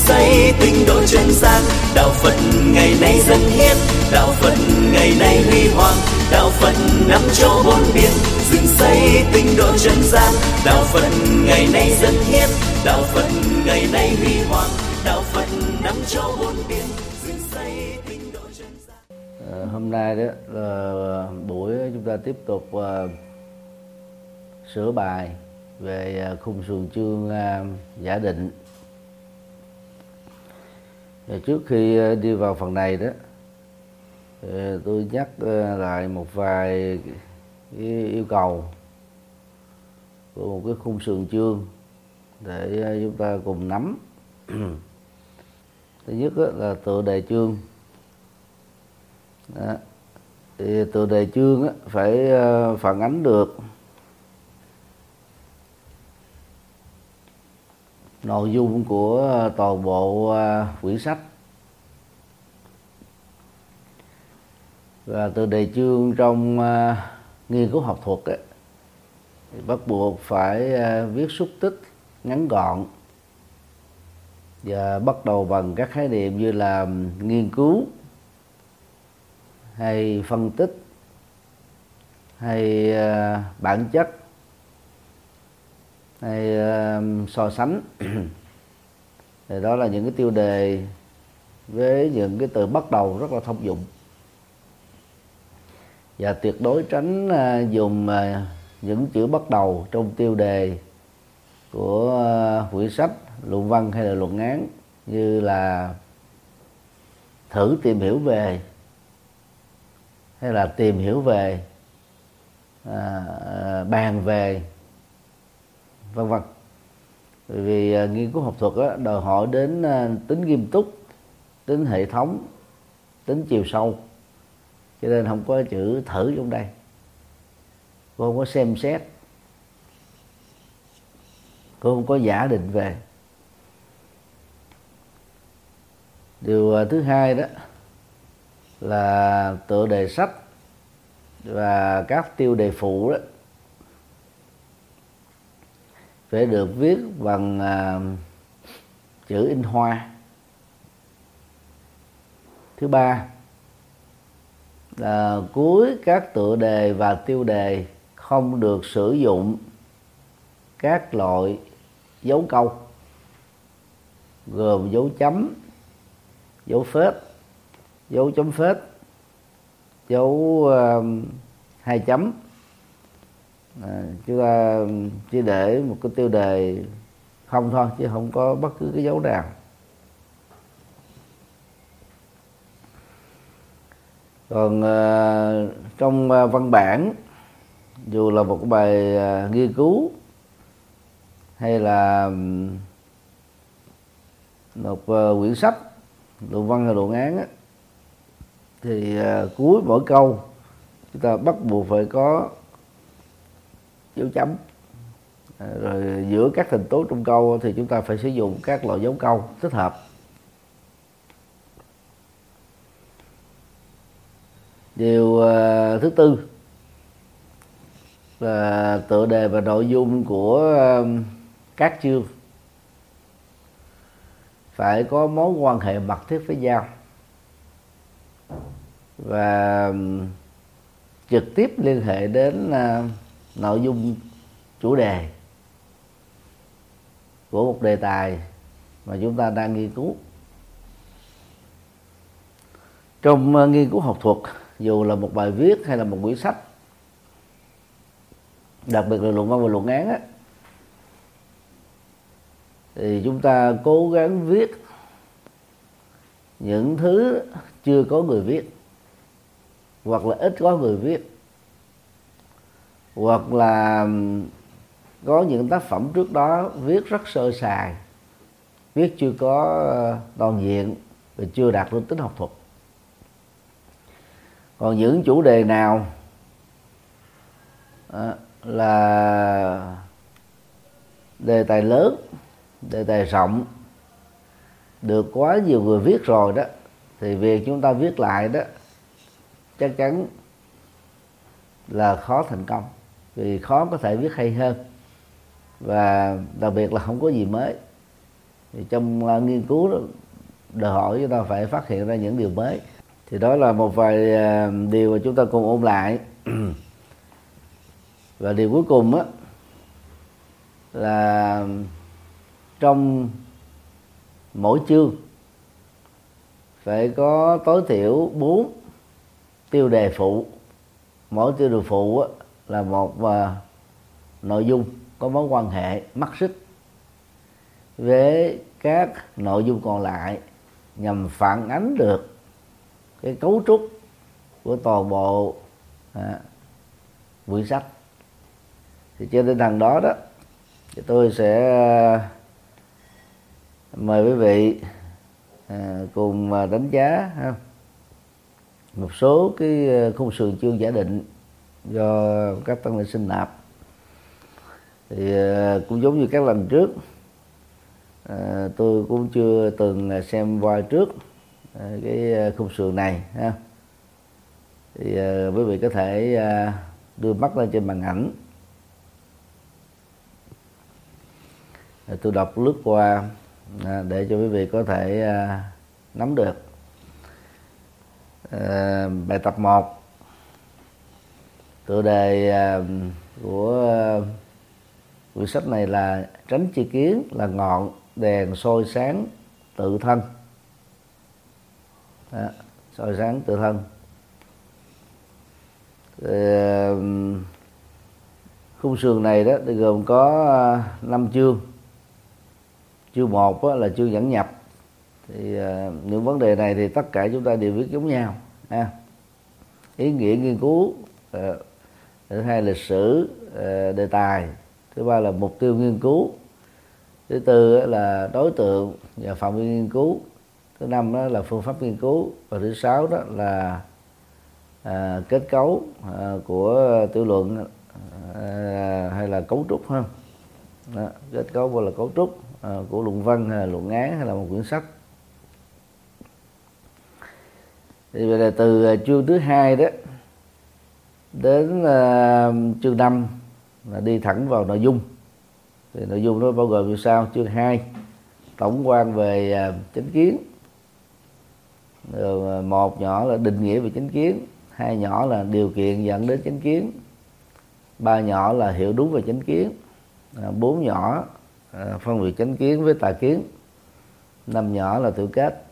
xây tinh độ chân gian đạo phật ngày nay dân hiến. Đạo phật ngày nay huy hoàng. Đạo phật năm châu bốn biển. Dựng xây tinh độ chân gian đạo phật ngày nay dân hiến. Đạo phật ngày nay huy hoàng. Đạo phật năm châu bốn biển. Dựng xây tinh độ chân gian Ờ, hôm nay đó là buổi chúng ta tiếp tục uh, sửa bài về ờ, khung sườn chương uh, giả định. Ờ, trước khi ờ, đi vào phần này đó ờ, tôi nhắc lại một vài yêu cầu của một cái khung sườn chương để chúng ta cùng nắm thứ nhất là tựa đề chương đó. thì tựa đề chương phải phản ánh được nội dung của ờ, toàn bộ ờ, quyển sách. Và từ đề chương trong ờ, nghiên cứu học thuật ấy, thì bắt buộc phải viết xúc tích ngắn gọn và bắt đầu bằng các khái niệm như là nghiên cứu hay phân tích hay bản chất hay uh, so sánh. Thì đó là những cái tiêu đề với những cái từ bắt đầu rất là thông dụng. Và tuyệt đối tránh uh, dùng uh, những chữ bắt đầu trong tiêu đề của uh, quyển sách luận văn hay là luận án như là thử tìm hiểu về hay là tìm hiểu về à, à, bàn về vân vân. Vì à, nghiên cứu học thuật đó, đòi hỏi đến à, tính nghiêm túc tính hệ thống tính chiều sâu. Cho nên không có chữ thử trong đây. Cô không có xem xét. Cô không có giả định về. Điều à, thứ hai đó là tựa đề sách và các tiêu đề phụ đó phải được viết bằng à, chữ in hoa. Thứ ba là cuối các tựa đề và tiêu đề không được sử dụng các loại dấu câu gồm dấu chấm dấu phết dấu chấm phết dấu uh, hai chấm à, chúng ta chỉ để một cái tiêu đề không thôi chứ không có bất cứ cái dấu nào. Còn à, trong à, văn bản dù là một cái bài à, nghiên cứu hay là một à, quyển sách luận văn hay luận án á, thì à, cuối mỗi câu chúng ta bắt buộc phải có dấu chấm. À, rồi giữa các thành tố trong câu thì chúng ta phải sử dụng các loại dấu câu thích hợp. Điều à, thứ tư là tựa đề và nội dung của à, các chương. Phải có mối quan hệ mật thiết với nhau và trực tiếp liên hệ đến uh, nội dung chủ đề của một đề tài mà chúng ta đang nghiên cứu. Trong ờ, nghiên cứu học thuật dù là một bài viết hay là một quyển sách đặc biệt là luận văn và luận án á, thì chúng ta cố gắng viết những thứ chưa có người viết hoặc là ít có người viết hoặc là có những tác phẩm trước đó viết rất sơ sài viết chưa có ờ, toàn diện và chưa đạt được tính học thuật. Còn những chủ đề nào à, là đề tài lớn đề tài rộng được quá nhiều người viết rồi đó thì việc chúng ta viết lại đó chắc chắn là khó thành công vì khó có thể viết hay hơn. Và đặc biệt là không có gì mới. Thì trong uh, nghiên cứu đó đòi hỏi chúng ta phải phát hiện ra những điều mới. Thì đó là một vài uh, điều mà chúng ta cùng ôn lại. Và điều cuối cùng á là trong mỗi chương phải có tối thiểu bốn tiêu đề phụ. Mỗi tiêu đề phụ á, là một uh, nội dung có mối quan hệ mắc xích với các nội dung còn lại nhằm phản ánh được cái cấu trúc của toàn bộ à, quyển sách. Thì trên tinh thần đó đó thì tôi sẽ ờ, mời quý vị à, cùng đánh giá ha, một số cái khung sườn chương giả định do các tăng ni sinh nạp. Thì ờ, cũng giống như các lần trước à, tôi cũng chưa từng xem qua trước à, cái khung sườn này ha. Thì à, quý vị có thể à, đưa mắt lên trên màn ảnh. À, tôi đọc lướt qua à, để cho quý vị có thể à, nắm được. À, bài tập 1 tựa đề à, của à, quyển sách này là tránh chi kiến là ngọn đèn soi sáng tự thân. Đó, soi sáng tự thân. Thì, khung sườn này đó thì gồm có à, năm chương. Chương một là chương dẫn nhập. Thì những vấn đề này thì tất cả chúng ta đều viết giống nhau ha. Ý nghĩa nghiên cứu thứ hai lịch sử ờ, đề tài. Thứ ba là mục tiêu nghiên cứu. Thứ tư là đối tượng và phạm vi nghiên cứu. Thứ năm đó là phương pháp nghiên cứu. Và thứ sáu đó là à, kết cấu à, của tiểu luận à, hay là cấu trúc ha. Đó, kết cấu và là cấu trúc à, của luận văn hay là luận án hay là một quyển sách. Thì về là từ chương thứ hai đó đến uh, chương 5 là đi thẳng vào nội dung. Thì nội dung nó bao gồm như sau. Chương 2 tổng quan về ờ, uh, chánh kiến. Rồi ờ, một nhỏ là định nghĩa về chánh kiến hai nhỏ là điều kiện dẫn đến chánh kiến ba nhỏ là hiểu đúng về chánh kiến à, bốn nhỏ à, phân biệt chánh kiến với tà kiến năm nhỏ là tự kết.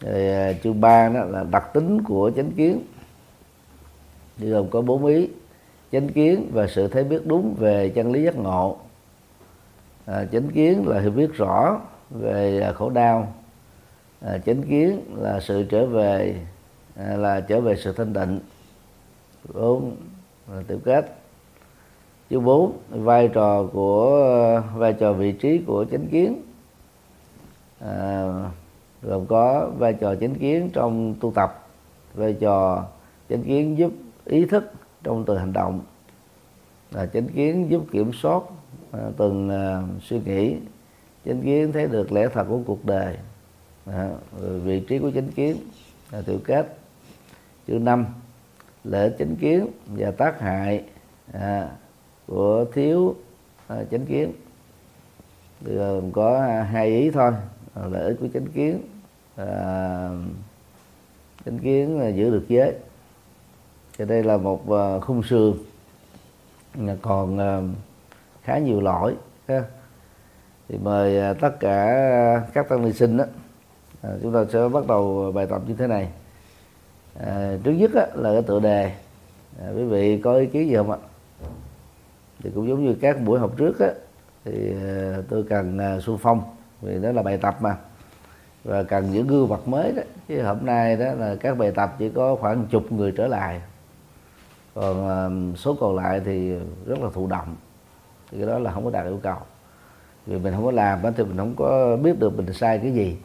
Rồi à, chương ba đó là đặc tính của chánh kiến gồm có bốn ý chánh kiến và sự thấy biết đúng về chân lý giác ngộ. À, chánh kiến là hiểu biết rõ về à, khổ đau. À, chánh kiến là sự trở về à, là trở về sự thanh định bốn là tiểu kết. Chứ bốn vai trò của vai trò vị trí của chánh kiến. À, gồm có vai trò chánh kiến trong tu tập vai trò chánh kiến giúp ý thức trong từng hành động là chánh kiến giúp kiểm soát à, từng à, suy nghĩ chánh kiến thấy được lẽ thật của cuộc đời à, vị trí của chánh kiến là tiểu kết. Chữ năm lễ chánh kiến và tác hại à, của thiếu à, chánh kiến. Gồm có hai ý thôi à, lợi ích của chánh kiến à, chánh kiến là giữ được giới thì đây là một ờ, khung sườn. Còn ờ, khá nhiều lỗi ha. thì mời ờ, tất cả các tăng ni sinh đó chúng ta sẽ bắt đầu bài tập như thế này. À, trước nhất á, là cái tựa đề. À, quý vị có ý kiến gì không ạ? Thì cũng giống như các buổi học trước á thì tôi cần xung phong vì đó là bài tập mà. Và cần những gương mặt mới đó chứ hôm nay đó là các bài tập chỉ có khoảng chục người trở lại còn à, số còn lại thì rất là thụ động. Thì cái đó là không có đạt yêu cầu. Vì mình không có làm thì mình không có biết được mình sai cái gì.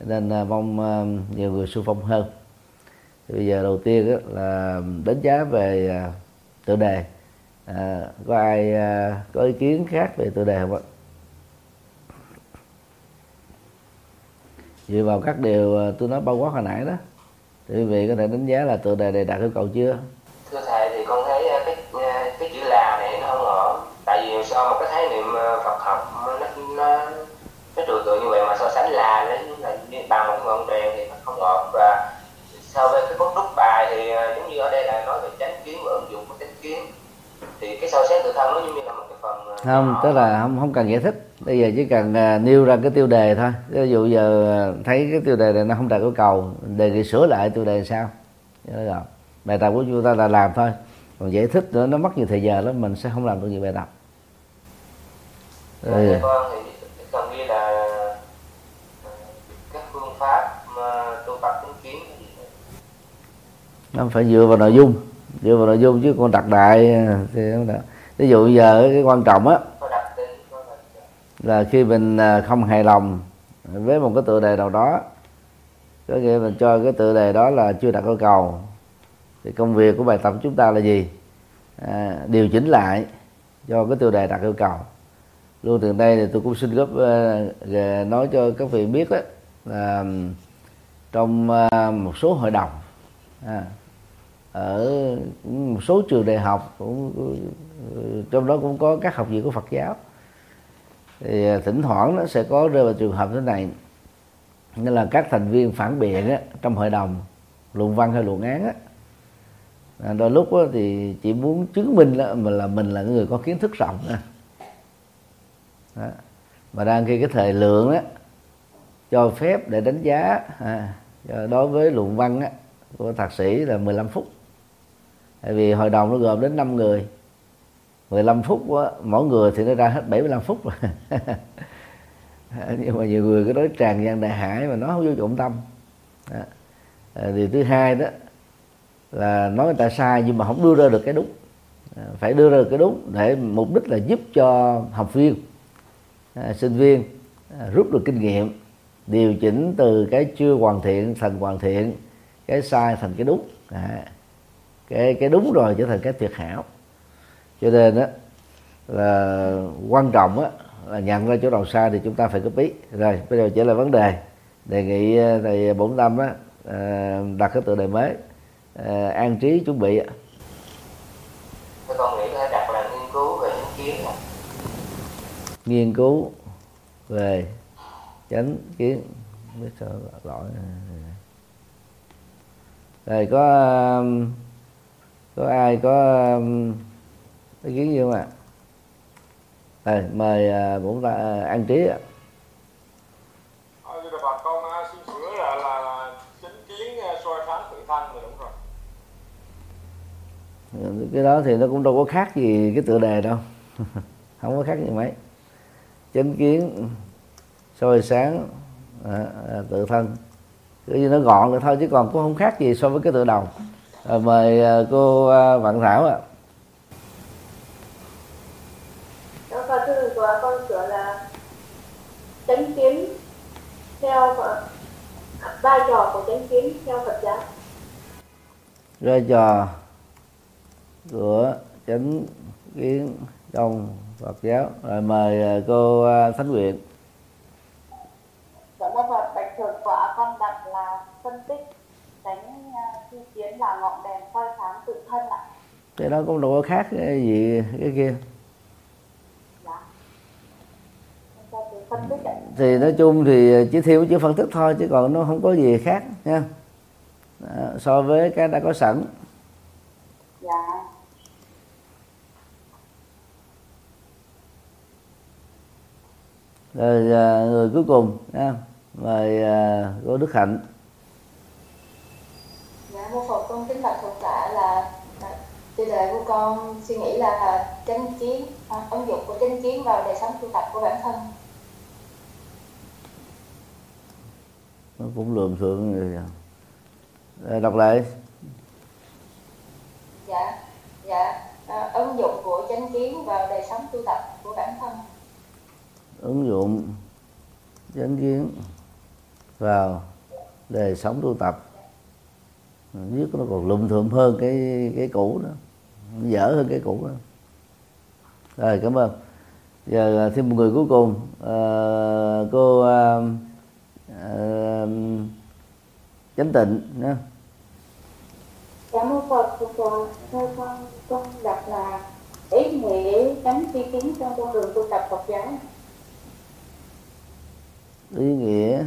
Nên à, mong à, nhiều người xung phong hơn. Thì bây giờ đầu tiên là đánh giá về tựa đề. À, có ai à, có ý kiến khác về tựa đề không ạ? Dựa vào các điều tôi nói bao quát hồi nãy đó thì quý vị có thể đánh giá là tựa đề này đạt yêu cầu chưa? Thưa thầy thì con thấy à, cái à, cái chữ là này nó không ổn tại vì sao mà cái khái niệm à, Phật học nó nó nó trừu tượng như vậy mà so sánh là với bằng một ngọn đèn thì nó không ổn và so với cái bút đúc bài thì giống như ở đây là nói về chánh kiến và ứng dụng của chánh kiến. Thì cái so sánh tự thân nó giống như là một cái phần không tức là không không cần giải thích bây giờ chỉ cần uh, nêu ra cái tiêu đề thôi. Ví dụ giờ uh, thấy cái tiêu đề này nó không đạt yêu cầu đề nghị sửa lại tiêu đề sao? Rồi. bài tập của chúng ta là làm thôi. Còn giải thích nữa nó mất nhiều thời giờ lắm mình sẽ không làm được nhiều bài tập. Rồi. thưa con thì cần ghi là ờ, các phương pháp mà tu tập chánh kiến nó phải dựa vào nội dung. Dựa vào nội dung chứ còn đặt đại thì ví dụ giờ cái quan trọng á có đặt tên có đặt là khi mình à, không hài lòng với một cái tựa đề nào đó có nghĩa mình cho cái tựa đề đó là chưa đạt yêu cầu thì công việc của bài tập chúng ta là gì? À, điều chỉnh lại cho cái tiêu đề đạt yêu cầu. Luôn từ đây thì tôi cũng xin góp uh, nói cho các vị biết đó là trong một số hội đồng à, ở một số trường đại học cũng ừ, trong đó cũng có các học viện của Phật giáo thì à, thỉnh thoảng nó sẽ có rơi vào trường hợp thế này nên là các thành viên phản biện á, trong hội đồng luận văn hay luận án á, à, đôi lúc á, thì chỉ muốn chứng minh là mình là mình là người có kiến thức rộng á. Đó. mà đang khi cái thời lượng á cho phép để đánh giá à, đối với luận văn á, của thạc sĩ là 15 phút tại vì hội đồng nó gồm đến 5 người 15 phút đó, mỗi người thì nó ra hết 75 phút rồi. Nhưng mà nhiều người cứ nói tràn gian đại hải mà nó không vô trọng tâm. Đó. À, thì thứ hai đó là nói người ta sai nhưng mà không đưa ra được cái đúng. À, phải đưa ra được cái đúng để mục đích là giúp cho học viên à, sinh viên à, rút được kinh nghiệm điều chỉnh từ cái chưa hoàn thiện thành hoàn thiện cái sai thành cái đúng. À, cái cái đúng rồi trở thành cái tuyệt hảo cho nên đó là quan trọng á là nhận ra chỗ đầu sai thì chúng ta phải góp ý. Rồi bây giờ trở lại vấn đề. Đề nghị ờ, thầy bổn tâm á ờ, đặt cái tựa đề mới ờ, an trí chuẩn bị ạ. Con nghĩ thể đặt là nghiên cứu về chánh kiến nghiên cứu về chánh kiến. Biết sao lỗi rồi có có ai có ý kiến không ạ rồi mời bổn ta an trí ạ. À, à, cái đó thì nó cũng đâu có khác gì cái tựa đề đâu. Không có khác gì mấy. Chánh kiến soi sáng à, à, tự thân. Cứ như nó gọn được thôi chứ còn cũng không khác gì so với cái tựa đầu. À, mời à, cô à, Vạn Thảo ạ. Đó, và thư của con sửa là chánh kiến theo Phật- vai trò của chánh kiến theo Phật giáo. vai trò của chánh kiến trong Phật giáo rồi mời à, cô à, Thánh Nguyện Dạ vâng Phật, bạch thượng quả con đặt là phân tích chánh à, chi kiến là ngọn đèn soi sáng tự thân ạ. cái đó cũng đâu có khác cái gì cái kia Dạ. Cho tôi phân tích ạ. Thì nói chung thì chỉ thiếu chữ phân tích thôi chứ còn nó không có gì khác nha so với cái đã có sẵn Dạ. rồi à, người cuối cùng nha mời à, cô Đức Hạnh Dạ, mô Phật con kính bạch thượng tọa là tiêu đề của con suy nghĩ là chánh kiến, ứng dụng của chánh kiến vào đời sống tu tập của bản thân. Nó cũng lượm thượng người đọc lại. Dạ dạ. À, ứng dụng của chánh kiến vào đời sống tu tập của bản thân. Ứng dụng chánh kiến vào đời sống tu tập. Viết nó còn lùm thượm hơn cái cái cũ đó. Dở hơn cái cũ đó. Rồi cảm ơn. Giờ thêm một người cuối cùng. Ờ, cô ờ, ờ, chánh tịnh nhé dạ mô phật phật theo con con đặt là ý nghĩa chánh tri kiến trong con đường tu tập Phật giáo. Ý nghĩa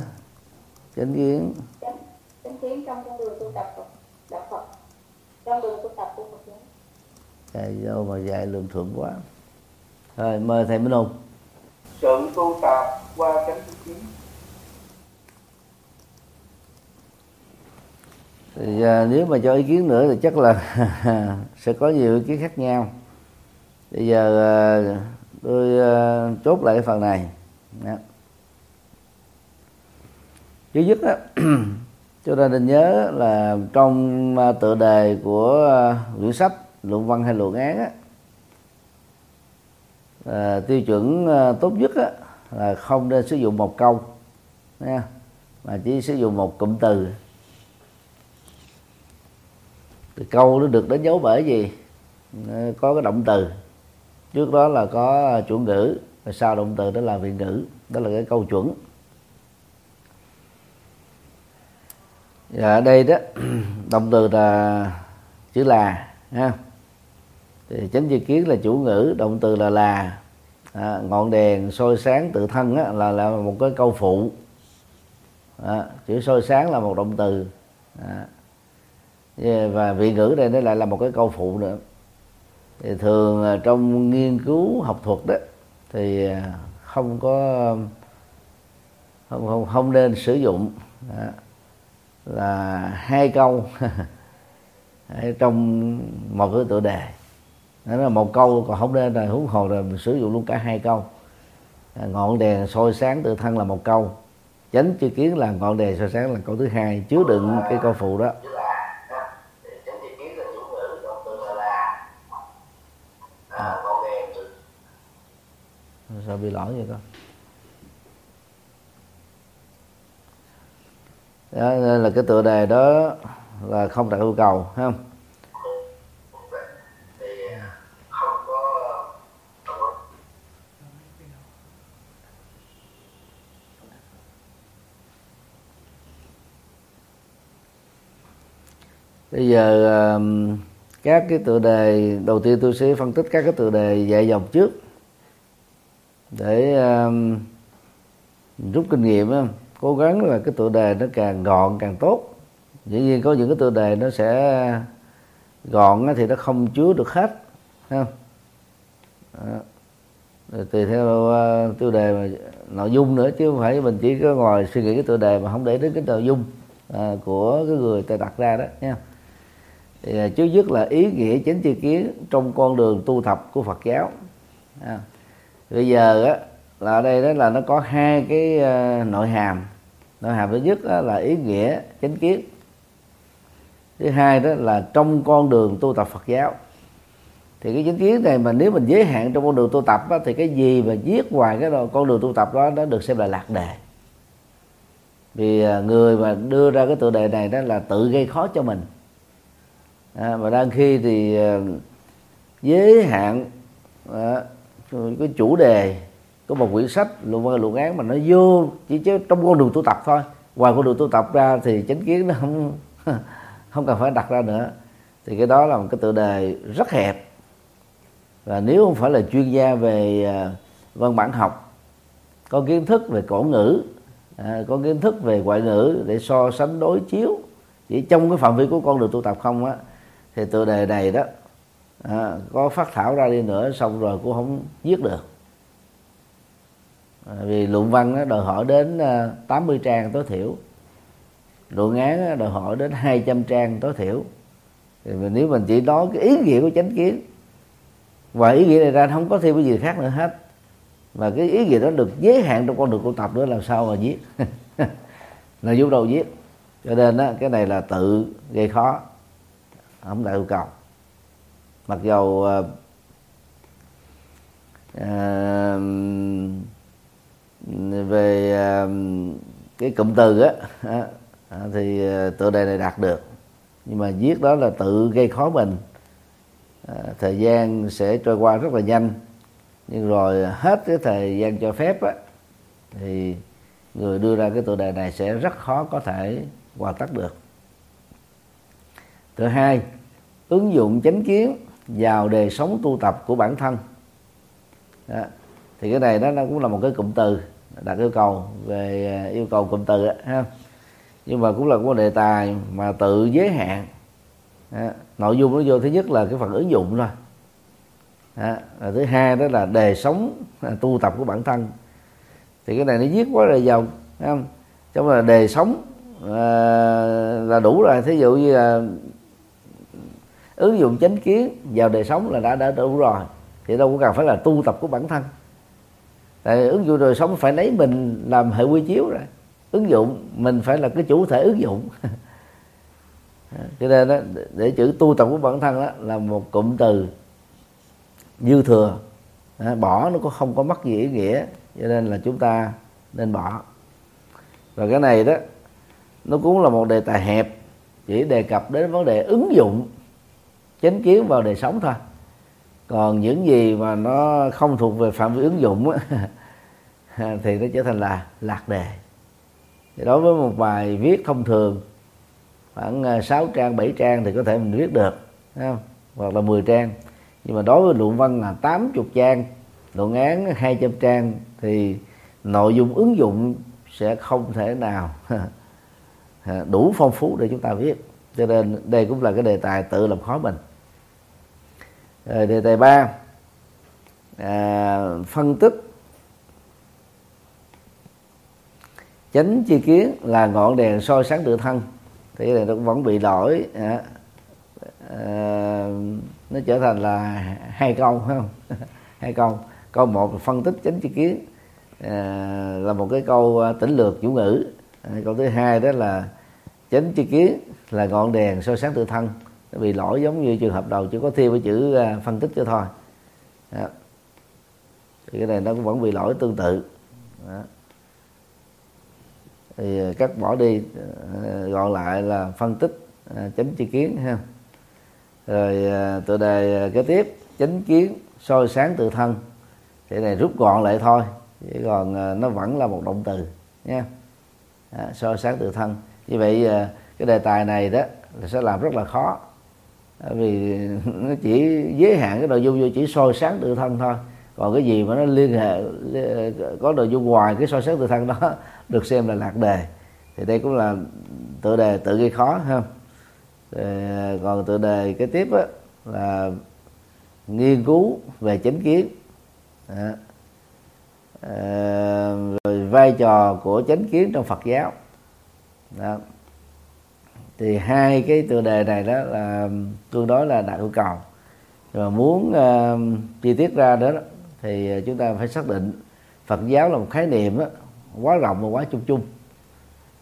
chánh kiến. Chánh, chánh kiến trong con đường tu tập Phật, đạo Phật trong đường tu tập của Phật giáo. Thầy dâu mà dạy lường thượng quá. Rồi mời thầy Minh Hùng. Sự tu tập qua chánh kiến thì à, nếu mà cho ý kiến nữa thì chắc là sẽ có nhiều ý kiến khác nhau. Bây giờ à, tôi à, chốt lại cái phần này. Đó. thứ nhất á chúng ta nên nhớ là trong à, tựa đề của à, quyển sách luận văn hay luận án á à, tiêu chuẩn à, tốt nhất á, là không nên sử dụng một câu nha mà chỉ sử dụng một cụm từ thì câu nó được đánh dấu bởi gì? Ờ, có cái động từ. Trước đó là có chủ ngữ và sau động từ đó là vị ngữ. Đó là cái câu chuẩn. Và ở đây đó động từ là chữ là ha? Thì chánh chi kiến là chủ ngữ động từ là là. À, ngọn đèn soi sáng tự thân á, là là một cái câu phụ. À, chữ soi sáng là một động từ. À, và vị ngữ đây nó lại là một cái câu phụ nữa. Thì thường trong nghiên cứu học thuật đó thì à, không có không không không nên sử dụng đó, là hai câu. Trong một cái tựa đề. Đó là một câu còn không nên là huống hồ là mình sử dụng luôn cả hai câu. À, ngọn đèn soi sáng tự thân là một câu. Chánh chư kiến là ngọn đèn soi sáng là câu thứ hai chứa đựng cái câu phụ đó chánh tri kiến là chủ ngữ động từ là là à, ngọn đèn từ sợ bị lỗi vậy con? Đó, nên là cái tựa đề đó là không đặt yêu cầu không? Bây giờ các cái tựa đề đầu tiên tôi sẽ phân tích các cái tựa đề dạy dòng trước để um, rút kinh nghiệm cố gắng là cái tựa đề nó càng gọn càng tốt dĩ nhiên có những cái tựa đề nó sẽ gọn thì nó không chứa được hết không Đó. Rồi tùy theo uh, tiêu đề mà nội dung nữa chứ không phải mình chỉ có ngồi suy nghĩ cái tựa đề mà không để đến cái nội dung uh, của cái người ta đặt ra đó nha thì à, trước nhất là ý nghĩa chánh chi kiến trong con đường tu tập của Phật giáo à bây giờ á là ở đây đó là nó có hai cái ờ, nội hàm. Nội hàm thứ nhất là ý nghĩa chánh kiến. Thứ hai đó là trong con đường tu tập Phật giáo. Thì cái chánh kiến này mà nếu mình giới hạn trong con đường tu tập á, thì cái gì mà viết ngoài cái đó, con đường tu tập đó nó được xem là lạc đề. Vì ờ, người mà đưa ra cái tựa đề này đó là tự gây khó cho mình. À, và đang khi thì ờ, giới hạn à, cái chủ đề có một quyển sách luận văn luận án mà nó vô chỉ chứ trong con đường tu tập thôi. Ngoài con đường tu tập ra thì chánh kiến nó không không cần phải đặt ra nữa. Thì cái đó là một cái tựa đề rất hẹp. Và nếu không phải là chuyên gia về à, văn bản học có kiến thức về cổ ngữ à, có kiến thức về ngoại ngữ để so sánh đối chiếu chỉ trong cái phạm vi của con đường tu tập không á thì tựa đề này đó à, có phát thảo ra đi nữa xong rồi cũng không viết được. À, vì luận văn đó, đòi hỏi đến à, 80 trang tối thiểu. Luận án đòi hỏi đến 200 trang tối thiểu. Thì nếu mình chỉ nói cái ý nghĩa của chánh kiến và ý nghĩa này ra không có thêm cái gì khác nữa hết. Và cái ý nghĩa đó được giới hạn trong con đường tu tập nữa làm sao mà viết? Là vô đầu viết. Cho nên đó, cái này là tự gây khó. Không đạt yêu cầu mặc dầu uh, uh, về uh, cái cụm từ á uh, thì tựa đề này đạt được. Nhưng mà viết đó là tự gây khó mình. À, thời gian sẽ trôi qua rất là nhanh. Nhưng rồi hết cái thời gian cho phép á, thì người đưa ra cái tựa đề này sẽ rất khó có thể hoàn tất được. Thứ hai ứng dụng chánh kiến vào đời sống tu tập của bản thân đó. thì cái này đó nó cũng là một cái cụm từ đặt yêu cầu về à, yêu cầu cụm từ đó, ha nhưng mà cũng là một đề tài mà tự giới hạn đó. nội dung nó vô thứ nhất là cái phần ứng dụng thôi đó. Thứ hai đó là đề sống à, tu tập của bản thân thì cái này nó viết quá là dòng không? trong là đề sống à, là đủ rồi thí dụ như là ứng dụng chánh kiến vào đời sống là đã đã đủ rồi. Thì đâu cũng cần phải là tu tập của bản thân. Tại ứng dụng đời sống phải lấy mình làm hệ quy chiếu rồi ứng dụng mình phải là cái chủ thể ứng dụng. Cho nên đó, để chữ tu tập của bản thân đó là một cụm từ dư thừa. Bỏ nó cũng không có mất gì ý nghĩa cho nên là chúng ta nên bỏ. Và cái này đó nó cũng là một đề tài hẹp chỉ đề cập đến vấn đề ứng dụng chánh kiến vào đời sống thôi. Còn những gì mà nó không thuộc về phạm vi ứng dụng á, thì nó trở thành là lạc đề. Thì đối với một bài viết thông thường khoảng à, 6 trang 7 trang thì có thể mình viết được không? hoặc là 10 trang. Nhưng mà đối với luận văn là 80 trang luận án 200 trang thì nội dung ứng dụng sẽ không thể nào đủ phong phú để chúng ta viết. Cho nên đây cũng là cái đề tài tự làm khó mình rồi đề tài ba. À, phân tích. Chánh chi kiến là ngọn đèn soi sáng tự thân. Thì này nó cũng vẫn bị đổi à, à, nó trở thành là hai câu phải không? Hai câu. Câu một là phân tích chánh chi kiến à, là một cái câu tỉnh lược chủ ngữ. À, câu thứ hai đó là chánh chi kiến là ngọn đèn soi sáng tự thân bị lỗi giống như trường hợp đầu chỉ có thêm cái chữ à, phân tích cho thôi. Đó. thì cái này nó cũng vẫn bị lỗi tương tự. Đó. thì à, cắt bỏ đi à, gọi lại là phân tích chánh chi kiến ha. Rồi tựa đề kế tiếp chánh kiến soi sáng tự thân. Thì này rút gọn lại thôi chỉ còn nó vẫn là một động từ nha. À, soi sáng tự thân. Như vậy cái đề tài này đó là sẽ làm rất là khó vì nó chỉ giới hạn cái nội dung vô chỉ soi sáng tự thân thôi. Còn cái gì mà nó liên hệ có nội dung ngoài cái soi sáng tự thân đó được xem là lạc đề. Thì đây cũng là tự đề tự gây khó ha. Ờ, còn tự đề kế tiếp á, là nghiên cứu về chánh kiến. À, rồi vai trò của chánh kiến trong Phật giáo. Đó thì hai cái tựa đề này đó là tương đối là đạt yêu cầu. Rồi muốn uh, chi tiết ra đó thì chúng ta phải xác định Phật giáo là một khái niệm đó, quá rộng và quá chung chung.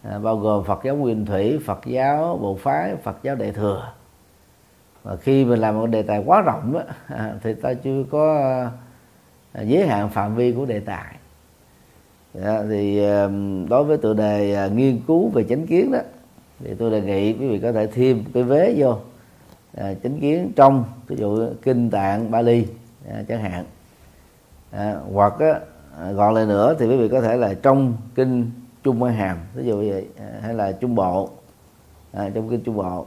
À, bao gồm Phật giáo nguyên thủy Phật giáo bộ phái Phật giáo đại thừa. Và khi mình làm một đề tài quá rộng đó, à, thì ta chưa có à, giới hạn phạm vi của đề tài. À, thì à, đối với tựa đề à, nghiên cứu về chánh kiến đó thì tôi đề nghị quý vị có thể thêm cái vế vô à, chánh kiến trong ví dụ kinh tạng Bali à, chẳng hạn. À, hoặc á, à, gọn lại nữa thì quý vị có thể là trong kinh Trung Hoa Hàm ví dụ vậy à, hay là Trung Bộ à, trong kinh Trung Bộ.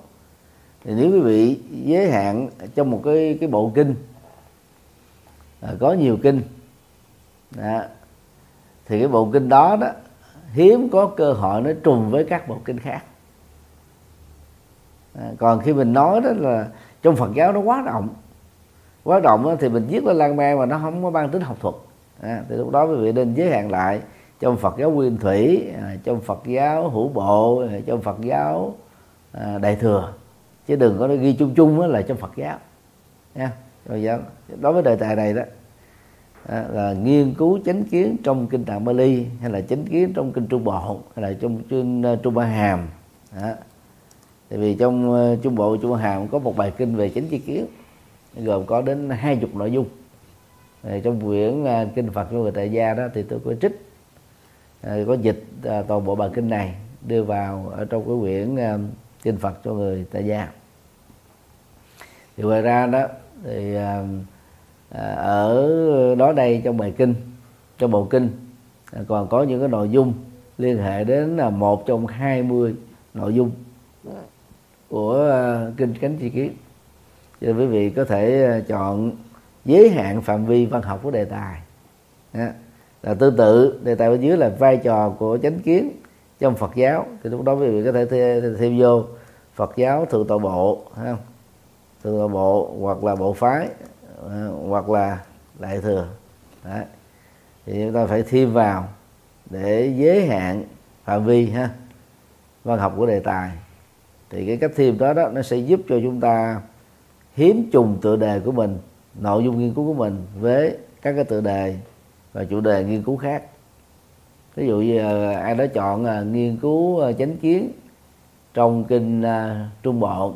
Thì nếu quý vị giới hạn trong một cái cái bộ kinh à, có nhiều kinh à, thì cái bộ kinh đó đó hiếm có cơ hội nó trùng với các bộ kinh khác à, còn khi mình nói đó là trong Phật giáo nó quá rộng. Quá rộng đó, thì mình viết nó lan man mà nó không có mang tính học thuật. À, thì lúc đó quý vị nên giới hạn lại trong Phật giáo nguyên thủy à, trong Phật giáo hữu bộ à, trong Phật giáo à, đại thừa. Chứ đừng có ghi chung chung là trong Phật giáo. Nha rồi giáo đối với đề tài này đó à, là nghiên cứu chánh kiến trong kinh tạng Bali hay là chánh kiến trong kinh Trung Bộ hay là trong kinh à, Trung Ba Hàm. Đó tại vì trong ờ, trung bộ, trung hàm có một bài kinh về chánh chi kiến, gồm có đến hai chục nội dung. Trong quyển ờ, kinh Phật cho người tại gia đó thì tôi có trích ờ, có dịch toàn bộ bài kinh này đưa vào ở trong cái quyển kinh Phật cho người tại gia. Thì ngoài ra đó thì ở đó đây trong bài kinh, trong bộ kinh còn có những cái nội dung liên hệ đến là một trong hai mươi nội dung của ờ, kinh cánh chi kiến cho quý vị có thể ờ, chọn giới hạn phạm vi văn học của đề tài Đó. là tương tự đề tài bên dưới là vai trò của chánh kiến trong Phật giáo thì lúc đó quý vị có thể thêm, thêm vô Phật giáo thượng tọa bộ không? thượng tọa bộ hoặc là bộ phái ờ, hoặc là đại thừa Đấy. thì chúng ta phải thêm vào để giới hạn phạm vi ha văn học của đề tài thì cái cách thêm đó đó, nó sẽ giúp cho chúng ta hiếm trùng tựa đề của mình, nội dung nghiên cứu của mình với các cái tựa đề và chủ đề nghiên cứu khác. Ví dụ như ờ, ai đó chọn ờ, nghiên cứu ờ, chánh kiến trong kinh trung bộ,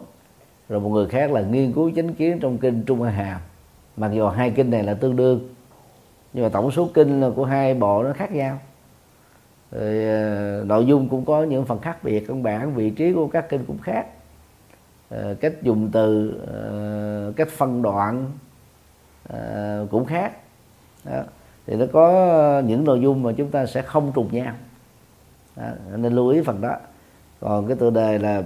rồi một người khác là nghiên cứu chánh kiến trong kinh trung a hàm. Mặc dù hai kinh này là tương đương, nhưng mà tổng số kinh của hai bộ nó khác nhau rồi, ờ, nội dung cũng có những phần khác biệt căn bản vị trí của các kinh cũng khác. Ờ, cách dùng từ ờ, cách phân đoạn cũng khác. Đó. thì nó có những nội dung mà chúng ta sẽ không trùng nhau. Đó. nên lưu ý phần đó. Còn cái tựa đề là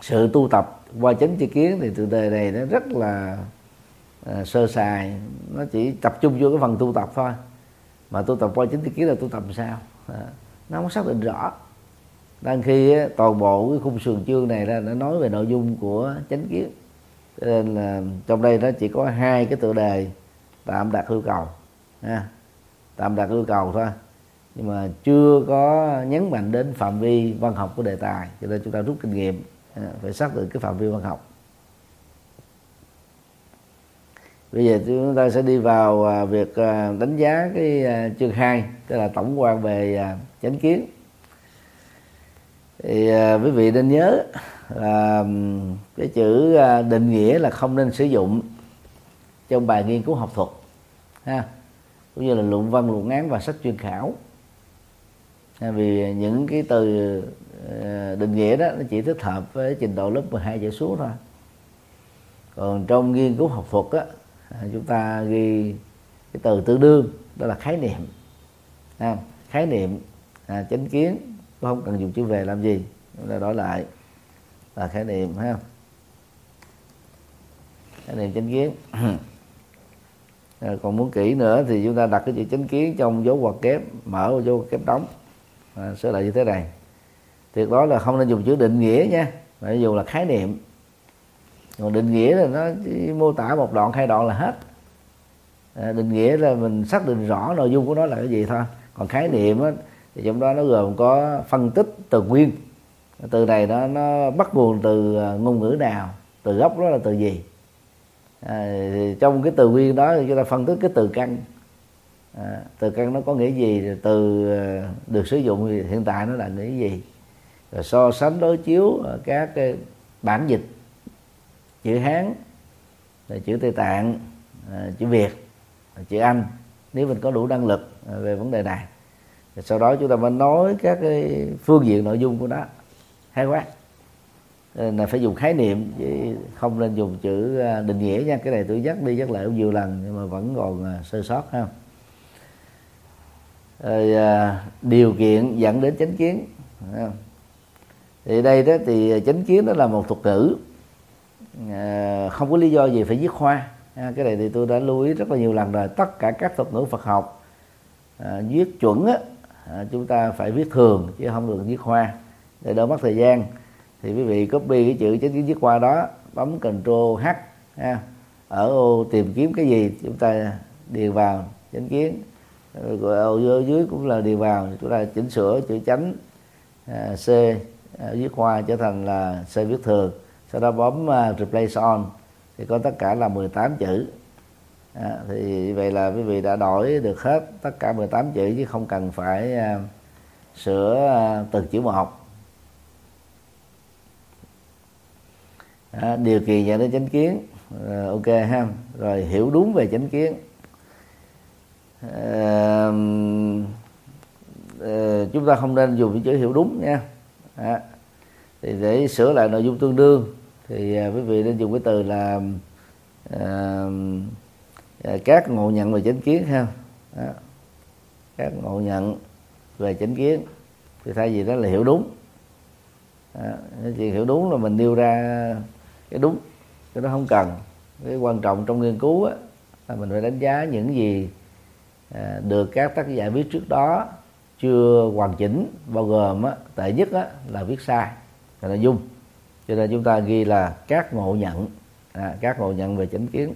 sự tu tập qua chánh tri kiến thì tựa đề này nó rất là uh, sơ sài. Nó chỉ tập trung vô cái phần tu tập thôi. Mà tu tập qua chánh tri kiến là tu tập sao? À, nó không xác định rõ. Đang khi toàn bộ cái khung sườn chương này là nó nói về nội dung của chánh kiến. Cho nên là trong đây nó chỉ có hai cái tựa đề tạm đạt yêu cầu ha. tạm đạt yêu cầu thôi. Nhưng mà chưa có nhấn mạnh đến phạm vi văn học của đề tài cho nên chúng ta rút kinh nghiệm phải xác định cái phạm vi văn học. Bây giờ chúng ta sẽ đi vào à, việc à, đánh giá cái à, chương 2 tức là tổng quan về chánh kiến. Thì quý vị nên nhớ là cái chữ định nghĩa là không nên sử dụng trong bài nghiên cứu học thuật, ha, cũng như là luận văn, luận án và sách chuyên khảo. Vì những cái từ định nghĩa đó, nó chỉ thích hợp với trình độ lớp 12 trở xuống thôi. Còn trong nghiên cứu học thuật á À, chúng ta ghi cái từ tương đương đó là khái niệm. À, khái niệm à, chánh kiến không cần dùng chữ về làm gì chúng ta đổi lại là khái niệm ha khái niệm chánh kiến. À, còn muốn kỹ nữa thì chúng ta đặt cái chữ chánh kiến trong dấu ngoặc kép mở dấu ngoặc kép đóng. À, sẽ lại như thế này. Tuyệt đối là không nên dùng chữ định nghĩa nha mà dùng là khái niệm còn định nghĩa là nó chỉ mô tả một đoạn hai đoạn là hết. À, định nghĩa là mình xác định rõ nội dung của nó là cái gì thôi. Còn khái niệm á, thì trong đó nó gồm có phân tích từ nguyên. Từ này nó nó bắt nguồn từ à, ngôn ngữ nào từ gốc đó là từ gì. À, thì trong cái từ nguyên đó thì chúng ta phân tích cái từ căn. À, từ căn nó có nghĩa gì từ à, được sử dụng hiện tại nó là nghĩa gì. Rồi so sánh đối chiếu à, các cái bản dịch chữ hán là chữ tây tạng à, chữ việt chữ anh. Nếu mình có đủ năng lực à, về vấn đề này thì sau đó chúng ta mới nói các cái phương diện nội dung của nó. Hay quá. Nên là phải dùng khái niệm chứ không nên dùng chữ à, định nghĩa nha. Cái này tôi dắt đi dắt lại nhiều lần nhưng mà vẫn còn à, sơ sót ha. Rồi điều kiện dẫn đến chánh kiến thì đây đó thì chánh kiến đó là một thuật ngữ. Ờ, không có lý do gì phải viết khoa. Cái này thì tôi đã lưu ý rất là nhiều lần rồi. Tất cả các thuật ngữ Phật học à, viết chuẩn á, à, chúng ta phải viết thường chứ không được viết khoa. Để đỡ mất thời gian. Thì quý vị copy cái chữ chánh viết khoa đó bấm Ctrl H ha. ở ô tìm kiếm cái gì chúng ta điền vào chánh kiến. Rồi dưới, cũng là điền vào chúng ta chỉnh sửa chữ chánh à, C à, viết khoa trở thành là C viết thường sau đó bấm uh, replace on. Thì có tất cả là 18 chữ. À, thì vậy là quý vị đã đổi được hết tất cả 18 chữ chứ không cần phải uh, sửa à, uh, từng chữ một. À, điều kiện dẫn đến chánh kiến. À, ok ha. Rồi hiểu đúng về chánh kiến. À, à, chúng ta không nên dùng chữ hiểu đúng nha. À, thì để sửa lại nội dung tương đương thì à, quý vị nên dùng cái từ là à, à, các ngộ nhận về chánh kiến ha. Đó. các ngộ nhận về chánh kiến. Thì thay vì đó là hiểu đúng. Đó. chỉ hiểu đúng là mình nêu ra cái đúng cái đó không cần. Cái quan trọng trong nghiên cứu á, là mình phải đánh giá những gì à, được các tác giả viết trước đó chưa hoàn chỉnh bao gồm á, tệ nhất á, là viết sai. Là nội dung cho nên chúng ta ghi là các ngộ nhận. À, các ngộ nhận về chánh kiến.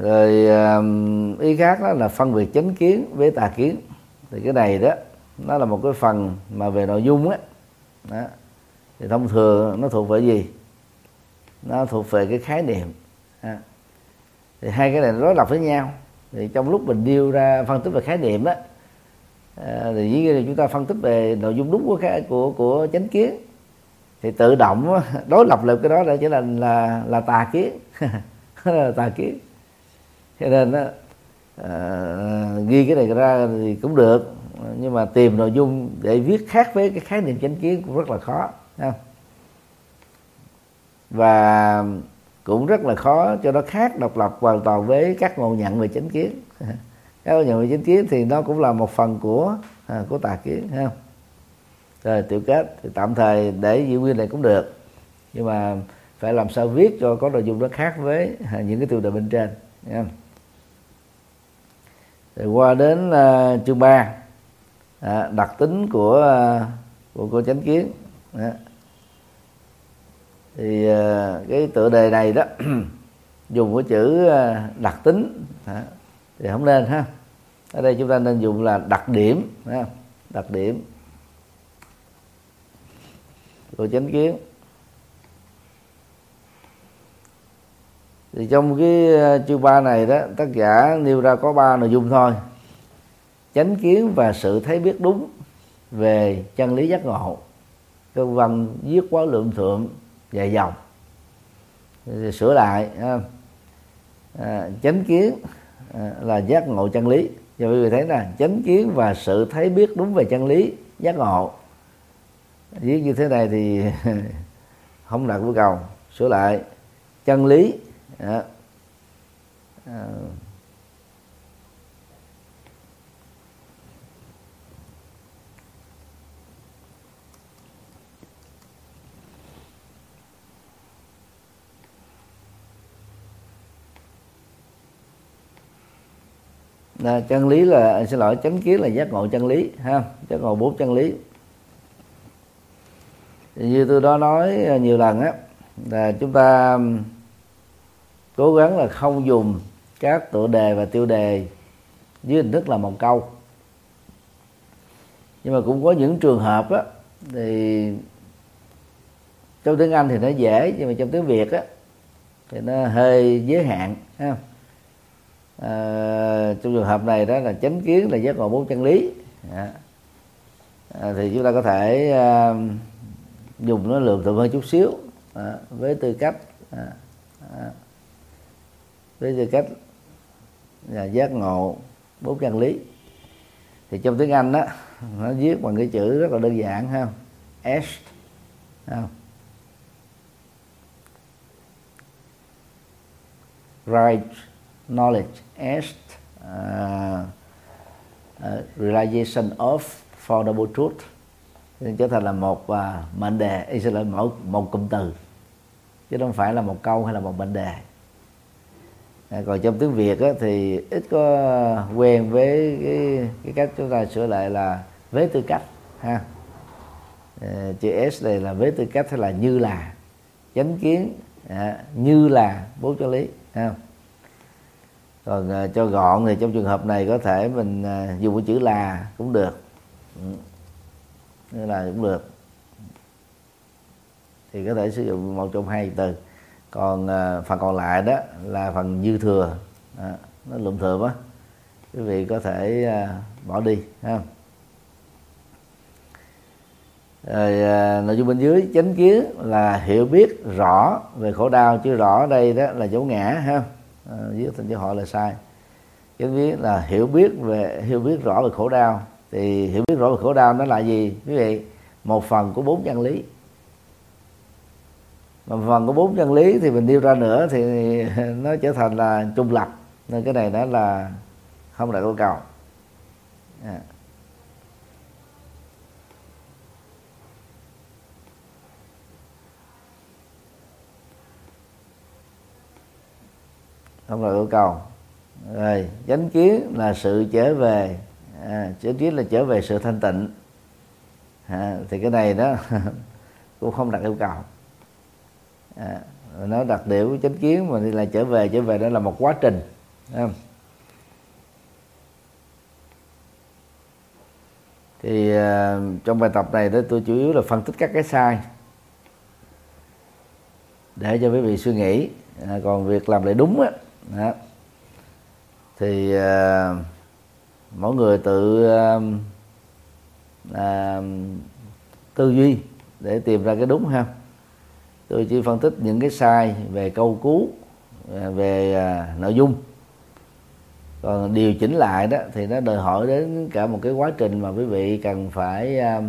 Rồi ý khác đó là phân biệt chánh kiến với tà kiến. Thì cái này đó nó là một cái phần mà về nội dung á. Đó. thì thông thường nó thuộc về gì? Nó thuộc về cái khái niệm. À. thì hai cái này nó đối lập với nhau. Thì trong lúc mình điêu ra phân tích về khái niệm đó à, thì dĩ nhiên chúng ta phân tích về nội dung đúng của cái của của chánh kiến. Thì tự động đối lập lại cái đó là trở thành là là tà kiến. Là tà kiến. Cho nên đó, à, ờ, ghi cái này ra thì cũng được. Nhưng mà tìm nội dung để viết khác với cái khái niệm chánh kiến cũng rất là khó không? và cũng rất là khó cho nó khác độc lập hoàn toàn với các ngộ nhận về chánh kiến. các ngộ nhận về chánh kiến thì nó cũng là một phần của à, của tà kiến ha rồi tiểu kết thì tạm thời để giữ nguyên này cũng được. Nhưng mà phải làm sao viết cho có nội dung nó khác với à, những cái tiêu đề bên trên nha rồi qua đến à, chương 3 à, đặc tính của à, của cô chánh kiến à. thì à, cái tựa đề này đó dùng cái chữ à, đặc tính à, thì không nên ha. Ở đây chúng ta nên dùng là đặc điểm ha? đặc điểm. Của chánh kiến. Thì trong cái ờ, chương ba này đó tác giả nêu ra có ba nội dung thôi. Chánh kiến và sự thấy biết đúng về chân lý giác ngộ. Cơ văn viết quá lượng thượng dài dòng. Thì sửa lại à, chánh kiến Ờ, là giác ngộ chân lý. Và quý vị thấy là chánh kiến và sự thấy biết đúng về chân lý giác ngộ. Viết như thế này thì không đạt yêu cầu sửa lại chân lý à, à, là chân lý là à, xin lỗi chánh kiến là giác ngộ chân lý, ha, giác ngộ bốn chân lý. Thì như tôi đó nói à, nhiều lần á, là chúng ta cố gắng là không dùng các tựa đề và tiêu đề dưới hình thức là một câu. Nhưng mà cũng có những trường hợp á, thì trong tiếng Anh thì nó dễ, nhưng mà trong tiếng Việt á, thì nó hơi giới hạn, ha à, trong trường hợp này đó là chánh kiến là giác ngộ bốn chân lý. À, thì chúng ta có thể à, dùng nó lượng thượng hơn chút xíu. À, với tư cách à, à, với tư cách là giác ngộ bốn chân lý. Thì trong tiếng Anh đó nó viết bằng cái chữ rất là đơn giản ha. S không? right knowledge as uh, uh, realization of foundable truth. Nên trở thành là một uh, mệnh đề sẽ là một một cụm từ. Chứ không phải là một câu hay là một mệnh đề. À, còn trong tiếng việt á, thì ít có quen với cái, cái cách chúng ta sửa lại là với tư cách ha. À, chữ s này là với tư cách hay là như là. Chánh kiến à, như là bốn chân lý ha còn à, cho gọn thì trong trường hợp này có thể mình à, dùng cái chữ là cũng được. Ừ. như là cũng được. Thì có thể sử dụng một trong hai từ. Còn à, phần còn lại đó là phần dư thừa. À, nó lụm thừa quá. Quý vị có thể à, bỏ đi ha. Rồi à, nội dung bên dưới chánh kiến là hiểu biết rõ về khổ đau chứ rõ đây đó là dấu ngã ha. Ờ, viết thành cho họ là sai. Cái viết là hiểu biết về, hiểu biết rõ về khổ đau. Thì hiểu biết rõ về khổ đau nó là gì? Quý vị, một phần của bốn chân lý. Mà phần của bốn chân lý thì mình nêu ra nữa thì nó trở thành là trung lập. Nên cái này đó là không đạt yêu cầu. À. không là yêu cầu rồi chánh kiến là sự trở về à, chánh kiến là trở về sự thanh tịnh. À, thì cái này đó cũng không đặt yêu cầu. À, nó đặc điểm chánh kiến mà đi là trở về trở về đó là một quá trình không? thì uh, trong bài tập này đó tôi chủ yếu là phân tích các cái sai để cho quý vị suy nghĩ. À, còn việc làm lại đúng á đó, thì à, mỗi người tự à, à, tư duy để tìm ra cái đúng ha. Tôi chỉ phân tích những cái sai về câu cú à, về à, nội dung. Còn điều chỉnh lại đó thì nó đòi hỏi đến cả một cái quá trình mà quý vị cần phải à,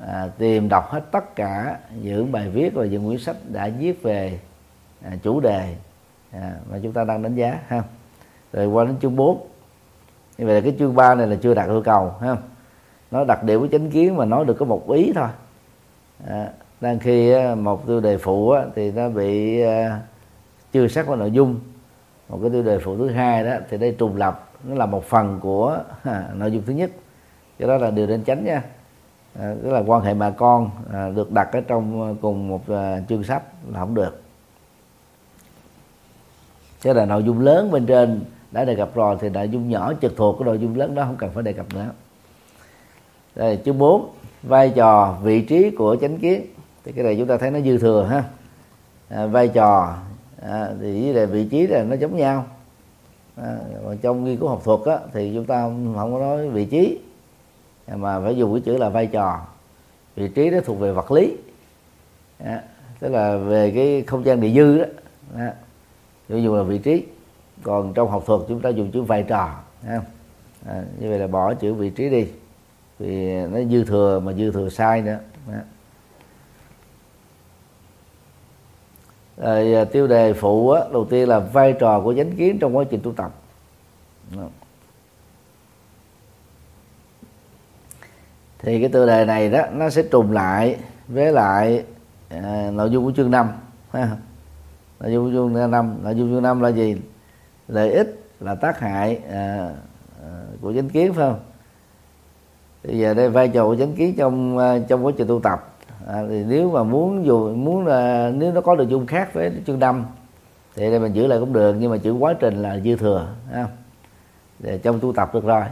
à, tìm đọc hết tất cả những bài viết và những quyển sách đã viết về à, chủ đề à, mà chúng ta đang đánh giá ha. Rồi qua đến chương 4 như vậy là cái chương 3 này là chưa đạt yêu cầu ha. Nó đặc điểm với chánh kiến mà nói được có một ý thôi. À, đang khi một tiêu đề phụ thì nó bị à, chưa xác vào nội dung. Một cái tiêu đề phụ thứ hai đó thì đây trùng lập nó là một phần của à, nội dung thứ nhất. Do đó là điều nên tránh nha. À, tức là quan hệ bà con à, được đặt ở trong à, cùng một à, chương sách là không được thế là nội dung lớn bên trên đã đề cập rồi thì nội dung nhỏ trực thuộc cái nội dung lớn đó không cần phải đề cập nữa. Đây chương 4 vai trò vị trí của chánh kiến. Thì cái này chúng ta thấy nó dư thừa ha. À, vai trò à, thì với lại vị trí là nó giống nhau. À, trong nghiên cứu học thuật á, thì chúng ta không, có nói vị trí. À, mà phải dùng cái chữ là vai trò. Vị trí đó thuộc về vật lý. À, tức là về cái không gian địa dư đó, đó chúng dùng là vị trí. Còn trong học thuật chúng ta dùng chữ vai trò à, như vậy là bỏ chữ vị trí đi. Vì nó dư thừa mà dư thừa sai nữa. À. rồi tiêu đề phụ á, đầu tiên là vai trò của chánh kiến trong quá trình tu tập. Thì cái tiêu đề này đó nó sẽ trùng lại với lại à, nội dung của chương 5 nội dung chương năm, nội dung chương năm là gì? Lợi ích là tác hại à, à, của chánh kiến phải không? Bây giờ đây vai trò của chánh kiến trong à, trong quá trình tu tập. À, thì nếu mà muốn dù muốn là nếu nó có nội dung khác với chương năm thì đây mình giữ lại cũng được nhưng mà chữ quá trình là dư thừa không? để trong tu tập được rồi.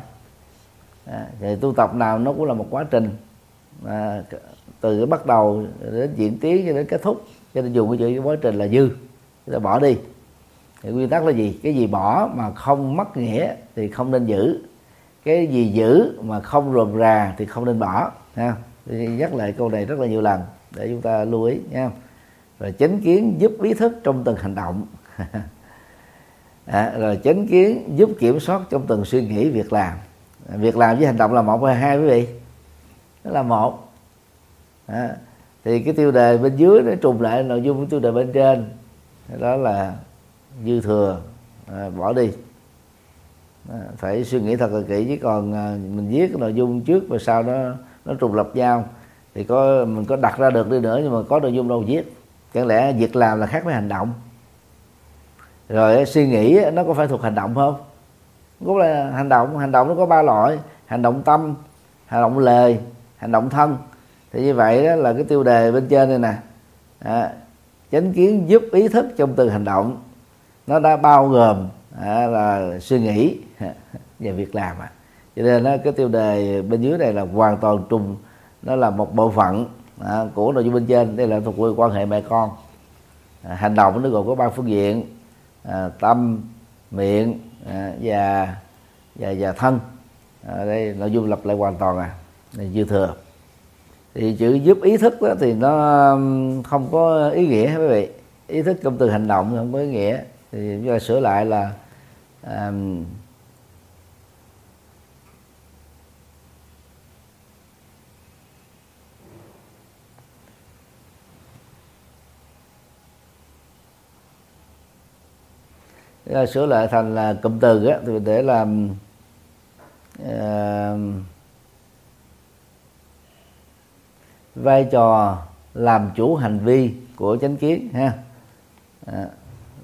À, thì tu tập nào nó cũng là một quá trình à, từ cái bắt đầu đến diễn tiến cho đến kết thúc. Cho nên dùng cái chữ quá trình là dư chúng ta bỏ đi. Thì nguyên tắc là gì? Cái gì bỏ mà không mất nghĩa thì không nên giữ. Cái gì giữ mà không rườm rà thì không nên bỏ. Ha thì nhắc lại câu này rất là nhiều lần để chúng ta lưu ý nha rồi chánh kiến giúp ý thức trong từng hành động. À, rồi chánh kiến giúp kiểm soát trong từng suy nghĩ việc làm. Việc làm với hành động là một hay hai quý vị? Đó là một. À, thì cái tiêu đề bên dưới nó trùng lại nội dung của tiêu đề bên trên đó là dư thừa à, bỏ đi. À, phải suy nghĩ thật là kỹ chứ còn à, mình viết cái nội dung trước và sau đó nó trùng lập nhau thì có mình có đặt ra được đi nữa nhưng mà có nội dung đâu viết. Chẳng lẽ việc làm là khác với hành động? Rồi suy nghĩ nó có phải thuộc hành động không? Cũng là hành động hành động nó có ba loại hành động tâm hành động lời hành động thân. Thì như vậy đó là cái tiêu đề bên trên này nè. À, chánh kiến giúp ý thức trong từng hành động. Nó đã bao gồm à, là suy nghĩ và việc làm à. Cho nên nó cái tiêu đề bên dưới này là hoàn toàn trùng nó là một bộ phận à, của nội dung bên trên. Đây là thuộc về quan hệ mẹ con. À, hành động nó gồm có ba phương diện à, tâm miệng à, và và và thân. À, đây nội dung lặp lại hoàn toàn à. Này dư thừa thì chữ giúp ý thức đó thì nó không có ý nghĩa quý vị. Ý thức trong từ hành động không có ý nghĩa. Thì chúng ta sửa lại là um, sửa lại thành là cụm từ á, thì để làm uh, vai trò làm chủ hành vi của chánh kiến ha. À,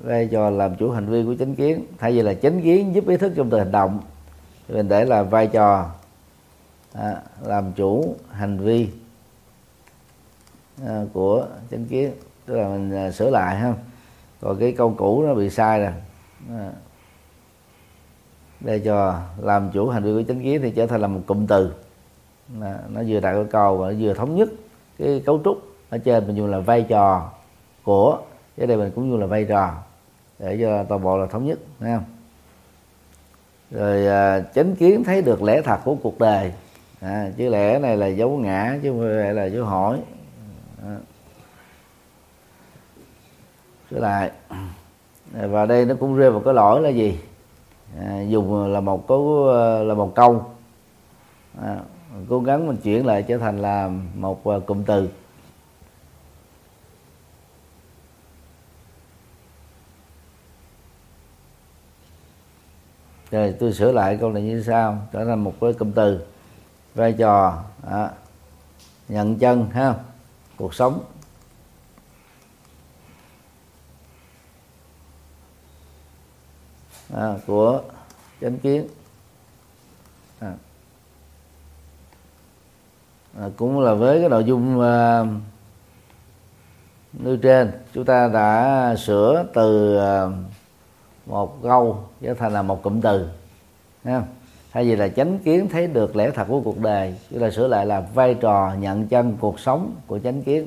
vai trò làm chủ hành vi của chánh kiến. Thay vì là chánh kiến giúp ý thức trong từ hành động thì mình để là vai trò à, làm chủ hành vi à, của chánh kiến. Tức là mình à, sửa lại ha. Còn cái câu cũ nó bị sai rồi. À, vai trò làm chủ hành vi của chánh kiến thì trở thành là một cụm từ. À, nó vừa đặt câu và nó vừa thống nhất cái cấu trúc ở trên mình dùng là vai trò của cái đây mình cũng dùng là vai trò để cho toàn bộ là thống nhất thấy không? Rồi à, chánh kiến thấy được lẽ thật của cuộc đời. À, chứ lẽ này là dấu ngã chứ không phải là dấu hỏi. À. trở lại. Và đây nó cũng rơi vào cái lỗi là gì? À, dùng là một câu à, là một câu. À, cố gắng mình chuyển lại trở thành là một ờ, cụm từ. Rồi tôi sửa lại câu này như sau trở thành một cái cụm từ. Vai trò à, nhận chân ha cuộc sống. À, của chánh kiến. À, cũng là với cái nội dung à, nêu trên chúng ta đã sửa từ à, một câu trở thành là một cụm từ ha. Thay vì là chánh kiến thấy được lẽ thật của cuộc đời chúng ta sửa lại là vai trò nhận chân cuộc sống của chánh kiến.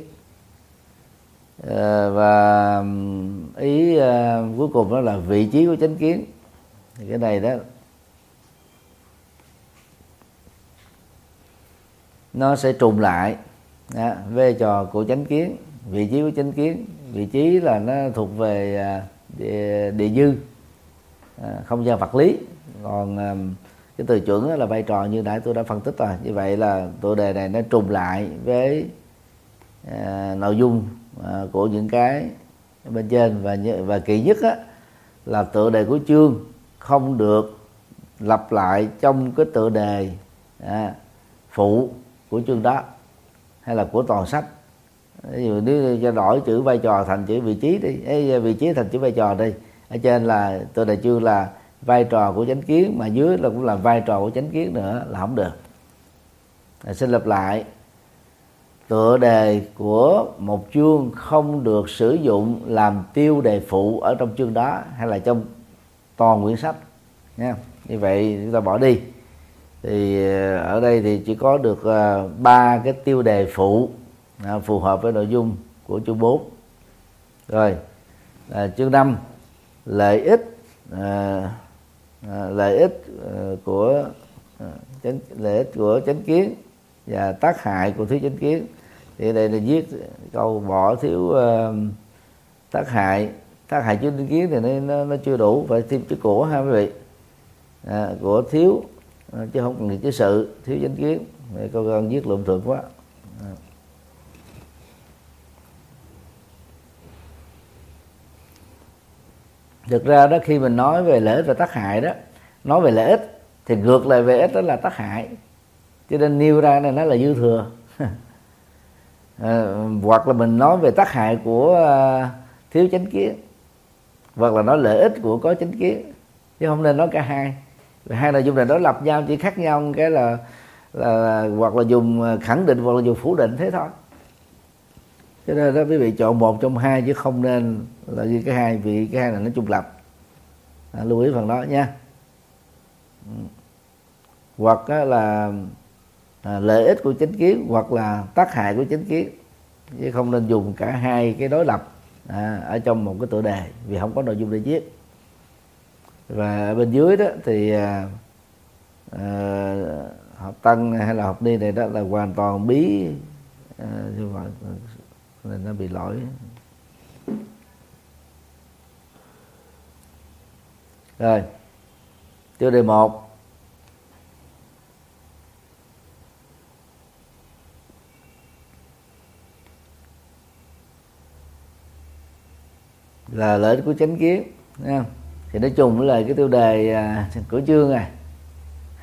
À, và ý à, cuối cùng đó là vị trí của chánh kiến. Thì cái này đó nó sẽ trùng lại đó, vai trò của chánh kiến vị trí của chánh kiến. Vị trí là nó thuộc về à, địa, địa dư à, không gian vật lý. Còn à, cái từ chuẩn là vai trò như nãy tôi đã phân tích rồi. Như vậy là tựa đề này nó trùng lại với à, nội dung à, của những cái bên trên. Và và kỳ nhất á, là tựa đề của chương không được lặp lại trong cái tựa đề à, phụ của chương đó hay là của toàn sách. Ví dụ nếu cho đổi chữ vai trò thành chữ vị trí đi Ê, vị trí thành chữ vai trò đi ở trên là tôi đề chương là vai trò của chánh kiến mà dưới là cũng là vai trò của chánh kiến nữa là không được. À, xin lặp lại tựa đề của một chương không được sử dụng làm tiêu đề phụ ở trong chương đó hay là trong toàn quyển sách nha. Như vậy chúng ta bỏ đi thì ờ, ở đây thì chỉ có được ờ, ba cái tiêu đề phụ à, phù hợp với nội dung của chương 4 rồi à, chương 5 lợi ích à, à, lợi ích à, của à, chánh, lợi ích của chánh kiến và tác hại của thiếu chánh kiến. Thì đây là viết câu bỏ thiếu uh, tác hại tác hại chữ chánh kiến thì nó, nó, nó chưa đủ phải thêm chữ của ha quý vị. À, của thiếu Ờ, chứ không cần chữ sự thiếu chánh kiến để câu con viết lộn thượng quá. Ờ. Thực ra đó khi mình nói về lợi ích và tác hại đó nói về lợi ích thì ngược lại về ích đó là tác hại. Cho nên nêu ra này nó là dư thừa. À, hoặc là mình nói về tác hại của uh, thiếu chánh kiến hoặc là nói lợi ích của có chánh kiến chứ không nên nói cả hai hai nội dung này đối lập nhau chỉ khác nhau cái là, là, hoặc là dùng à, khẳng định hoặc là dùng phủ định thế thôi. Cho nên đó quý vị chọn một trong hai chứ không nên là ghi cái hai vì cái hai là nó trung lập. À, lưu ý phần đó nha. Ừ. Hoặc là à, lợi ích của chính kiến hoặc là tác hại của chính kiến chứ không nên dùng cả hai cái đối lập à, ở trong một cái tựa đề vì không có nội dung để viết và bên dưới đó thì à, à, học tăng hay là học đi này đó là hoàn toàn bí à, như vậy à, nên nó bị lỗi. Rồi tiêu đề một. Là lợi ích của chánh kiến nha thì nói chung với lời cái tiêu đề à, của chương này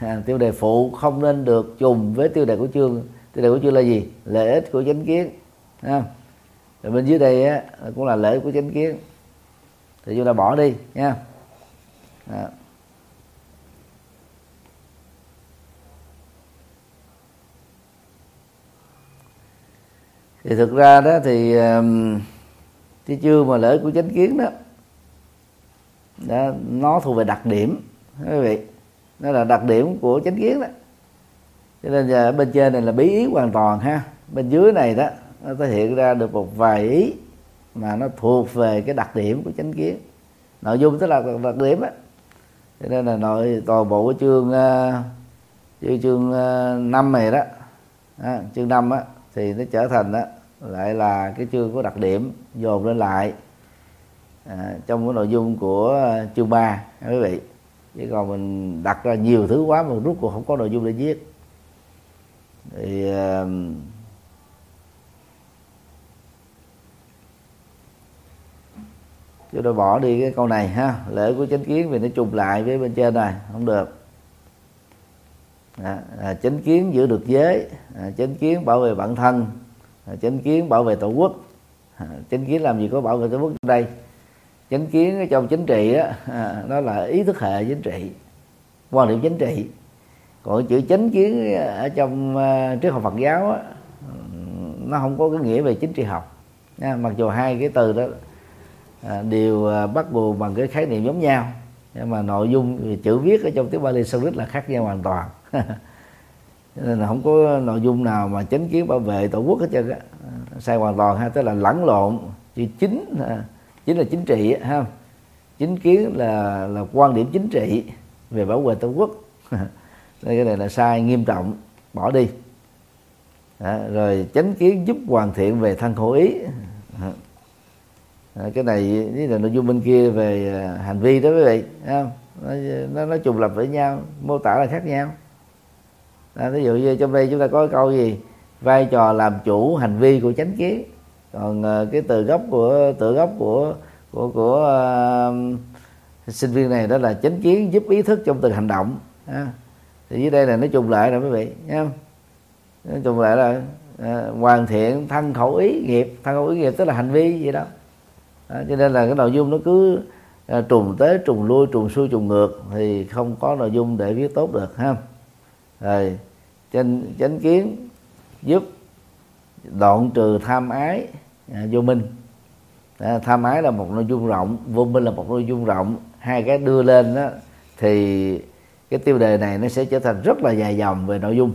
à, tiêu đề phụ không nên được trùng với tiêu đề của chương. Tiêu đề của chương là gì? Lợi ích của chánh kiến ha, rồi bên dưới đây á, cũng là lợi ích của chánh kiến. Thì chúng ta bỏ đi nha. À. thì thực ra đó thì cái chương mà lợi của chánh kiến đó, đó nó thuộc về đặc điểm quý vị. Nó là đặc điểm của chánh kiến đó. Cho nên giờ bên trên này là bí ý hoàn toàn ha. Bên dưới này đó nó thể hiện ra được một vài ý mà nó thuộc về cái đặc điểm của chánh kiến. Nội dung tức là đặc điểm á. Cho nên là nội toàn bộ của ờ, chương chương chương năm này đó à, chương năm á thì nó trở thành đó lại là cái chương có đặc điểm dồn lên lại à, trong cái nội dung của à, chương 3 quý vị. Chứ còn mình đặt ra nhiều thứ quá mà rút cuộc không có nội dung để viết. Thì uh, chúng ta bỏ đi cái câu này ha. Lễ của chánh kiến vì nó trùng lại với bên trên này không được. À, à, chánh kiến giữ được giới. À, chánh kiến bảo vệ bản thân. À, chánh kiến bảo vệ tổ quốc. À, chánh kiến làm gì có bảo vệ tổ quốc trong đây? Chánh kiến trong chính trị à, đó nó là ý thức hệ chính trị quan điểm chính trị còn chữ chánh kiến ở trong à, triết học Phật giáo đó, nó không có cái nghĩa về chính trị học nha. mặc dù hai cái từ đó à, đều à, bắt buộc bằng cái khái niệm giống nhau nhưng mà nội dung chữ viết ở trong tiếng Bali Sanskrit là khác nhau hoàn toàn nên là không có nội dung nào mà chánh kiến bảo vệ tổ quốc hết trơn á sai hoàn toàn ha tức là lẫn lộn chữ chính à, chính là chính trị ha chính kiến là là quan điểm chính trị về bảo vệ tổ quốc. Nên cái này là sai nghiêm trọng bỏ đi. À, rồi chánh kiến giúp hoàn thiện về thân khổ ý. À, cái này với là nội dung bên kia về à, hành vi đó quý vị không? Nó, nó, nó trùng lập với nhau mô tả là khác nhau. À, ví dụ như trong đây chúng ta có câu gì? Vai trò làm chủ hành vi của chánh kiến còn uh, cái từ gốc của tự gốc của của của uh, sinh viên này đó là chánh kiến giúp ý thức trong từng hành động ha. Thì dưới đây là nó trùng lại rồi quý vị nha nói trùng lại là uh, hoàn thiện thân khẩu ý nghiệp thân khẩu ý nghiệp tức là hành vi gì đó. À, cho nên là cái nội dung nó cứ uh, trùng tới trùng lui trùng xuôi trùng ngược thì không có nội dung để viết tốt được ha. Rồi chánh chánh kiến giúp đoạn trừ tham ái à, vô minh. À, tham ái là một nội dung rộng vô minh là một nội dung rộng. Hai cái đưa lên đó thì cái tiêu đề này nó sẽ trở thành rất là dài dòng về nội dung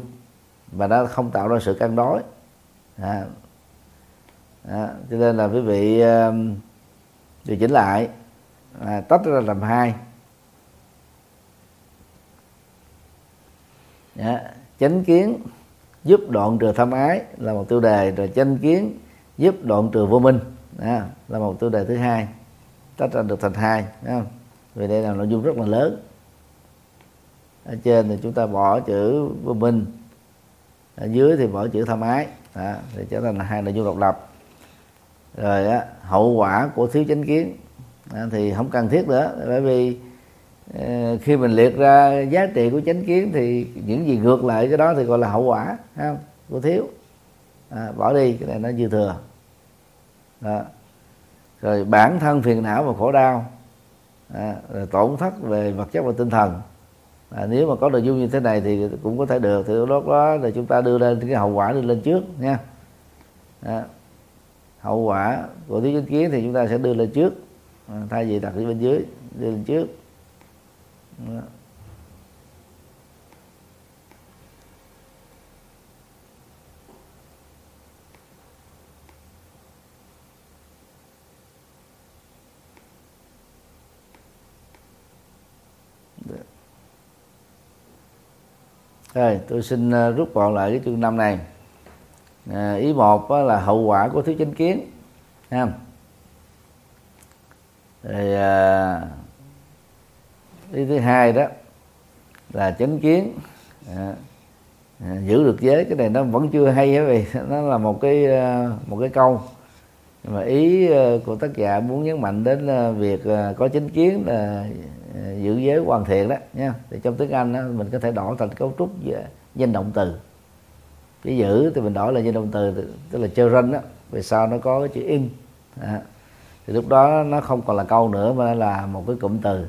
và nó không tạo ra sự cân đối. À, à, cho nên là quý vị à, điều chỉnh lại à, tách ra làm hai. À, chánh kiến giúp đoạn trừ tham ái là một tiêu đề rồi chánh kiến. Giúp đoạn trừ vô minh à, là một tiêu đề thứ hai. Tách ra được thành hai không? vì đây là nội dung rất là lớn. Ở trên thì chúng ta bỏ chữ vô minh. Ở dưới thì bỏ chữ tham ái đó, thì trở thành hai nội dung độc lập. Rồi á, hậu quả của thiếu chánh kiến à, thì không cần thiết nữa bởi vì Ờ, khi mình liệt ra giá trị của chánh kiến thì những gì ngược lại cái đó thì gọi là hậu quả không? của thiếu. À, bỏ đi cái này nó dư thừa. Đó. rồi bản thân phiền não và khổ đau. À, rồi tổn thất về vật chất và tinh thần. À, nếu mà có nội dung như thế này thì cũng có thể được. Thì lúc đó là chúng ta đưa lên cái hậu quả đưa lên trước nha. À, hậu quả của thiếu chánh kiến thì chúng ta sẽ đưa lên trước. À, thay vì đặt ở bên dưới đưa lên trước. Dạ. Dạ. Đó. rồi tôi xin ờ, rút gọn lại cái chương năm này. À, ý một là hậu quả của thiếu chánh kiến ha. Rồi à, ý thứ hai đó là chánh kiến. À, à, giữ được giới. Cái này nó vẫn chưa hay hết vì nó là một cái ờ, một cái câu. Nhưng mà ý ờ, của tác giả muốn nhấn mạnh đến ờ, việc có chánh kiến là giữ giới hoàn thiện đó nha. Thì trong tiếng anh đó, mình có thể đổi thành cấu trúc danh động từ. Cái giữ thì mình đổi là danh động từ tức là children đó về sau nó có cái chữ in. À. thì lúc đó nó không còn là câu nữa mà là một cái cụm từ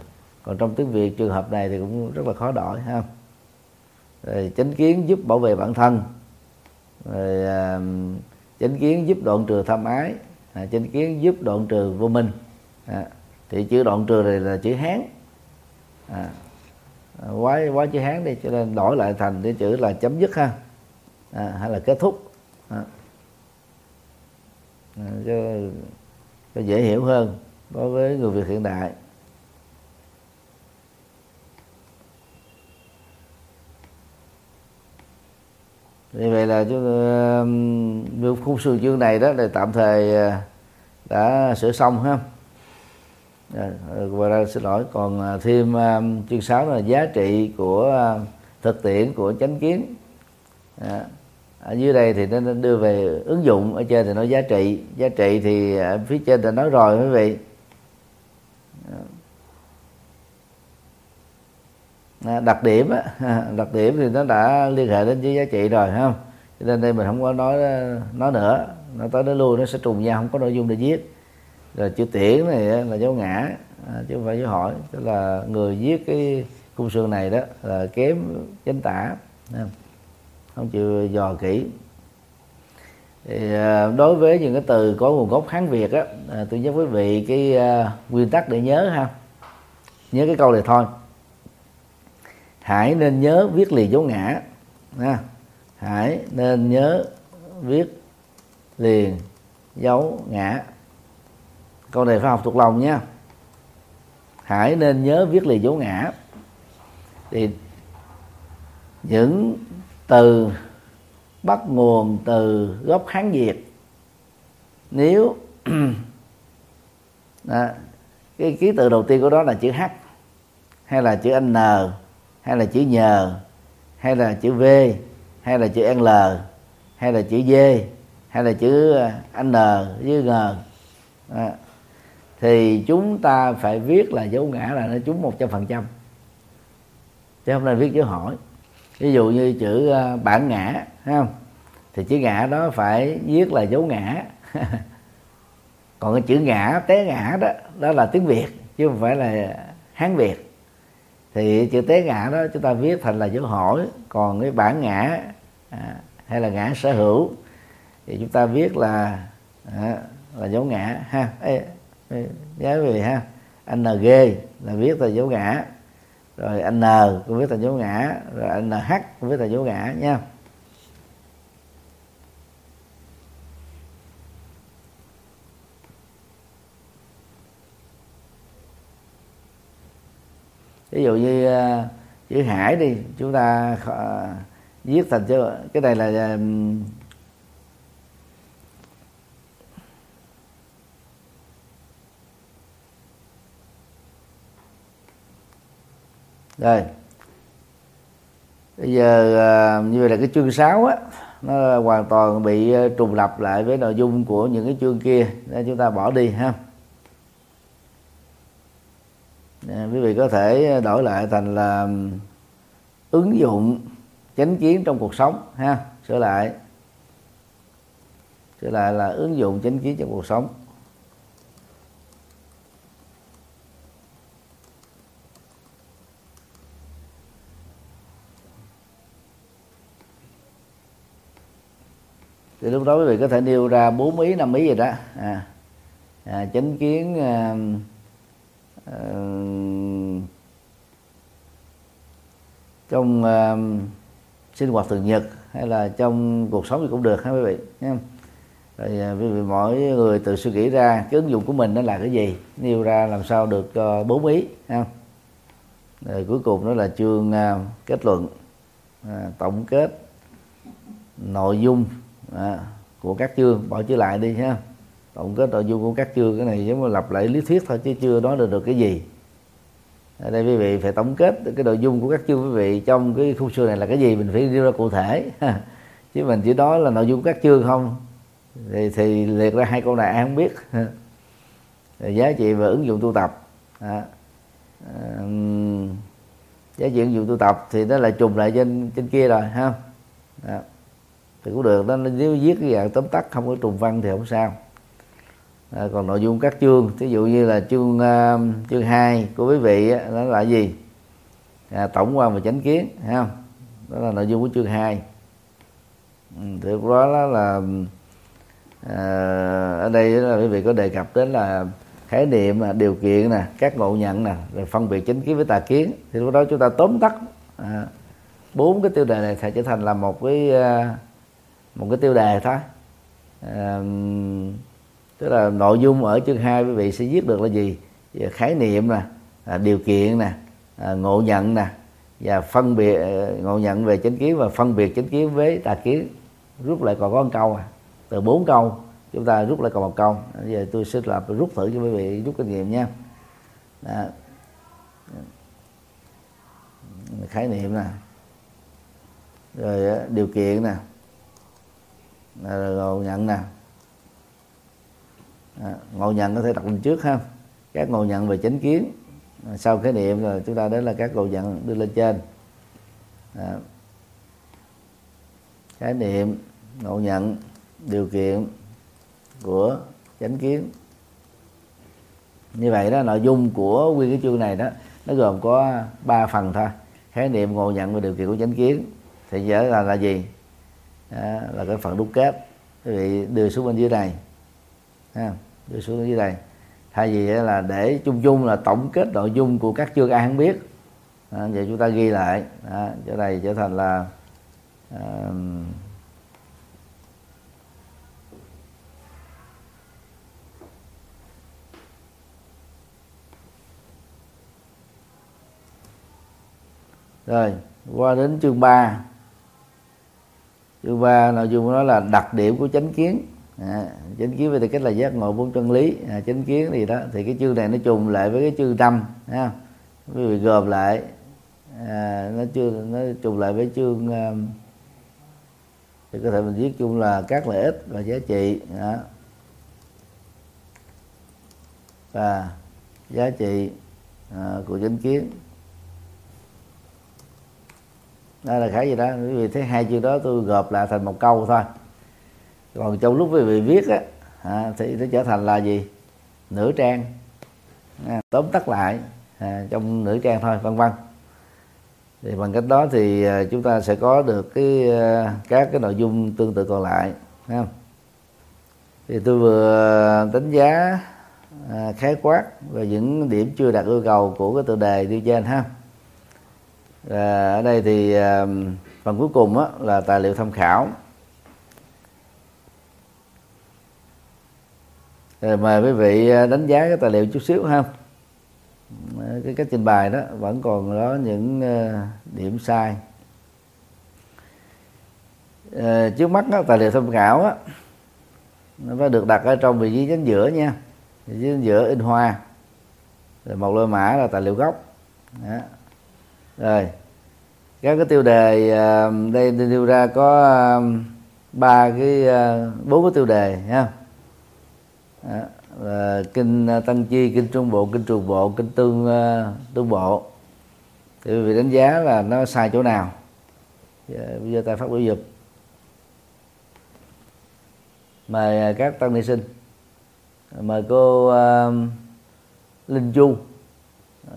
còn trong tiếng việt trường hợp này thì cũng rất là khó đổi ha. Rồi chánh kiến giúp bảo vệ bản thân. Rồi chánh kiến giúp đoạn trừ tham ái. À, chánh kiến giúp đoạn trừ vô minh. À, thì chữ đoạn trừ này là chữ hán. À, quá quá chữ hán đi cho nên đổi lại thành cái chữ là chấm dứt ha. À, hay là kết thúc. À. À, cho, cho dễ hiểu hơn đối với người việt hiện đại. Vì vậy là chúng khung sườn chương này đó là tạm thời ờ, đã sửa xong ha. Dạ, và ra xin lỗi. Còn ờ, thêm à, chương 6 là giá trị của ờ, thực tiễn của chánh kiến. À, ở dưới đây thì nó đưa về ứng dụng ở trên thì nói giá trị. Giá trị thì ở phía trên đã nói rồi quý vị. À, đặc điểm á đặc điểm thì nó đã liên hệ đến với giá trị rồi không? Cho nên đây mình không có nói nói nữa. Nó tới nó lui nó sẽ trùng nhau, không có nội dung để viết. Rồi chữ tiễn này là dấu ngã à, chứ không phải dấu hỏi. Tức là người viết cái cung sườn này đó là kém chánh tả không chịu dò kỹ. Thì à, đối với những cái từ có nguồn gốc hán việt á tôi nhắc quý vị cái nguyên tắc để nhớ ha. Nhớ cái câu này thôi hãy nên nhớ viết liền dấu ngã. Ha hãy nên nhớ viết liền dấu ngã. Câu này phải học thuộc lòng nha. Hãy nên nhớ viết liền dấu ngã. Thì những từ bắt nguồn từ gốc hán việt nếu đó, cái ký tự đầu tiên của đó là chữ h hay là chữ n? Hay là chữ nhờ hay là chữ v hay là chữ l hay là chữ d hay là chữ à, n với g. À, thì chúng ta phải viết là dấu ngã là nó trúng một trăm phần trăm. Chứ không nên viết dấu hỏi. Ví dụ như chữ à, bản ngã thấy không? Thì chữ ngã đó phải viết là dấu ngã. Còn cái chữ ngã té ngã đó đó là tiếng việt chứ không phải là hán việt thì chữ té ngã đó chúng ta viết thành là dấu hỏi. Còn cái bản ngã à, hay là ngã sở hữu thì chúng ta viết là à, là dấu ngã ha. Ê, nhớ về ha? Anh ng là viết là dấu ngã. Rồi anh n cũng viết là dấu ngã. Rồi anh nh cũng viết là dấu ngã nha. Ví dụ như uh, chữ hải đi chúng ta uh, viết thành chữ cái này là ờ, um, rồi bây giờ như vậy là cái chương 6 á nó hoàn toàn bị trùng lập lại với nội dung của những cái chương kia. Nên chúng ta bỏ đi ha à, quý vị có thể đổi lại thành là ứng dụng chánh kiến trong cuộc sống ha sửa lại. Sửa lại là ứng dụng chánh kiến trong cuộc sống. Thì lúc đó quý vị có thể nêu ra bốn ý năm ý gì đó. À, à, chánh kiến à, Ờ, trong uh, sinh hoạt thường nhật hay là trong cuộc sống thì cũng được ha quý vị nha rồi ờ, quý vị mỗi người tự suy nghĩ ra cái ứng dụng của mình nó là cái gì nêu ra làm sao được uh, bốn ý ha. Rồi cuối cùng đó là chương uh, kết luận uh, tổng kết nội dung uh, của các chương bỏ chữ lại đi ha tổng kết nội dung của các chương cái này giống như lặp lại lý thuyết thôi chứ chưa nói được được cái gì. Ở đây quý vị phải tổng kết cái nội dung của các chương quý vị trong cái khung xưa này là cái gì mình phải đưa ra cụ thể. Chứ mình chỉ nói là nội dung các chương không. Thì, thì liệt ra hai câu này ai không biết. Giá trị và ứng dụng tu tập. À, giá trị ứng dụng tu tập thì nó là trùng lại trên trên kia rồi ha. À thì cũng được đó nếu viết cái dạng tóm tắt không có trùng văn thì không sao à, còn nội dung các chương ví dụ như là chương uh, chương 2 của quý vị á, đó là gì? À, tổng quan và chánh kiến ha? đó là nội dung của chương 2 ừ, thì đó, là, là à, ở đây là quý vị có đề cập đến là khái niệm là điều kiện nè các ngộ nhận nè rồi phân biệt chánh kiến với tà kiến. Thì lúc đó chúng ta tóm tắt à, bốn cái tiêu đề này sẽ trở thành là một cái à, một cái tiêu đề thôi. À, tức là nội dung ở chương 2 quý vị sẽ viết được là gì? Khái niệm nè à, điều kiện nè à, ngộ nhận nè và phân biệt à, ngộ nhận về chánh kiến và phân biệt chánh kiến với tà kiến. Rút lại còn có một câu à từ bốn câu chúng ta rút lại còn một câu. À, bây giờ tôi sẽ làm rút thử cho quý vị rút kinh nghiệm nha. Đó. khái niệm nè rồi à, điều kiện nè rồi ngộ nhận nè à, ngộ nhận có thể đặt lên trước ha. Các ngộ nhận về chánh kiến. À, sau khái niệm rồi chúng ta đến là các ngộ nhận đưa lên trên. À, khái niệm ngộ nhận điều kiện của chánh kiến. Như vậy đó nội dung của nguyên cái chương này đó nó gồm có ba phần thôi. Khái niệm ngộ nhận và điều kiện của chánh kiến. Thì giờ là là gì? Đó, là cái phần đúc kết. Quý vị đưa xuống bên dưới này. Ha, đưa xuống dưới đây. Thay vì là để chung chung là tổng kết nội dung của các chương ai không biết. À, vậy chúng ta ghi lại. À, chỗ này trở thành là à, rồi qua đến chương 3 chương 3 nội dung của nó là đặc điểm của chánh kiến à, chánh kiến về tư cách là giác ngộ bốn chân lý. À, chánh kiến gì đó thì cái chương này nó trùng lại với cái chương năm ha quý vị gồm lại. À, nó chưa nó trùng lại với chương um, thì có thể mình viết chung là các lợi ích và giá trị đó. và giá trị à, của chánh kiến. Đó là khái gì đó. Quý vị thấy hai chương đó tôi gộp lại thành một câu thôi còn trong lúc quý vị viết á à, thì nó trở thành là gì? Nửa trang. À, tóm tắt lại à, trong nửa trang thôi vân vân. Thì bằng cách đó thì à, chúng ta sẽ có được cái à, các cái nội dung tương tự còn lại thấy không? Thì tôi vừa đánh giá à, khái quát về những điểm chưa đạt yêu cầu của cái tựa đề đi trên ha. À, ở đây thì à, phần cuối cùng á, là tài liệu tham khảo. Rồi mời quý vị à, đánh giá cái tài liệu chút xíu ha. Ờ, cái cách trình bày đó vẫn còn đó những ờ, điểm sai. Ờ, trước mắt đó, tài liệu tham khảo á nó phải được đặt ở trong vị trí chính giữa nha. Vị trí chính giữa in hoa rồi một lôi mã là tài liệu gốc. Đó. rồi các cái tiêu đề đây nêu ra có ba cái bốn cái tiêu đề nha Ờ, đó, là kinh ờ, tăng chi kinh trung bộ kinh trường bộ kinh tương ờ, tương bộ. Thì quý vị đánh giá là nó sai chỗ nào. Dạ, bây giờ ta phát biểu dục. Mời các tăng ni sinh. Mời cô uh, linh chu.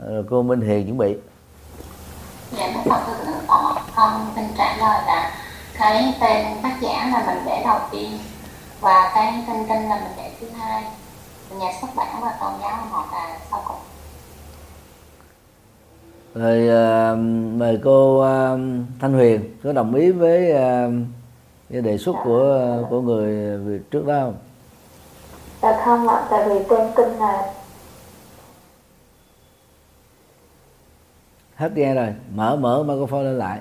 Rồi cô minh hiền chuẩn bị. Dạ đức phật thưa thọ con xin trả lời là cái tên tác giả là mình để đầu tiên và cái tên kinh là mình để thứ hai. Nhà xuất bản và tôn giáo họ là sau cùng. Rồi uh, mời cô uh, thanh huyền có đồng ý với uh, cái đề xuất của của người Việt trước đó không? Dạ không ạ, tại vì tên kinh là hết nghe rồi mở mở microphone lên lại.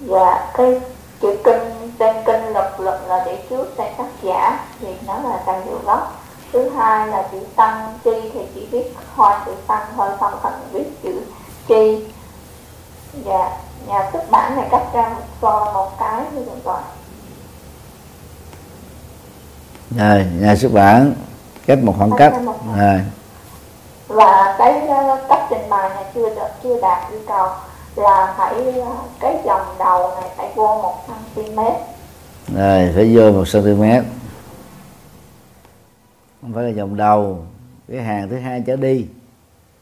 Dạ cái chữ kinh tên kinh lập lập là để trước tên tác giả. Thì nó là tài liệu gốc thứ hai là chữ tăng chi thì chỉ biết hoa chữ tăng thôi không cần biết chữ chi. Dạ nhà xuất bản này cắt ra cho một cái thì được rồi. Rồi nhà xuất bản cách một khoảng cách. rồi. Và cái ờ, cách trình bày này chưa được chưa đạt yêu cầu là phải ờ, cái dòng đầu này phải vô một cm. Rồi phải vô một cm. Không phải là dòng đầu. Cái hàng thứ hai trở đi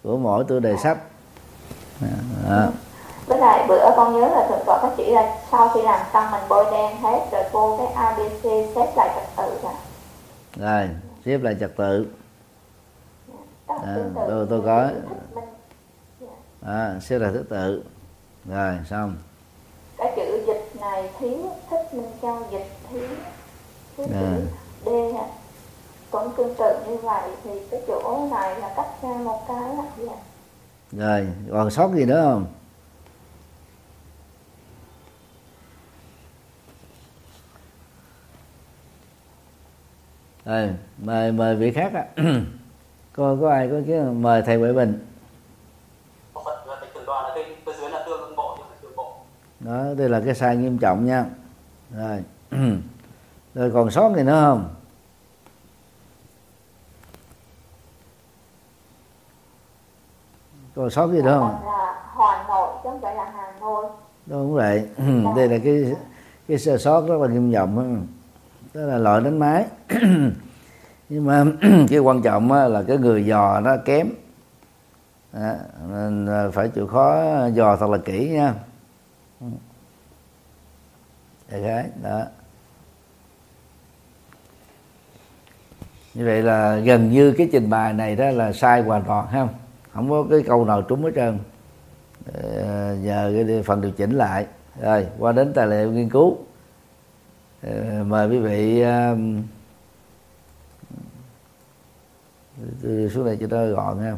của mỗi tiêu đề sách đó. với lại bữa con nhớ là thượng tọa có chỉ là sau khi làm xong mình bôi đen hết rồi cô cái abc xếp lại trật tự rồi rồi xếp lại trật tự. À, tôi tôi có. à, xếp lại thứ tự rồi xong. Cái chữ dịch này thiếu thích minh châu dịch thiếu cái chữ d. Cũng tương tự như vậy thì cái chỗ này là cách ra một cái là dạ. rồi còn sót gì nữa không? Rồi mời mời vị khác á. Có có ai có cái mời thầy Huệ Bình đó đây là cái sai nghiêm trọng nha. Rồi. Rồi còn sót gì nữa không? Còn sót gì nữa không? Hà Nội chứ không phải là Hà Nội đúng vậy. Đây là cái cái sơ sót rất là nghiêm trọng đó là loại đánh máy. Nhưng mà cái quan trọng là cái người dò nó kém. Đó, nên phải chịu khó dò thật là kỹ nha thế khái đó. Như vậy là gần như cái trình bày này đó là sai hoàn toàn không? Không có cái câu nào trúng hết trơn. Ờ, nhờ cái phần điều chỉnh lại. Rồi qua đến tài liệu nghiên cứu. Ờ, mời quý vị um, xuống đây cho nó gọn ha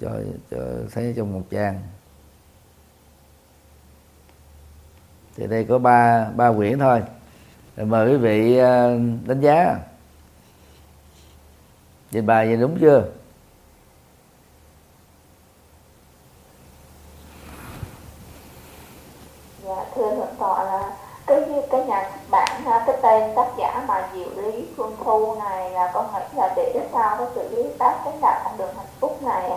cho, cho thấy trong một trang. Thì đây có ba ba quyển thôi. Rồi mời quý vị ờ, đánh giá. Trình bày vậy đúng chưa? Dạ thưa thượng tọa là cái cái nhà xuất bản cái tên tác giả mà diệu lý phương thu này là con nghĩ là để sao có sự lý tác cái đạo con đường hạnh phúc này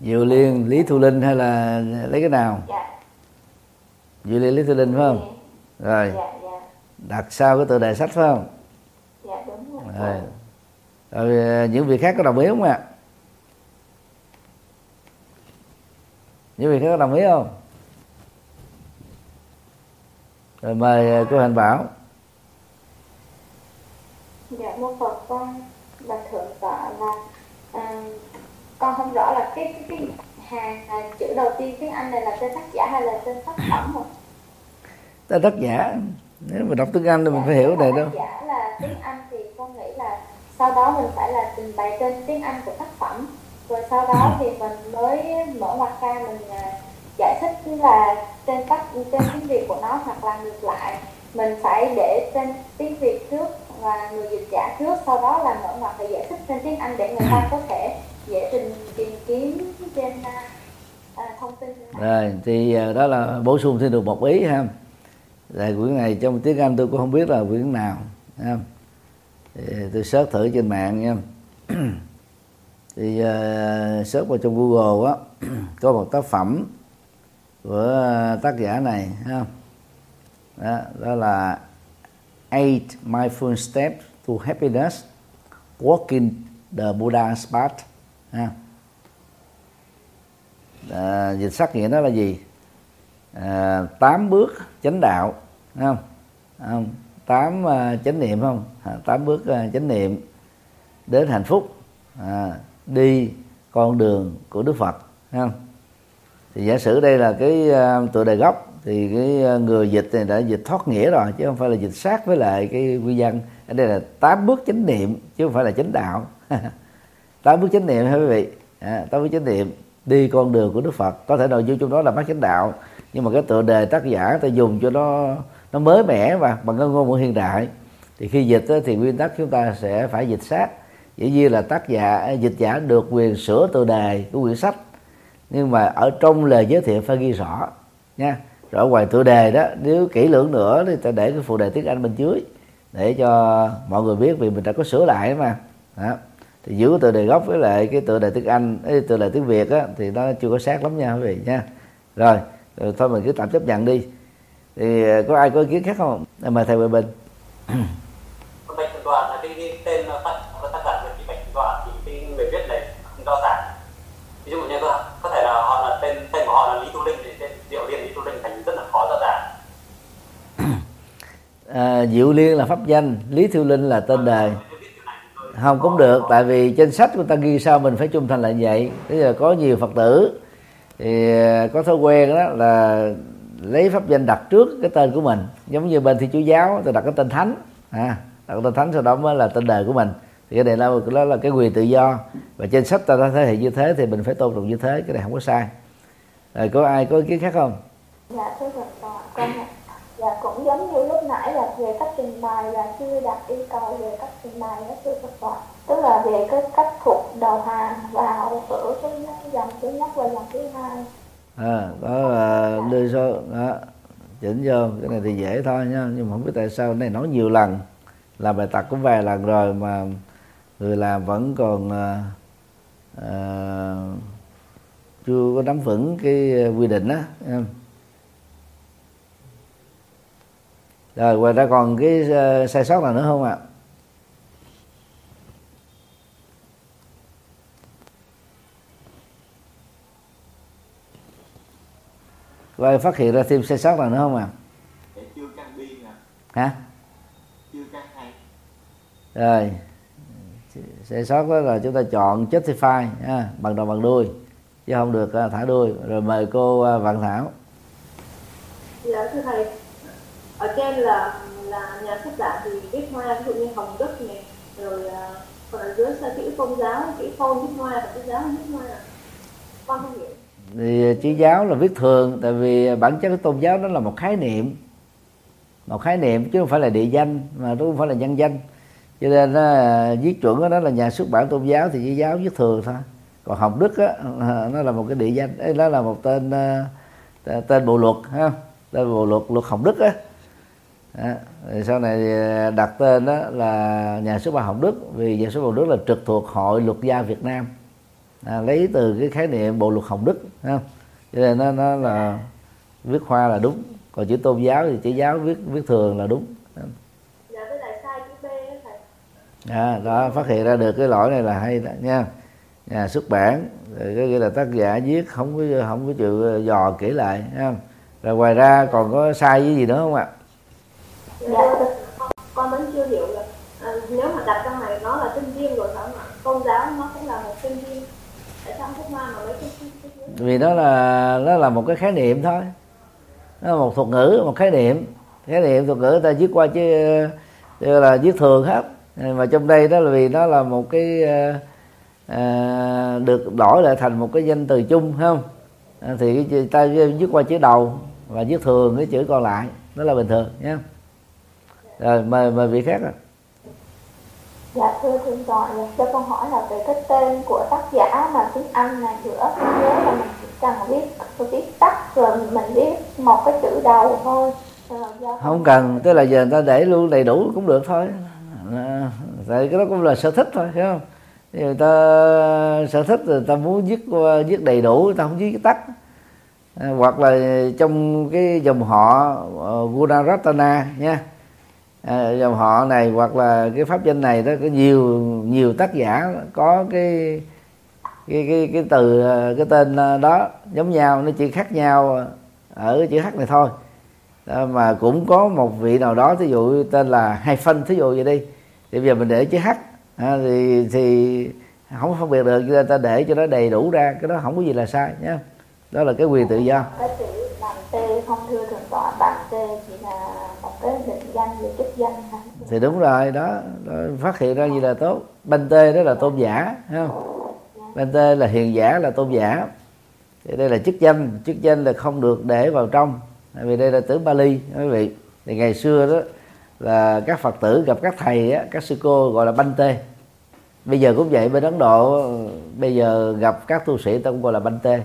diệu liên lý thu linh hay là lấy cái nào? Dạ Duy Ly Lý Tư Linh phải không? Dạ. Rồi. Dạ, dạ. Đặt sau cái tựa đề sách phải không? Dạ đúng rồi. Rồi. rồi ờ, những vị khác có đồng ý không ạ? Những vị khác có đồng ý không? Rồi mời ờ, cô Hành Bảo. Dạ mô Phật con là thượng tọa là à, con không rõ là cái cái, cái hàng à, chữ đầu tiên tiếng Anh này là tên tác giả hay là tên tác phẩm không? Tên tác giả. Nếu mà đọc tiếng Anh thì mình phải hiểu này đâu. Giả là tiếng Anh thì con nghĩ là sau đó mình phải là trình bày tên tiếng Anh của tác phẩm. Rồi sau đó thì mình mới mở ngoặc ra mình à, giải thích là tên tác tên tiếng Việt của nó hoặc là ngược lại. Mình phải để tên tiếng Việt trước và người dịch giả trước sau đó là mở ngoặc để giải thích tên tiếng Anh để người ta có thể dễ trình tìm kiếm trên à, thông tin. Rồi thì à, đó là bổ sung thêm được một ý ha là quyển này trong tiếng anh tôi cũng không biết là quyển nào ha thì tôi search thử trên mạng nha thì uh, search vào trong google á có một tác phẩm của ờ, tác giả này ha đó, đó là eight mindful steps to happiness walking the Buddha's path ha à, ờ, dịch sắc nghĩa đó là gì? À, tám bước chánh đạo không? Không? Tám uh, chánh niệm không? À, tám bước uh, chánh niệm đến hạnh phúc. À, đi con đường của đức phật không? Thì giả sử đây là cái uh, tựa đề gốc thì cái người dịch này đã dịch thoát nghĩa rồi chứ không phải là dịch sát với lại cái quy dân ở đây là tám bước chánh niệm chứ không phải là chánh đạo. Tám bước chánh niệm hả quý vị. À, tám bước chánh niệm đi con đường của đức phật. Có thể nội dung trong đó là bát chánh đạo nhưng mà cái tựa đề tác giả ta dùng cho nó nó mới mẻ và bằng cái ngôn ngữ hiện đại. Thì khi dịch thì nguyên tắc chúng ta sẽ phải dịch sát. Dĩ nhiên là tác giả à, dịch giả được quyền sửa tựa đề của quyển sách. Nhưng mà ở trong lời giới thiệu phải ghi rõ nha. Rồi ngoài tựa đề đó nếu kỹ lưỡng nữa thì ta để cái phụ đề tiếng anh bên dưới để cho mọi người biết vì mình đã có sửa lại mà. Đó. thì giữ tựa đề gốc với lại cái tựa đề tiếng anh cái tựa đề tiếng việt á, thì nó chưa có sát lắm nha quý vị nha. Rồi, rồi thôi mình cứ tạm chấp nhận đi. Thì có ai có ý kiến khác không? Mời thầy Huệ Bình. Toàn là cái, cái tên tác tác giả Thị Bạch Thủy Toàn thì cái người viết này do giả ví dụ như có, có thể là họ là tên tên của họ là Lý Tu Linh thì tên Diệu Liên Lý Tu Linh thành rất là khó rõ ràng. À, Diệu Liên là pháp danh Lý Thiêu Linh là tên đời không cũng được tại vì trên sách của ta ghi sao mình phải trung thành là vậy. Bây giờ có nhiều phật tử thì ờ, có thói quen đó là lấy pháp danh đặt trước cái tên của mình. Giống như bên thi chúa giáo tôi đặt cái tên thánh. À, đặt cái tên thánh sau đó mới là tên đời của mình. Thì cái này là đó là cái quyền tự do. Và trên sách ta đã thể hiện như thế thì mình phải tôn trọng như thế cái này không có sai. Rồi có ai có ý kiến khác không? Dạ thưa phật à, con dạ cũng giống như lúc nãy là về cách trình bày là chưa đặt yêu cầu về cách trình bày đó thưa phật tức là về cái cách thuộc đầu hàng vào ở cái dòng thứ nhất và dòng thứ hai. À, đó là đưa số đó chỉnh vô cái này thì dễ thôi nha nhưng mà không biết tại sao cái này nói nhiều lần làm bài tập cũng vài lần rồi mà người làm vẫn còn à, à, chưa có nắm vững cái quy định đó rồi ngoài ra còn cái uh, sai sót nào nữa không ạ? Và phát hiện ra thêm sai sót nào nữa không ạ? Hả? Rồi. Sai sót đó là chúng ta chọn justify ha, bằng đầu bằng đuôi. Chứ không được uh, thả đuôi. Rồi mời cô uh, vạn thảo. Dạ thưa thầy. Ở trên là là nhà xuất bản thì viết hoa ví dụ như hồng đức này rồi à, còn ở dưới là chữ tôn giáo chữ tôn viết hoa và chữ giáo viết hoa. Con không hiểu thì à, chữ giáo là viết thường tại vì à, bản chất của tôn giáo đó là một khái niệm. Một khái niệm chứ không phải là địa danh mà nó không phải là nhân danh. Cho nên nó viết chuẩn đó, đó là nhà xuất bản tôn giáo thì chữ giáo viết thường thôi. Còn hồng đức á, nó là một cái địa danh đó là một tên tên bộ luật ha tên bộ luật luật hồng đức á. Đó. Rồi sau này đặt tên đó là nhà xuất bản Hồng Đức vì nhà xuất bản Hồng Đức là trực thuộc hội luật gia Việt Nam à, lấy từ cái khái niệm bộ luật Hồng Đức không? cho nên nó, nó là viết hoa là đúng còn chữ tôn giáo thì chữ giáo viết viết thường là đúng. Dạ với lại sai chữ B đó thầy. À, đó phát hiện ra được cái lỗi này là hay đó nha. Nhà xuất bản rồi cái nghĩa là tác giả viết không có không có chịu dò kỹ lại ha. rồi ngoài ra còn có sai với gì nữa không ạ? Dạ con, vẫn chưa hiểu là à, nếu mà đặt trong này nó là tinh riêng rồi phải không ạ tôn giáo nó cũng là một tinh riêng vì đó là nó là một cái khái niệm thôi. Nó là một thuật ngữ một khái niệm. Khái niệm thuật ngữ ta viết qua chứ là viết thường hết. Mà trong đây đó là vì nó là một cái à, được đổi lại thành một cái danh từ chung không? À, thì ta viết qua chữ đầu và viết thường cái chữ còn lại. Đó là bình thường nhé. Rồi mời mời vị khác ạ. Dạ thưa thượng tọa, dạ, cho con hỏi là về cái tên của tác giả mà tiếng Anh này giữa nhớ là mình chỉ cần viết viết tắt rồi mình viết một cái chữ đầu thôi. Ờ, không cần, tức là giờ người ta để luôn đầy đủ cũng được thôi. À, tại cái đó cũng là sở thích thôi, hiểu không? Người ta sở thích rồi ta muốn viết viết đầy đủ, ta không viết tắt. À, hoặc là trong cái dòng họ uh, Gunaratana nha à, dòng họ này hoặc là cái pháp danh này đó có nhiều nhiều tác giả có cái cái cái cái từ ờ, cái tên ờ, đó giống nhau nó chỉ khác nhau ở chữ h này thôi. Đó, mà cũng có một vị nào đó thí dụ tên là hai phân thí dụ vậy đi thì bây giờ mình để chữ h à, thì thì không phân biệt được cho nên ta để cho nó đầy đủ ra cái đó không có gì là sai nhé đó là cái quyền tự do. Cái chữ bằng t không thưa thượng tọa bằng t chỉ là một cái định danh về chức danh thì đúng rồi đó, đó phát hiện ra gì là tốt. Banh tê đó là tôn giả thấy không? Banh tê là hiền giả là tôn giả. Thì đây là chức danh chức danh là không được để vào trong. Vì đây là tử Bali quý vị. Thì ngày xưa đó là các phật tử gặp các thầy á, các sư cô gọi là banh tê. Bây giờ cũng vậy bên ấn độ bây giờ gặp các tu sĩ ta cũng gọi là banh tê.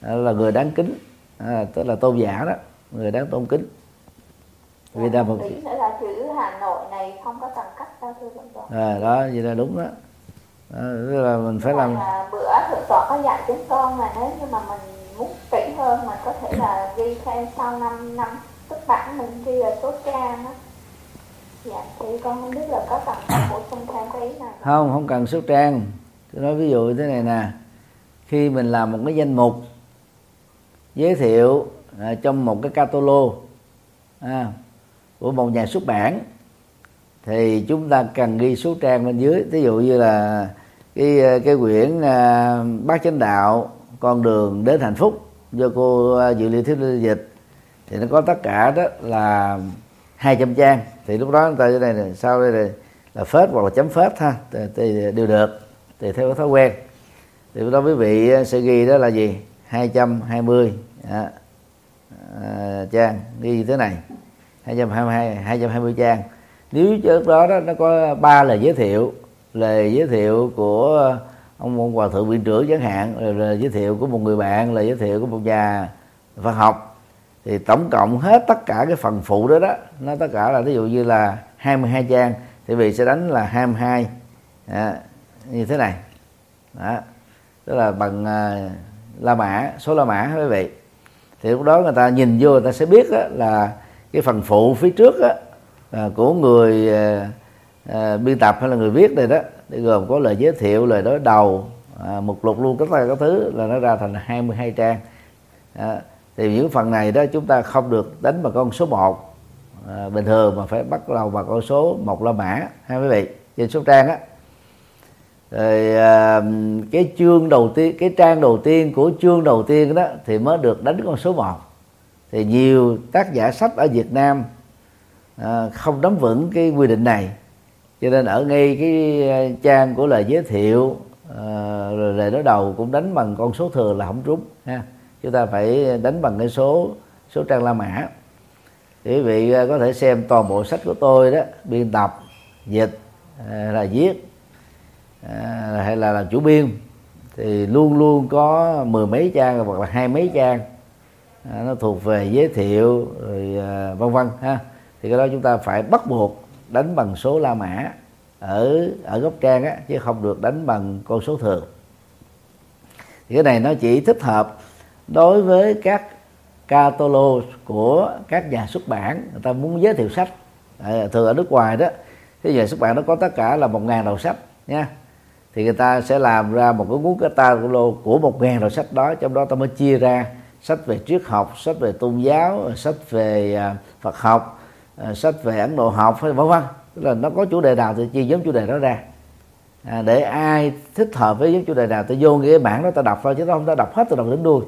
Là người đáng kính à, tức là tôn giả đó người đáng tôn kính vì là một chữ nữa là chữ Hà Nội này không có tầm cách sao thưa thượng tọa à, đó vậy là đúng đó. À, tức là mình phải làm là bữa thượng tọa có dạy chúng con là nếu như mà mình muốn kỹ hơn mình có thể là ghi thêm sau 5 năm xuất bản mình ghi là số trang đó dạ thì con không biết là có tầm cách ý này không không cần số trang. Tôi nói ví dụ như thế này nè. Khi mình làm một cái danh mục giới thiệu à, trong một cái catalog à, của một nhà xuất bản thì chúng ta cần ghi số trang bên dưới. Ví dụ như là cái cái quyển à, bát chánh đạo con đường đến hạnh phúc do cô à, dự liệu thiếu dịch thì nó có tất cả đó là 200 trang. Thì lúc đó người ta đây này sau đây này là phết hoặc là chấm phết ha thì, thì đều được thì theo cái thói quen. Thì lúc đó quý vị à, sẽ ghi đó là gì? 220 à, à, trang ghi như thế này. 222 220 trang. Nếu trước đó, đó nó có ba lời giới thiệu lời giới thiệu của ông, ông hòa thượng viện trưởng chẳng hạn lời giới thiệu của một người bạn lời giới thiệu của một nhà văn học. Thì tổng cộng hết tất cả cái phần phụ đó đó nó tất cả là ví dụ như là 22 trang thì vị sẽ đánh là 22 à, như thế này. Đó tức là bằng uh, la mã số la mã quý vị. Thì lúc đó người ta nhìn vô người ta sẽ biết đó, là cái phần phụ phía trước đó, à, của người à, à, biên tập hay là người viết này đó để gồm có lời giới thiệu lời đối đầu à, mục lục luôn tất cả các thứ là nó ra thành 22 trang. À, thì những phần này đó chúng ta không được đánh bằng con số 1 à, bình thường mà phải bắt đầu bằng con số một la mã hai quý vị trên số trang á. Rồi à, cái chương đầu tiên cái trang đầu tiên của chương đầu tiên đó thì mới được đánh con số 1 thì nhiều tác giả sách ở Việt Nam à, không nắm vững cái quy định này. Cho nên ở ngay cái à, trang của lời giới thiệu à, rồi lời đối đầu cũng đánh bằng con số thừa là không trúng ha. Chúng ta phải đánh bằng cái số số trang la mã. Quý vị à, có thể xem toàn bộ sách của tôi đó biên tập dịch à, là viết à, hay là làm chủ biên thì luôn luôn có mười mấy trang hoặc là hai mấy trang à, nó thuộc về giới thiệu rồi à, vân vân ha. Thì cái đó chúng ta phải bắt buộc đánh bằng số la mã ở ở góc trang á chứ không được đánh bằng con số thường. Thì cái này nó chỉ thích hợp đối với các catalog của các nhà xuất bản người ta muốn giới thiệu sách. À, thường ở nước ngoài đó cái nhà xuất bản nó có tất cả là một ngàn đầu sách nha. Thì người ta sẽ làm ra một cái cuốn catalog của một ngàn đầu sách đó trong đó ta mới chia ra sách về triết học sách về tôn giáo sách về à, phật học à, sách về ấn độ học vân vân. Tức là nó có chủ đề nào thì chia giống chủ đề đó ra. À, để ai thích hợp với giống chủ đề nào ta vô nghĩa bản đó ta đọc thôi chứ không ta đọc hết từ đầu đến đuôi.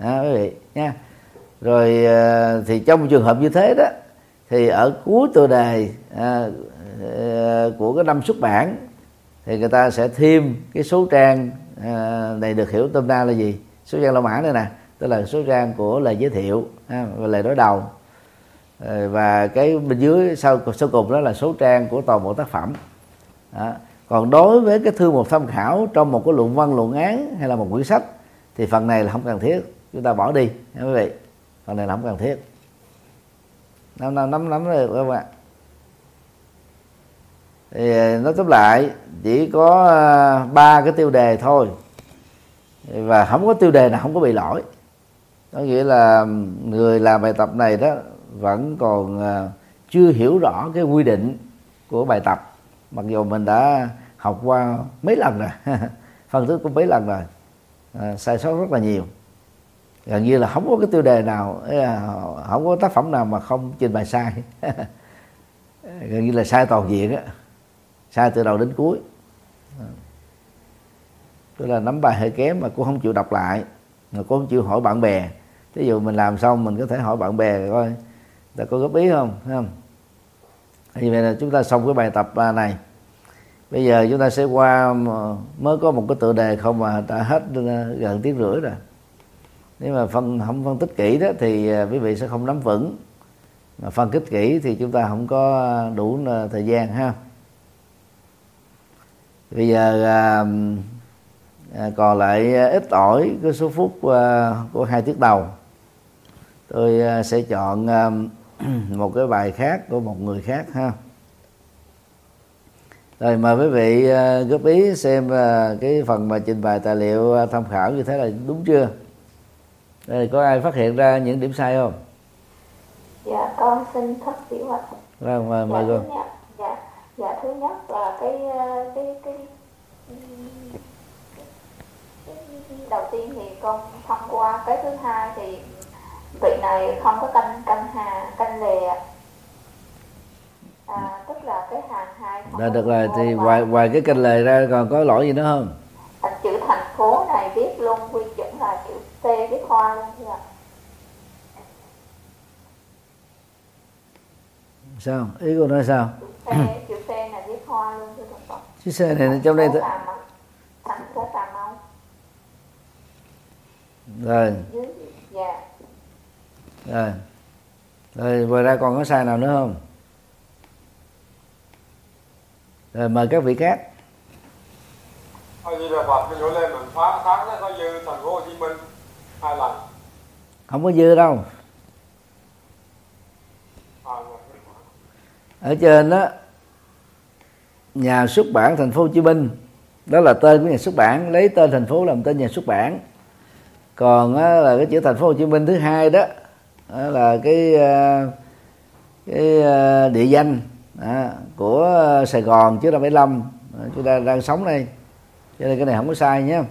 À, quý vị nha. Rồi à, thì trong trường hợp như thế đó thì ở cuối tựa đề à, à, của cái năm xuất bản thì người ta sẽ thêm cái số trang à, này được hiểu tâm đa là gì? Số trang la mã đây nè tức là số trang của lời giới thiệu ha, và lời đối đầu. Ờ, và cái bên dưới sau sau cùng đó là số trang của toàn bộ tác phẩm. Đó. còn đối với cái thư mục tham khảo trong một cái luận văn luận án hay là một quyển sách thì phần này là không cần thiết. Chúng ta bỏ đi nha quý vị. Phần này là không cần thiết. Nắm nắm nắm nắm rồi các bạn thì ờ, nói tóm lại chỉ có ờ, ba cái tiêu đề thôi. Và không có tiêu đề nào không có bị lỗi có nghĩa là người làm bài tập này đó vẫn còn à, chưa hiểu rõ cái quy định của bài tập. Mặc dù mình đã học qua mấy lần rồi phân tích cũng mấy lần rồi à, sai sót rất là nhiều. Gần như là không có cái tiêu đề nào không có tác phẩm nào mà không trình bày sai. Gần như là sai toàn diện á sai từ đầu đến cuối. Tức là nắm bài hơi kém mà cũng không chịu đọc lại mà cũng không chịu hỏi bạn bè ví dụ mình làm xong mình có thể hỏi bạn bè coi ta có góp ý không Thấy không? Như vậy là chúng ta xong cái bài tập này. Bây giờ chúng ta sẽ qua mới có một cái tựa đề không mà đã hết gần tiếng rưỡi rồi. Nếu mà phân không phân tích kỹ đó thì à, quý vị sẽ không nắm vững. Mà phân tích kỹ thì chúng ta không có đủ à, thời gian ha. Bây giờ à, à, còn lại ít ỏi cái số phút à, của hai tiết đầu tôi à, sẽ chọn à, một cái bài khác của một người khác ha rồi mời quý vị à, góp ý xem à, cái phần mà trình bày tài liệu à, tham khảo như thế là đúng chưa đây có ai phát hiện ra những điểm sai không dạ con xin thất tiểu ạ vâng mời, mời dạ, dạ dạ thứ nhất là cái cái cái, cái đầu tiên thì con thông qua cái thứ hai thì vị này không có canh canh hà canh lè. À, tức là cái hàng hai có được rồi thì ngoài ngoài cái kênh lời ra còn có lỗi gì nữa không? Thành chữ thành phố này viết luôn quy chuẩn là chữ T viết hoa luôn chưa sao? Ý cô nói sao? T, chữ T này viết hoa luôn thưa thầy chiếc xe này trong đây Thành phố Cà Mau. rồi. Dưới dạ rồi. Rồi ngoài ra còn có sai nào nữa không? Rồi mời các vị khác. A Di Đà Phật cái chỗ lên mình phá tháng nó có dư thành phố Hồ Chí Minh hai lần. không có dư đâu. Ở trên đó nhà xuất bản thành phố Hồ Chí Minh đó là tên của nhà xuất bản lấy tên thành phố làm tên nhà xuất bản. Còn á, là cái chữ thành phố Hồ Chí Minh thứ hai đó, đó là cái ờ, cái ờ, địa danh à, của Sài Gòn trước năm 75 à, chúng ta đang sống đây. Cho nên cái này không có sai nhé.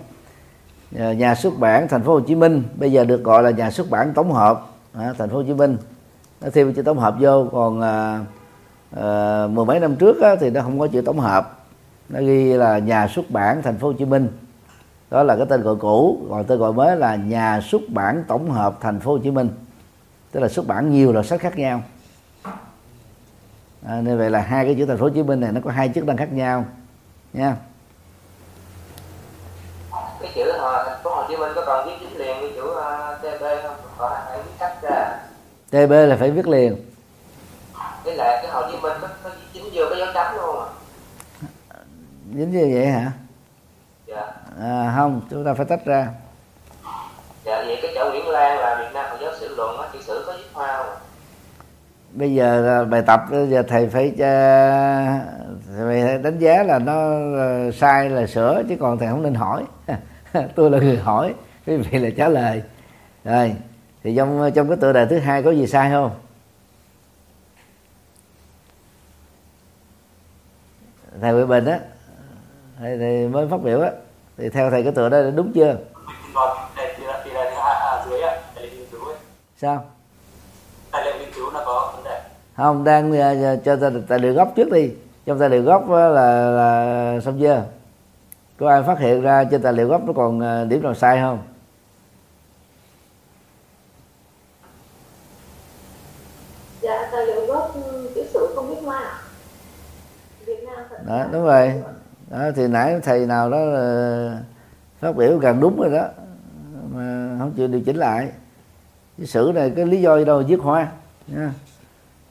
Nhà- nhà xuất bản thành phố Hồ Chí Minh bây giờ được gọi là nhà xuất bản tổng hợp à, thành phố Hồ Chí Minh. Nó thêm chữ tổng hợp vô còn à, à, mười mấy năm trước á, thì nó không có chữ tổng hợp. Nó ghi là nhà xuất bản thành phố Hồ Chí Minh. Đó là cái tên gọi cũ còn tên gọi mới là nhà xuất bản tổng hợp thành phố Hồ Chí Minh tức là xuất bản nhiều loại sách khác nhau. À, nên vậy là hai cái chữ thành phố Hồ Chí Minh này nó có hai chức năng khác nhau nha. Cái chữ ờ, thành phố Hồ Chí Minh có còn viết chính liền với chữ ờ, TB không? Có phải viết cách ra. TB là phải viết liền. Với lại cái Hồ Chí Minh có, có chính vô cái dấu chấm luôn à? Dính như vậy hả? Dạ. À, không chúng ta phải tách ra dạ vậy cái chữ Nguyễn Lan là Việt Nam Phật giáo sử luận á chữ sử có viết hoa không? Bây giờ là bài tập bây giờ thầy phải uh, thầy đánh giá là nó ờ, sai là sửa chứ còn thầy không nên hỏi. Tôi là người hỏi quý vị là trả lời. Rồi thì trong trong cái tựa đề thứ hai có gì sai không? Thầy Huệ Bình á thầy, thầy mới phát biểu á. Thì theo thầy cái tựa đó là đúng chưa đây thì là thì là thứ hai à, dưới ạ tài liệu nghiên cứu ấy sao? Tài liệu nghiên cứu nó có vấn đề. Không đang ờ, cho ta tài liệu gốc trước đi. Trong tài liệu gốc là là xong chưa? Có ai phát hiện ra trên tài liệu gốc nó còn ờ, điểm nào sai không? Dạ tài liệu gốc ừ, chữ sử không biết hoa ạ. Việt Nam đó đúng rồi. đó thì nãy thầy nào đó là phát biểu gần đúng rồi đó. Mà không chịu điều chỉnh lại cái sử này cái lý do gì đâu mà viết hoa. Nha.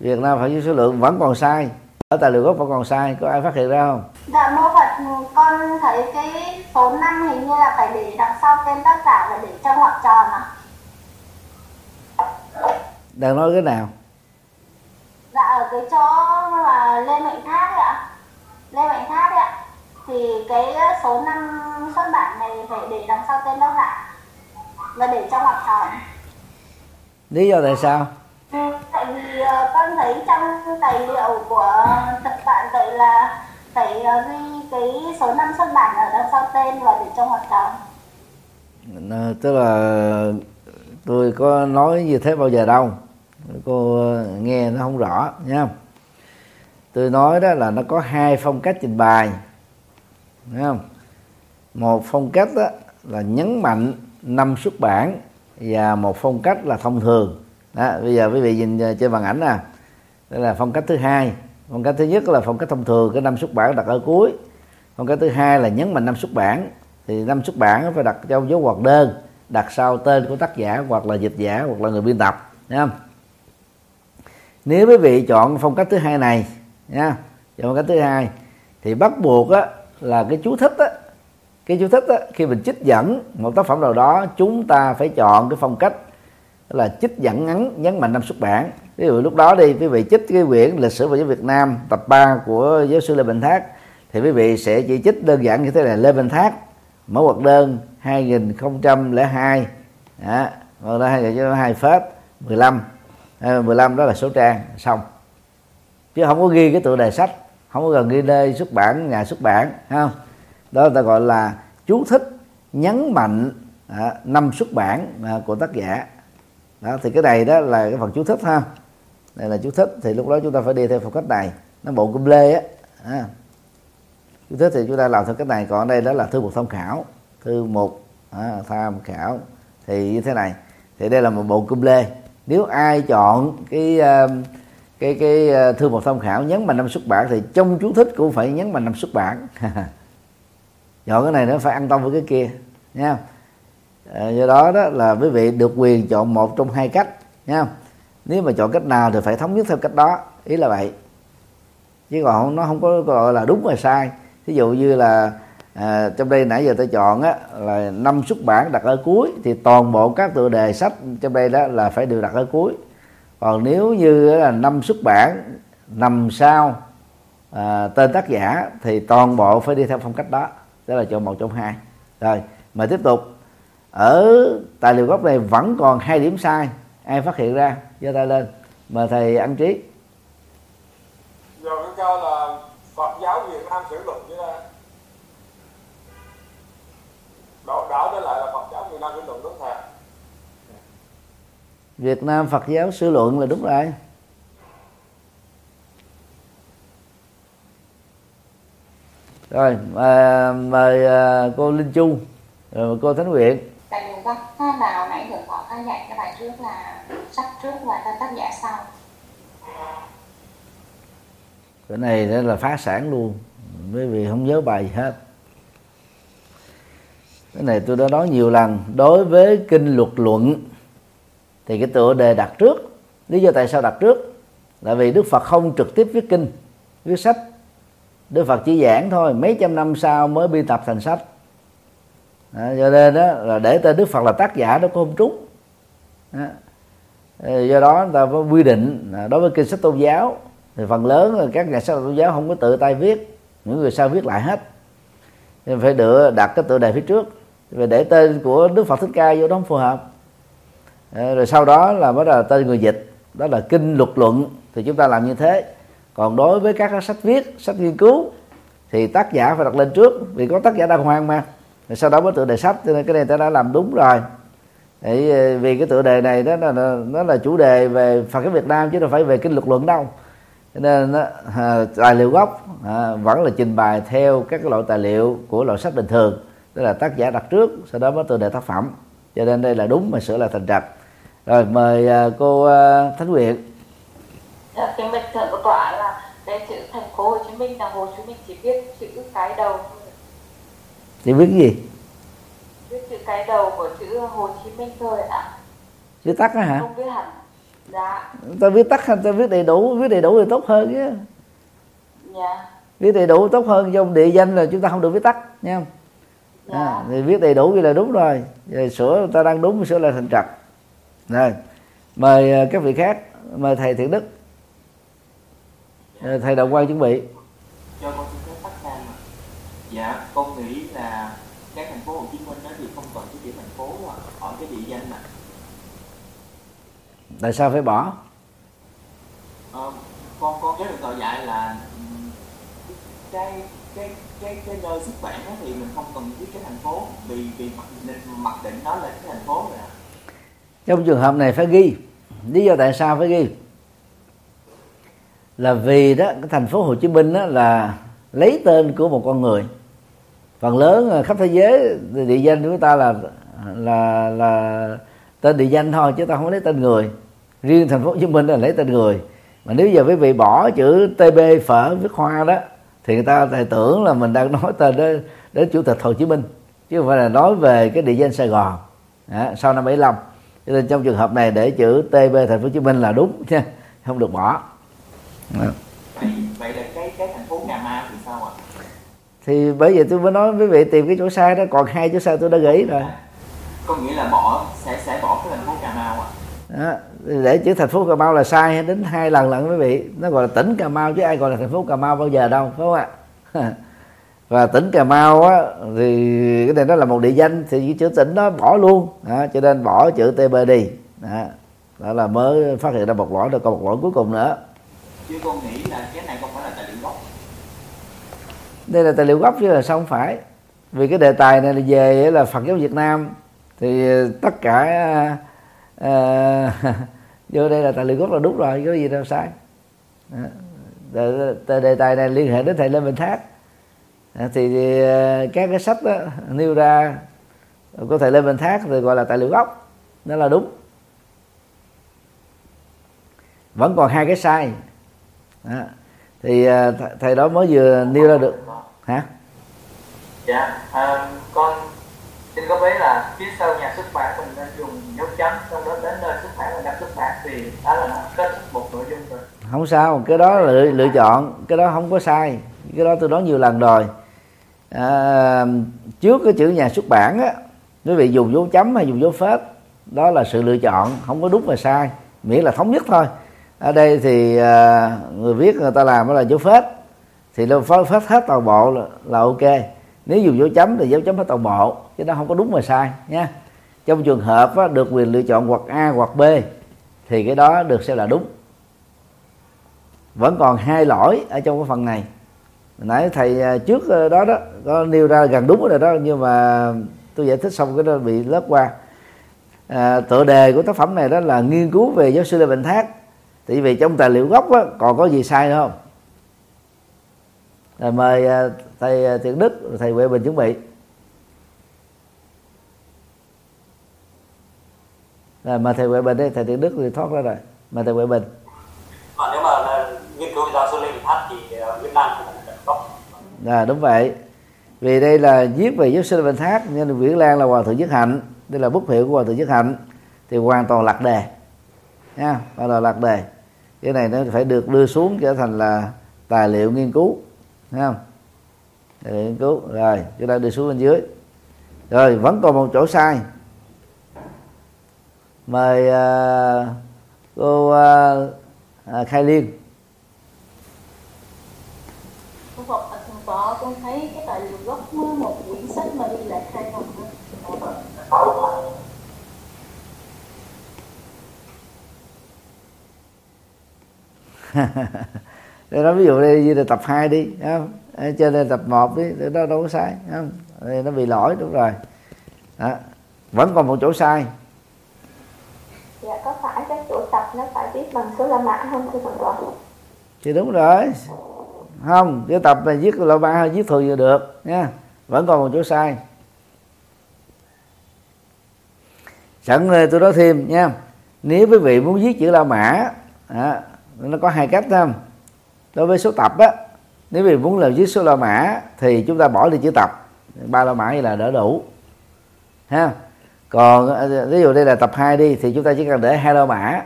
Việt Nam phải số lượng vẫn còn sai. Ở tài liệu gốc vẫn còn sai có ai phát hiện ra không? Dạ mô Phật con thấy cái số 5 hình như là phải để đằng sau tên tác giả và để cho ngoặc tròn à? đang nói cái nào? Dạ ở cái chỗ là Lê Mạnh Thác ấy ạ. Lê Mạnh Thác ấy ạ. Thì cái số 5 xuất bản này phải để đằng sau tên tác giả Và để cho ngoặc tròn lý do tại sao? Ừ, Tại vì ờ, con thấy trong tài liệu của tập bạn vậy là phải ờ, ghi cái số 5 xuất bản ở đằng sau tên và để cho ngoặc tròn Ờ, tức là tôi có nói như thế bao giờ đâu. Cô nghe nó không rõ nha tôi nói đó là nó có hai phong cách trình bày Thấy không một phong cách đó là nhấn mạnh năm xuất bản và một phong cách là thông thường. Đó, bây giờ quý vị nhìn trên màn ảnh nè. Đây là phong cách thứ hai. Phong cách thứ nhất là phong cách thông thường cái năm xuất bản đặt ở cuối. Phong cách thứ hai là nhấn mạnh năm xuất bản. Thì năm xuất bản phải đặt trong dấu ngoặc đơn đặt sau tên của tác giả hoặc là dịch giả hoặc là người biên tập nha không? Nếu quý vị chọn phong cách thứ hai này nha chọn phong cách thứ hai thì bắt buộc á là cái chú thích á cái chú thích á khi mình trích dẫn một tác phẩm nào đó chúng ta phải chọn cái phong cách là trích dẫn ngắn nhấn mạnh năm xuất bản. Ví dụ lúc đó đi quý vị trích cái quyển lịch sử và giáo Việt Nam tập 3 của giáo sư Lê Bình Thác thì quý vị sẽ chỉ trích đơn giản như thế này Lê Bình Thác mẫu hoạt đơn 2002 đó, mẫu đơn 2002 phết 15 15 ờ, đó là số trang xong. Chứ không có ghi cái tựa đề sách không có cần ghi nơi xuất bản nhà xuất bản không? Đó ta gọi là chú thích nhấn mạnh à, năm xuất bản à, của tác giả. Đó thì cái này đó là cái phần chú thích ha. Đây là chú thích thì lúc đó chúng ta phải đi theo phong cách này. Nó bộ cung lê á à. chú thích thì chúng ta làm theo cách này còn đây đó là thư mục tham khảo. Thư mục à, tham khảo thì như thế này. Thì đây là một bộ cung lê. Nếu ai chọn cái uh, cái cái à, thư mục tham khảo nhấn mạnh năm xuất bản thì trong chú thích cũng phải nhấn mạnh năm xuất bản. chọn cái này nó phải ăn tâm với cái kia nha. À, do đó đó là quý vị được quyền chọn một trong hai cách nha. Nếu mà chọn cách nào thì phải thống nhất theo cách đó ý là vậy. Chứ còn nó không có gọi là đúng và sai. Ví dụ như là à, trong đây nãy giờ tôi chọn á là năm xuất bản đặt ở cuối thì toàn bộ các tựa đề sách trong đây đó là phải đều đặt ở cuối. Còn nếu như là năm xuất bản nằm sau à, tên tác giả thì toàn bộ phải đi theo phong cách đó đó là chọn một trong hai. Rồi mà tiếp tục. Ở tài liệu gốc này vẫn còn hai điểm sai ai phát hiện ra giơ tay lên. Mời thầy ăn trí. Cái câu là Phật giáo Việt Nam sử dụng chứ đó đảo đảo trở lại là Phật giáo Việt Nam sử dụng đúng thầy? Việt Nam Phật giáo sư luận là đúng rồi rồi à, mời à, cô Linh Chu rồi cô Thánh Nguyện. Tại vì các các nào nãy được có dạy cái bài trước là sách trước và tên tác giả sau? Cái này đó là phá sản luôn. Bởi vì không nhớ bài gì hết. Cái này tôi đã nói nhiều lần. Đối với kinh luật luận thì cái tựa đề đặt trước. Lý do tại sao đặt trước? Là vì đức phật không trực tiếp viết kinh viết sách đức phật chỉ giảng thôi mấy trăm năm sau mới biên tập thành sách. À, cho nên đó là để tên đức phật là tác giả đó không trúng. À, do đó người ta có quy định đối với kinh sách tôn giáo thì phần lớn là các nhà sách tôn giáo không có tự tay viết những người sau viết lại hết. Nên phải đưa đặt cái tựa đề phía trước và để tên của đức phật thích ca vô đó không phù hợp. À, rồi sau đó là bắt đầu tên người dịch đó là kinh luật luận thì chúng ta làm như thế còn đối với các sách viết sách nghiên cứu thì tác giả phải đặt lên trước vì có tác giả đàng hoàng mà. Rồi sau đó mới tựa đề sách cho nên cái này ta đã làm đúng rồi. Để vì cái tựa đề này đó là nó là chủ đề về Phật giáo Việt Nam chứ đâu phải về kinh luật luận đâu. Cho nên nó, à, tài liệu gốc à, vẫn là trình bày theo các cái loại tài liệu của loại sách bình thường tức là tác giả đặt trước sau đó mới tựa đề tác phẩm. Cho nên đây là đúng mà sửa là thành trật rồi mời à, cô à, Thánh Nguyện cái mệnh thượng của tọa là đây chữ thành phố Hồ Chí Minh là Hồ Chí Minh chỉ viết chữ cái đầu. Thì viết cái gì? Viết chữ cái đầu của chữ Hồ Chí Minh thôi ạ. Viết tắt á hả? Không viết hẳn. Dạ. Ta viết tắt hay ta viết đầy đủ viết đầy đủ thì tốt hơn chứ. Dạ. Viết đầy đủ tốt hơn trong địa danh là chúng ta không được viết tắt nha dạ. à, thì viết đầy đủ như là đúng rồi. Rồi sửa ta đang đúng sửa là thành trật. Rồi mời à, các vị khác mời thầy thiện đức thầy đồng quan chuẩn bị. Cho con xin phép tắt ngang mà dạ con nghĩ là cái thành phố Hồ Chí Minh đó thì không cần cái chữ thành phố à, ở cái địa danh mà tại sao phải bỏ? Ờ, con con nhớ được tờ dạy là cái cái cái cái nơi xuất bản đó thì mình không cần viết cái thành phố vì vì mặc định mặc định nó là cái thành phố rồi ạ. Trong trường hợp này phải ghi. Lý do tại sao phải ghi là vì đó cái thành phố Hồ Chí Minh đó là lấy tên của một con người. Phần lớn ờ, khắp thế giới thì địa danh của chúng ta là là là tên địa danh thôi chứ ta không lấy tên người. Riêng thành phố Hồ Chí Minh là lấy tên người. Mà nếu giờ quý vị bỏ chữ TB phở viết hoa đó thì người ta lại tưởng là mình đang nói tên đến, đến chủ tịch Hồ Chí Minh chứ không phải là nói về cái địa danh Sài Gòn. À, sau năm 75 cho nên trong trường hợp này để chữ TB thành phố Hồ Chí Minh là đúng nha không được bỏ đó. vậy vậy là cái cái thành phố Cà Mau thì sao ạ thì bởi vậy tôi mới nói quý vị tìm cái chỗ sai đó còn hai chỗ sai tôi đã gửi rồi có nghĩa là bỏ sẽ sẽ bỏ cái thành phố Cà Mau ạ đó. để chữ thành phố Cà Mau là sai đến hai lần lận quý vị nó gọi là tỉnh Cà Mau chứ ai gọi là thành phố Cà Mau bao giờ đâu phải không ạ và tỉnh Cà Mau á, thì cái này nó là một địa danh thì cái chữ tỉnh đó bỏ luôn đó, cho nên bỏ chữ TB đi đó. đó là mới phát hiện ra một lỗi rồi còn một lỗi cuối cùng nữa chứ con nghĩ là cái này không phải là tài liệu gốc. Đây là tài liệu gốc chứ là sao không phải? Vì cái đề tài này là về là Phật giáo Việt Nam thì tất cả à, vô đây là tài liệu gốc là đúng rồi có gì đâu sai. Đề, đề tài này liên hệ đến thầy Lê Bình Thác. Thì ờ, các cái sách đó, nêu ra của thầy Lê Bình Thác thì gọi là tài liệu gốc đó là đúng. Vẫn còn hai cái sai đó. thì thầy đó mới vừa nêu ra được. Hả? Dạ à, con xin có biết là phía sau nhà xuất bản mình nên dùng dấu chấm xong đó đến nơi xuất bản và nhập xuất bản thì đó là kết một nội dung rồi. Không sao cái đó là lựa, lựa chọn cái đó không có sai. Cái đó tôi nói nhiều lần rồi. À, trước cái chữ nhà xuất bản á quý vị dùng dấu chấm hay dùng dấu phết đó là sự lựa chọn không có đúng và sai miễn là thống nhất thôi ở đây thì à, người viết người ta làm đó là dấu phết. Thì nó phết, phết hết toàn bộ là, là ok. Nếu dùng dấu chấm thì dấu chấm hết toàn bộ chứ nó không có đúng mà sai nha. Trong trường hợp á, được quyền lựa chọn hoặc a hoặc b thì cái đó được xem là đúng. Vẫn còn hai lỗi ở trong cái phần này. Nãy thầy à, trước à, đó đó có nêu ra gần đúng rồi đó nhưng mà tôi giải thích xong cái đó bị lớp qua. À, tựa đề của tác phẩm này đó là nghiên cứu về giáo sư lê bình thác thì vì trong tài liệu gốc á, còn có gì sai nữa không? Rồi mời à, thầy à, thiện đức thầy huệ bình chuẩn bị. Rồi mà thầy huệ bình đây thầy thiện đức thì thoát ra rồi. Mà thầy huệ bình. Còn nếu mà nghiên cứu giáo sư lê bình thác thì việt nam cũng là gốc. À, đúng vậy. Vì đây là viết về giáo sư lê bình thác nên viễn lan là hòa thượng nhất hạnh. Đây là bút hiệu của hòa thượng nhất hạnh. Thì hoàn toàn lạc đề nha hoàn là lạc đề. Cái này nó phải được đưa xuống trở thành là tài liệu nghiên cứu Thấy không? Tài liệu nghiên cứu rồi chúng ta đưa xuống bên dưới. Rồi vẫn còn một chỗ sai. Mời uh, cô uh, uh, khai liên. Cô Phật con thấy cái tài liệu gốc một quyển sách mà đi lại hai phần để nói ví dụ đây như là tập 2 đi không? trên đây tập 1 đi đó đâu có sai không? Nó bị lỗi đúng rồi đó. vẫn còn một chỗ sai dạ có phải cái chỗ tập nó phải viết bằng số la mã không thưa thượng tọa thì đúng rồi không cái tập này viết la mã hay viết thường vừa được nha vẫn còn một chỗ sai sẵn tôi nói thêm nha nếu quý vị muốn viết chữ la mã à, nó có hai cách không? Đối với số tập á nếu vì muốn làm viết số la mã thì chúng ta bỏ đi chữ tập. Ba la mã như là đỡ đủ. Ha? Còn ví dụ đây là tập 2 đi thì chúng ta chỉ cần để hai la mã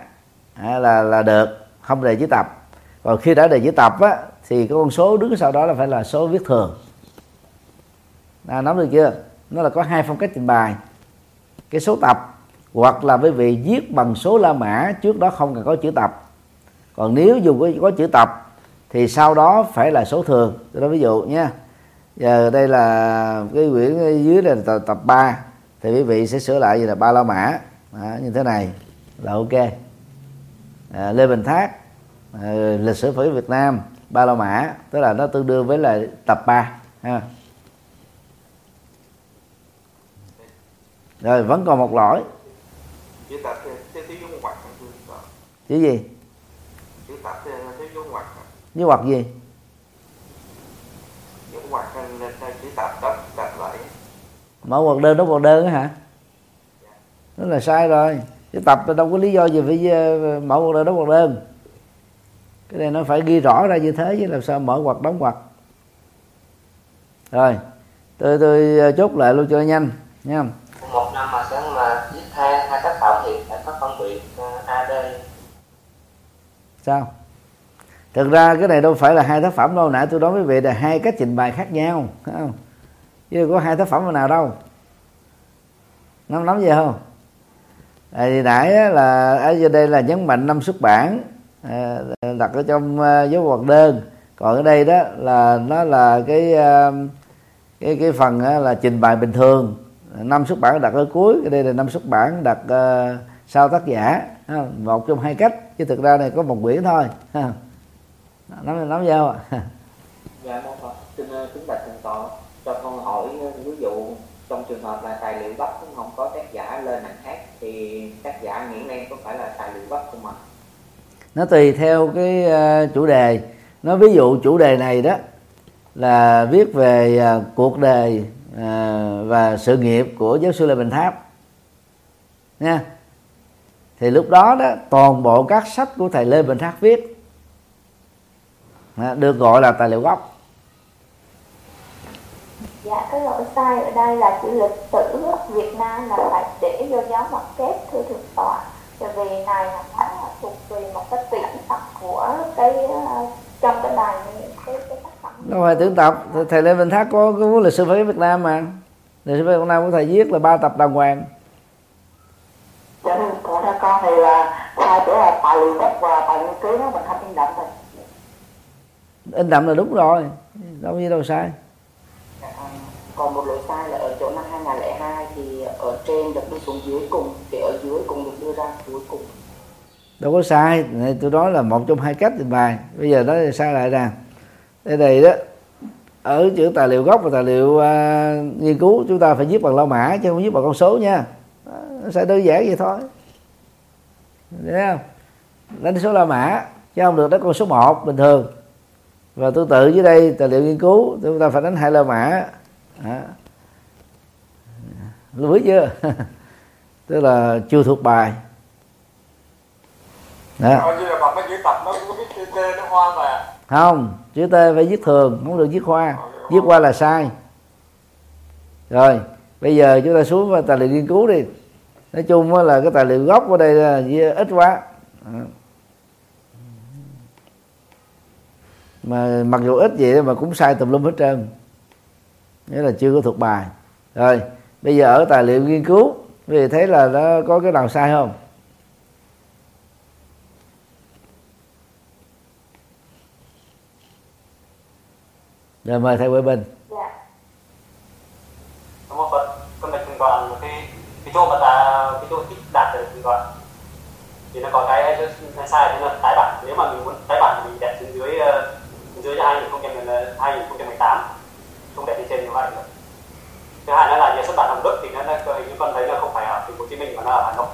à, là là được không để chữ tập. Còn khi đã để chữ tập á thì cái con số đứng sau đó là phải là số viết thường. À, nắm được chưa? Nó là có hai phong cách trình bày. Cái số tập hoặc là quý vị viết bằng số la mã trước đó không cần có chữ tập còn nếu dùng có, có chữ tập thì sau đó phải là số thường. Tôi nói ví dụ nha. Giờ đây là cái quyển dưới là tập, tập 3 thì quý vị sẽ sửa lại như là ba la mã. À, như thế này. Là ok. À, lê bình thác à, lịch sử phật việt nam ba la mã. Tức là nó tương đương với là tập 3 ha. Rồi vẫn còn một lỗi. Chữ gì với hoặc gì? Mở hoặc đơn đó hoặc đơn đó hả? Đó là sai rồi. Cái tập đâu có lý do gì phải ờ, mở hoặc đơn đó hoặc đơn. Cái này nó phải ghi rõ ra như thế chứ làm sao mở hoặc đóng hoặc rồi tôi tôi ờ, chốt lại luôn cho nhanh nha một năm mà sẽ mà viết hai hai tác phẩm thì phải có phân biệt ờ, ad sao thực ra cái này đâu phải là hai tác phẩm đâu. Nãy tôi nói với vị là hai cách trình bày khác nhau không? Chứ có hai tác phẩm nào đâu. Nắm nắm gì không? À, thì nãy là ở dưới đây là nhấn mạnh năm xuất bản à, đặt ở trong uh, dấu ngoặc đơn. Còn ở đây đó là nó là cái uh, cái cái phần uh, là trình bày bình thường. Năm xuất bản đặt ở cuối cái đây là năm xuất bản đặt uh, sau tác giả một trong hai cách chứ thực ra này có một quyển thôi nắm nắm vô dạ dạ mong phật xin kính bạch thượng tọa cho con hỏi ví dụ trong trường hợp là tài liệu gốc cũng không có tác giả lên ảnh khác thì tác giả nghiễm đen có phải là tài liệu gốc không ạ nó tùy theo cái uh, chủ đề. Nó ví dụ chủ đề này đó là viết về cuộc đời và sự nghiệp của giáo sư lê bình tháp. Nha. Thì lúc đó đó toàn bộ các sách của thầy lê bình tháp viết được gọi là tài liệu gốc. Dạ cái lỗi sai ở đây là chữ lịch sử Việt Nam là phải để vô giáo mặt kép thưa thượng tọa. Tại vì này là nó thuộc về một cái tuyển tập của cái uh, trong cái bài cái, cái tác phẩm. Đâu phải tuyển tập thầy Lê Văn Thác có cái lịch sử phật Việt Nam mà. Lịch sử phật Việt Nam của thầy viết là ba tập đàng hoàng. Nên còn theo con thì là sai chỗ là tài liệu gốc và tài liệu cứu nó mình không in đậm thôi in đậm là đúng rồi. Đâu như đâu sai. Còn một lỗi sai là ở chỗ năm 2002 thì ở trên được đưa xuống dưới cùng thì ở dưới cùng được đưa ra cuối cùng. Đâu có sai. Này tôi nói là một trong hai cách trình bày. Bây giờ nói sai lại nè. Đây này đó ở chữ tài liệu gốc và tài liệu uh, nghiên cứu chúng ta phải viết bằng la mã chứ không viết bằng con số nha. Nó sẽ đơn giản vậy thôi. Thấy không? Đánh số la mã chứ không được đánh con số 1 bình thường và tương tự dưới đây tài liệu nghiên cứu chúng ta phải đánh hai la mã. Lưu ý chưa? Tức là chưa thuộc bài. Đó. không chữ t phải viết thường không được viết khoa viết qua là sai. Rồi bây giờ chúng ta xuống vào tài liệu nghiên cứu đi. Nói chung là cái tài liệu gốc ở đây là ít quá mà mặc dù ít vậy mà cũng sai tùm lum hết trơn. Nghĩa là chưa có thuộc bài. Rồi bây giờ ở tài liệu nghiên cứu vì thấy là nó có cái nào sai không? Rồi mời thầy Quế Bình Phật. Chỗ mà ta cái chỗ tích đạt được thì đoàn thì nó có cái, cái sai thì nó tái bản. Nếu mà mình muốn tái bản thì mình đặt xuống dưới ờ, dưới cho 2018 không đẹp trên trên như vậy được thứ hai nữa là nhà xuất bản Hồng Đức thì nó, hình như con thấy là không phải ở thành phố Hồ Chí Minh mà nó ở Hà Nội.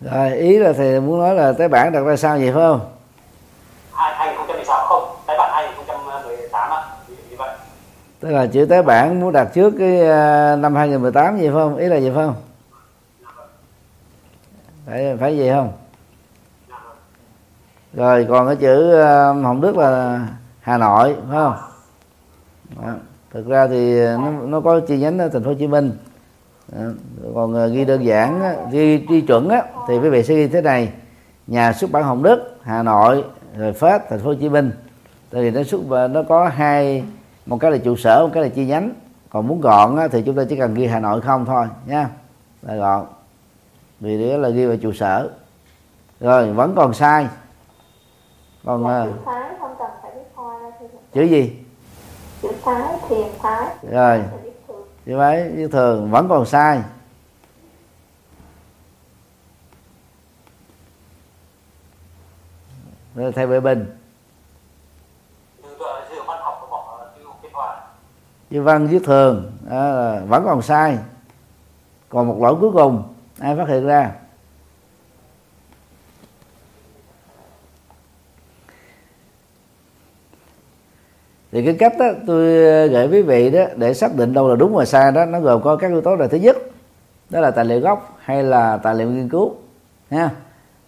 Rồi ý là thầy muốn nói là tái bản đặt ra sao vậy phải không? 2016 không tái bản 2018 á như vậy. Tức là chữ tái bản muốn đặt trước cái uh, năm 2018 gì phải không? Ý là gì phải không? Phải phải gì không rồi còn cái chữ um, hồng đức là hà nội phải không? Đó. thực ra thì nó, nó có chi nhánh ở thành phố hồ chí minh. Đó. còn uh, ghi đơn giản ghi, ghi chuẩn á, thì quý vị sẽ ghi thế này. Nhà xuất bản hồng đức hà nội rồi phát thành phố hồ chí minh. Tại vì nó xuất nó có hai một cái là trụ sở một cái là chi nhánh. Còn muốn gọn á, thì chúng ta chỉ cần ghi hà nội không thôi nha. Là gọn. Vì đó là ghi vào trụ sở. Rồi vẫn còn sai còn dạ, uh, chữ thái không cần phải biết hoa đâu chữ gì? Chữ thái thiền thái. Rồi. Chữ ấy như thường vẫn còn sai. Rồi thầy vệ bình. Chữ văn viết thường. À, vẫn còn sai. Còn một lỗi cuối cùng ai phát hiện ra thì cái cách đó tôi ờ, gửi quý vị đó để xác định đâu là đúng và sai đó nó gồm có các yếu tố là thứ nhất đó là tài liệu gốc hay là tài liệu nghiên cứu nha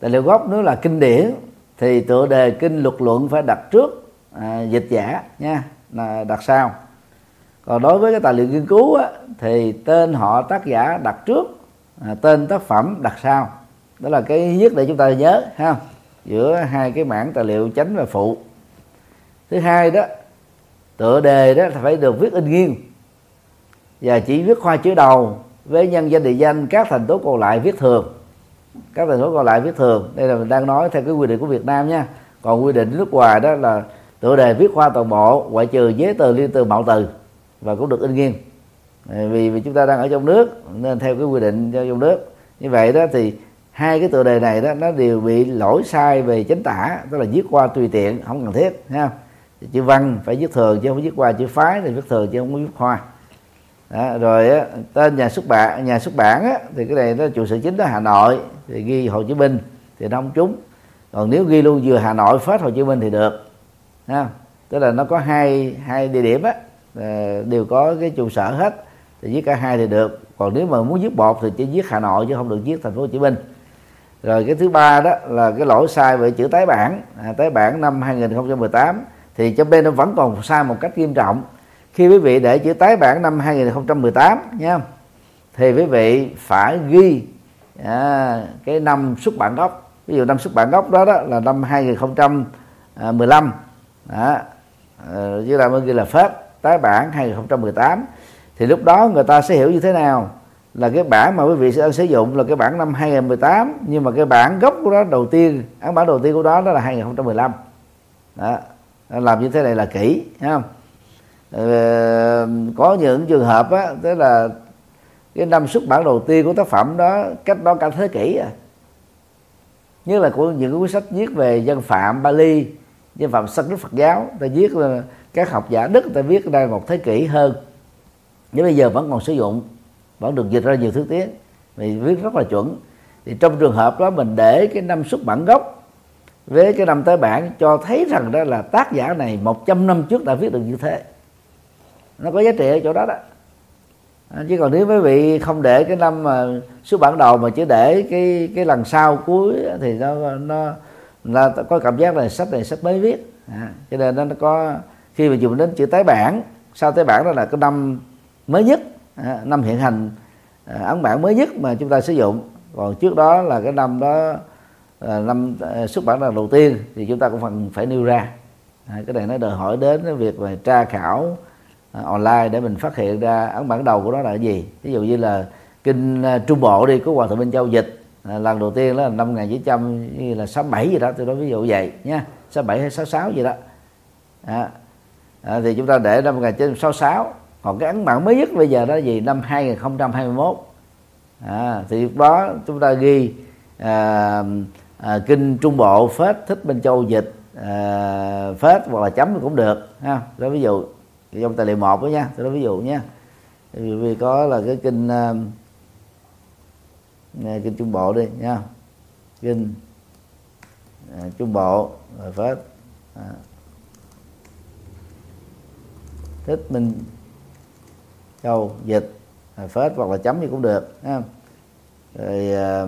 tài liệu gốc nếu là kinh điển thì tựa đề kinh luật luận phải đặt trước à, dịch giả nha là đặt sau. Còn đối với cái tài liệu nghiên cứu á, thì tên họ tác giả đặt trước à, tên tác phẩm đặt sau. Đó là cái nhất để chúng ta nhớ ha giữa hai cái mảng tài liệu chánh và phụ. Thứ hai đó tựa đề đó phải được viết in nghiêng và chỉ viết khoa chữ đầu với nhân danh địa danh các thành tố còn lại viết thường. Các thành tố còn lại viết thường. Đây là mình đang nói theo cái quy định của Việt Nam nha. Còn quy định nước ngoài đó là tựa đề viết khoa toàn bộ ngoại trừ giấy từ liên từ mạo từ và cũng được in nghiêng vì, vì chúng ta đang ở trong nước nên theo cái quy định cho trong nước. Như vậy đó thì hai cái tựa đề này đó nó đều bị lỗi sai về chính tả tức là viết qua tùy tiện không cần thiết ha chữ văn phải viết thường chứ không viết qua chữ phái thì viết thường chứ không có viết hoa. Đó, rồi á, tên nhà xuất bản nhà xuất bản á, thì cái này nó trụ sở chính đó Hà Nội thì ghi Hồ Chí Minh thì nó không trúng. Còn nếu ghi luôn vừa Hà Nội Phết Hồ Chí Minh thì được ha. Tức là nó có hai hai địa điểm á đều có cái trụ sở hết thì viết cả hai thì được. Còn nếu mà muốn viết bột thì chỉ viết Hà Nội chứ không được viết Thành phố Hồ Chí Minh. Rồi cái thứ ba đó là cái lỗi sai về chữ tái bản. À, tái bản năm 2018 thì cho bên nó vẫn còn sai một cách nghiêm trọng. Khi quý vị để chữ tái bản năm 2018 nha thì quý vị phải ghi à, cái năm xuất bản gốc. Ví dụ năm xuất bản gốc đó, đó là năm 2015 đó. À, chứ là mới ghi là phép tái bản 2018 thì lúc đó người ta sẽ hiểu như thế nào là cái bản mà quý vị sẽ sử dụng là cái bản năm 2018 nhưng mà cái bản gốc của nó đầu tiên ấn bản đầu tiên của đó đó là 2015 đó. Ờ, làm như thế này là kỹ không? Ờ, có những trường hợp á tức là cái năm xuất bản đầu tiên của tác phẩm đó cách đó cả thế kỷ à. Như là của những cuốn sách viết về dân phạm Bali dân phạm Sanskrit Phật giáo ta viết là các học giả Đức ta viết ra một thế kỷ hơn. Nhưng bây giờ vẫn còn sử dụng vẫn được dịch ra nhiều thứ tiếng vì viết rất là chuẩn. Thì trong trường hợp đó mình để cái năm xuất bản gốc với cái năm tới bản cho thấy rằng đó là tác giả này 100 năm trước đã viết được như thế. Nó có giá trị ở chỗ đó đó. À, chứ còn nếu quý vị không để cái năm mà xuất bản đầu mà chỉ để cái cái lần sau cuối thì nó nó là có cảm giác là sách này sách mới viết. À, cho nên nó có khi mà dùng đến chữ tái bản sau tái bản đó là cái năm mới nhất à, năm hiện hành à, ấn bản mới nhất mà chúng ta sử dụng. Còn trước đó là cái năm đó Ờ, năm ờ, xuất bản lần đầu tiên thì chúng ta cũng phần phải nêu ra. À, cái này nó đòi hỏi đến cái việc về tra khảo ờ, online để mình phát hiện ra ấn bản đầu của nó là cái gì. Ví dụ như là kinh uh, trung bộ đi có hoàng thượng minh châu dịch à, lần đầu tiên đó là năm 1900 như là 67 gì đó tôi nói ví dụ vậy nha 67 hay 66 gì đó. À, à, thì chúng ta để năm 1966 còn cái ấn bản mới nhất bây giờ đó là gì? Năm 2021 à, thì lúc đó chúng ta ghi à, à, kinh trung bộ phết thích bên châu dịch à, phết hoặc là chấm cũng được ha. Đó ví dụ trong tài liệu một đó nha tôi nói ví dụ nha. Vì, vì có là cái kinh à, à, kinh trung bộ đi nha. Kinh à, trung bộ rồi phết à. thích minh châu dịch rồi phết hoặc là chấm thì cũng được ha. Rồi à,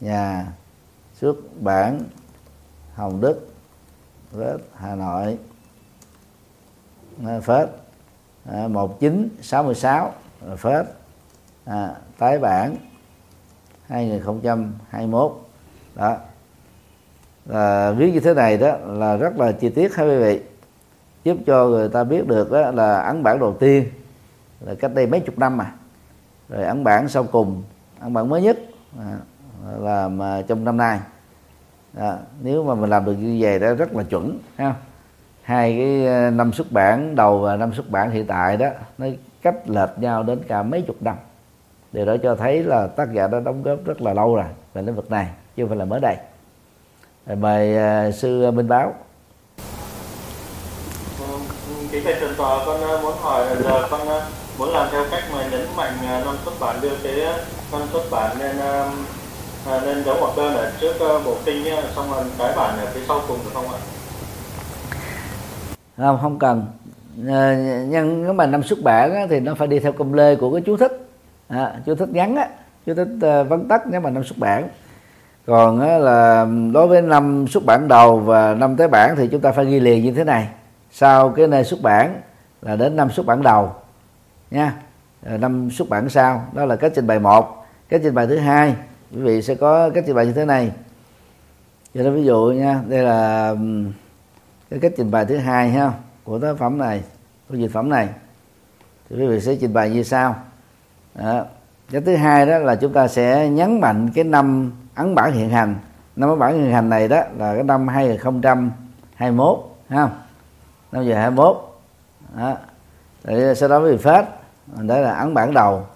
nhà xuất bản hồng đức phết hà nội phết à, 1966 phết à, tái bản 2021 đó. À, viết như thế này đó là rất là chi tiết hai quý vị. Giúp cho người ta biết được đó là ấn bản đầu tiên là cách đây mấy chục năm mà. Rồi ấn bản sau cùng ấn bản mới nhất à, là mà trong năm nay à, nếu mà mình làm được như vậy đó rất là chuẩn ha. Hai cái ờ, năm xuất bản đầu và năm xuất bản hiện tại đó nó cách lệch nhau đến cả mấy chục năm. Điều đó cho thấy là tác giả đã đóng góp rất là lâu rồi về lĩnh vực này chứ không phải là mới đây. Mời uh, sư minh báo. Ừ, kính thầy trần tòa con ờ, muốn hỏi là giờ con muốn làm theo cách mà nhấn mạnh năm xuất bản đưa cái năm xuất bản nên nên giấu một đơn ở trước ờ, bộ kinh xong rồi cái bản ở phía sau cùng được không ạ? Không không cần. À, nhưng nếu mà năm xuất bản á, thì nó phải đi theo công lê của cái chú thích. À, chú thích ngắn á chú thích ờ, uh, vắn tắt nếu mà năm xuất bản. Còn á, là đối với năm xuất bản đầu và năm tới bản thì chúng ta phải ghi liền như thế này. Sau cái nơi xuất bản là đến năm xuất bản đầu nha. Năm xuất bản sau đó là cách trình bày một cách trình bày thứ hai quý vị sẽ có cách trình bày như thế này cho nên ví dụ nha, đây là cái cách trình bày thứ hai ha, của tác phẩm này, của dịch phẩm này thì quý vị sẽ trình bày như sau đó. cái thứ hai đó là chúng ta sẽ nhấn mạnh cái năm ấn bản hiện hành năm ấn bản hiện hành này đó là cái năm 2021 ha, năm giờ 21 đó. Rồi sau đó quý vị phát, đó là ấn bản đầu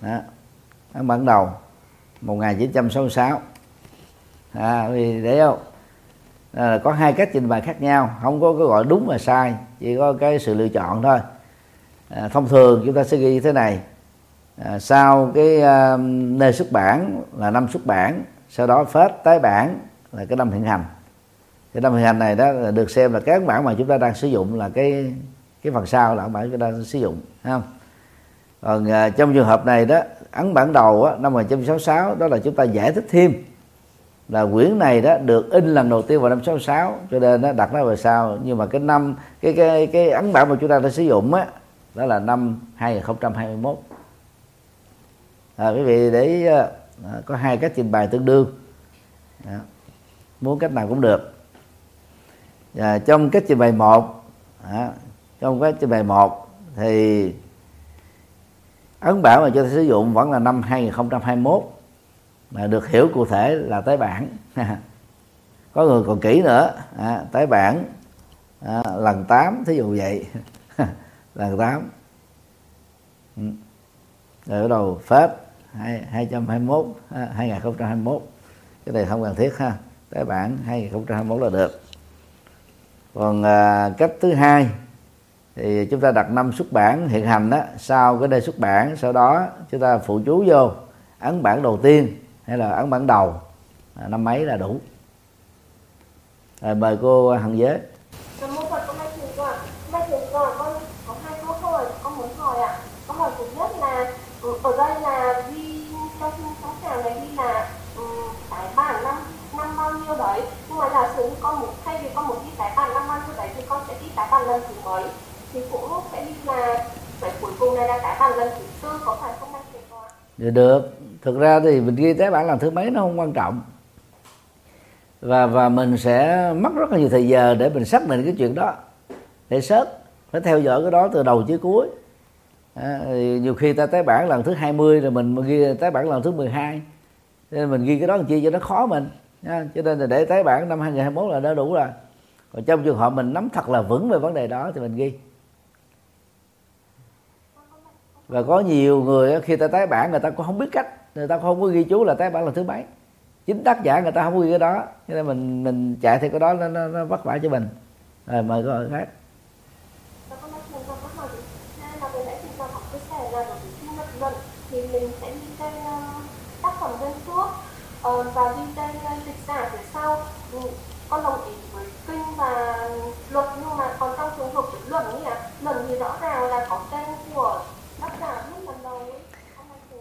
đó ấn bản đầu 1966 à, vì để không? À, có hai cách trình bày khác nhau không có cái gọi đúng và sai chỉ có cái sự lựa chọn thôi. À, thông thường chúng ta sẽ ghi như thế này. À, sau cái à, nơi xuất bản là năm xuất bản sau đó phết tái bản là cái năm hiện hành. Cái năm hiện hành này đó được xem là các bản mà chúng ta đang sử dụng là cái cái phần sau là bản chúng ta đang sử dụng không? Ờ, còn à, trong trường hợp này đó ấn bản đầu á, năm 1966 đó là chúng ta giải thích thêm là quyển này đó được in lần đầu tiên vào năm 66 cho nên nó đặt nó về sau. Nhưng mà cái năm cái cái cái ấn bản mà chúng ta đã sử dụng á đó là năm 2021 à, quý vị để à, có hai cách trình bày tương đương. À, muốn cách nào cũng được. À, trong cách trình bày một à, trong cách trình bày một thì ấn bản mà cho ta sử dụng vẫn là năm 2021 mà được hiểu cụ thể là tái bản. Có người còn kỹ nữa. À, tái bản à, lần 8 thí dụ vậy. Lần 8 ừ. rồi bắt đầu phép 221 2021 cái này không cần thiết ha. Tái bản 2021 là được. Còn à, cách thứ hai thì chúng ta đặt năm xuất bản hiện hành đó sau cái đây xuất bản sau đó chúng ta phụ chú vô ấn bản đầu tiên hay là ấn bản đầu à, năm mấy là đủ à, mời cô hằng giới Nam mô Phật, con con. May trường con, con có hai câu hỏi con muốn hỏi ạ. Câu hỏi thứ nhất là ừ, ở đây là ghi trong trong tràng này ghi là ừ, um, tái bản năm năm bao nhiêu đấy. Nhưng mà giả sử như con muốn thay vì con muốn ghi tái bản năm bao nhiêu đấy thì con sẽ ghi tái bản lần thứ mấy. Thì cũng sẽ đi là phải cuối cùng này là tái bản lần thứ tư có phải không may thầy con? được dạ được. Thực ra thì mình ghi tái bản lần thứ mấy nó không quan trọng. Và và mình sẽ mất rất là nhiều thời giờ để mình xác định cái chuyện đó. Để sớt phải theo dõi cái đó từ đầu chí cuối. À, nhiều khi ta tái bản lần thứ 20 rồi mình ghi tái bản lần thứ 12 nên mình ghi cái đó làm chi cho nó khó mình à, cho nên là để tái bản năm 2021 là đã đủ rồi. Còn trong trường hợp mình nắm thật là vững về vấn đề đó thì mình ghi và có nhiều người khi ta tái bản người ta cũng không biết cách. Người ta không có ghi chú là tái bản lần thứ mấy. Chính tác giả người ta không có ghi cái đó. Cho nên mình mình chạy theo cái đó nó, nó, nó vất vả cho mình. Rồi mời câu hỏi khác Và thì mình sẽ ghi tên ờ, tác phẩm ờ, và ờ, dịch giả phía sau. Ừ, con đồng ý với kinh và luật nhưng mà còn trong trường hợp luận ấy luận thì rõ ràng là có tên của tác giả viết lần đầu ấy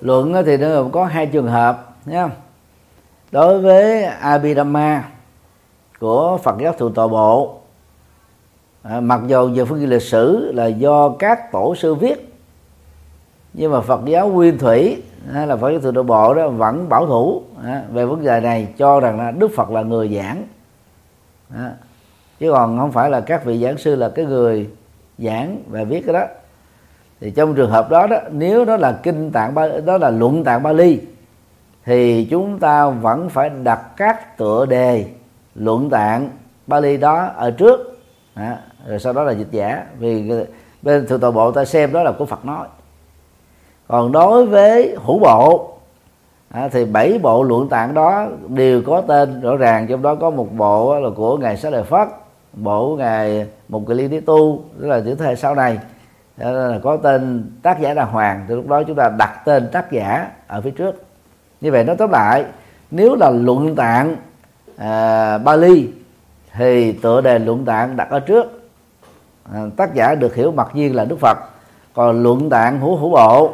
luận thì nó gồm có hai trường hợp nhé đối với Abhidhamma của Phật giáo thượng tọa bộ à, mặc dù về phương diện lịch sử là do các tổ sư viết nhưng mà Phật giáo nguyên thủy hay là Phật giáo thượng tọa bộ đó vẫn bảo thủ à, về vấn đề này cho rằng là Đức Phật là người giảng. À, chứ còn không phải là các vị giảng sư là cái người giảng và viết cái đó thì trong trường hợp đó đó nếu đó là kinh tạng ba đó là luận tạng Bali thì chúng ta vẫn phải đặt các tựa đề luận tạng Bali đó ở trước. À, rồi sau đó là dịch giả. Vì bên thượng tọa bộ ta xem đó là của Phật nói. Còn đối với hữu bộ à, thì bảy bộ luận tạng đó đều có tên. Rõ ràng trong đó có một bộ là của ngài Xá Lợi Phất bộ ngài một cái liên đế tu tức là chữ thế sau này là có tên tác giả là hoàng thì lúc đó chúng ta đặt tên tác giả ở phía trước. Như vậy nói tóm lại nếu là luận tạng à, Bali thì tựa đề luận tạng đặt ở trước. À, tác giả được hiểu mặc nhiên là Đức Phật. Còn luận tạng hữu hữu bộ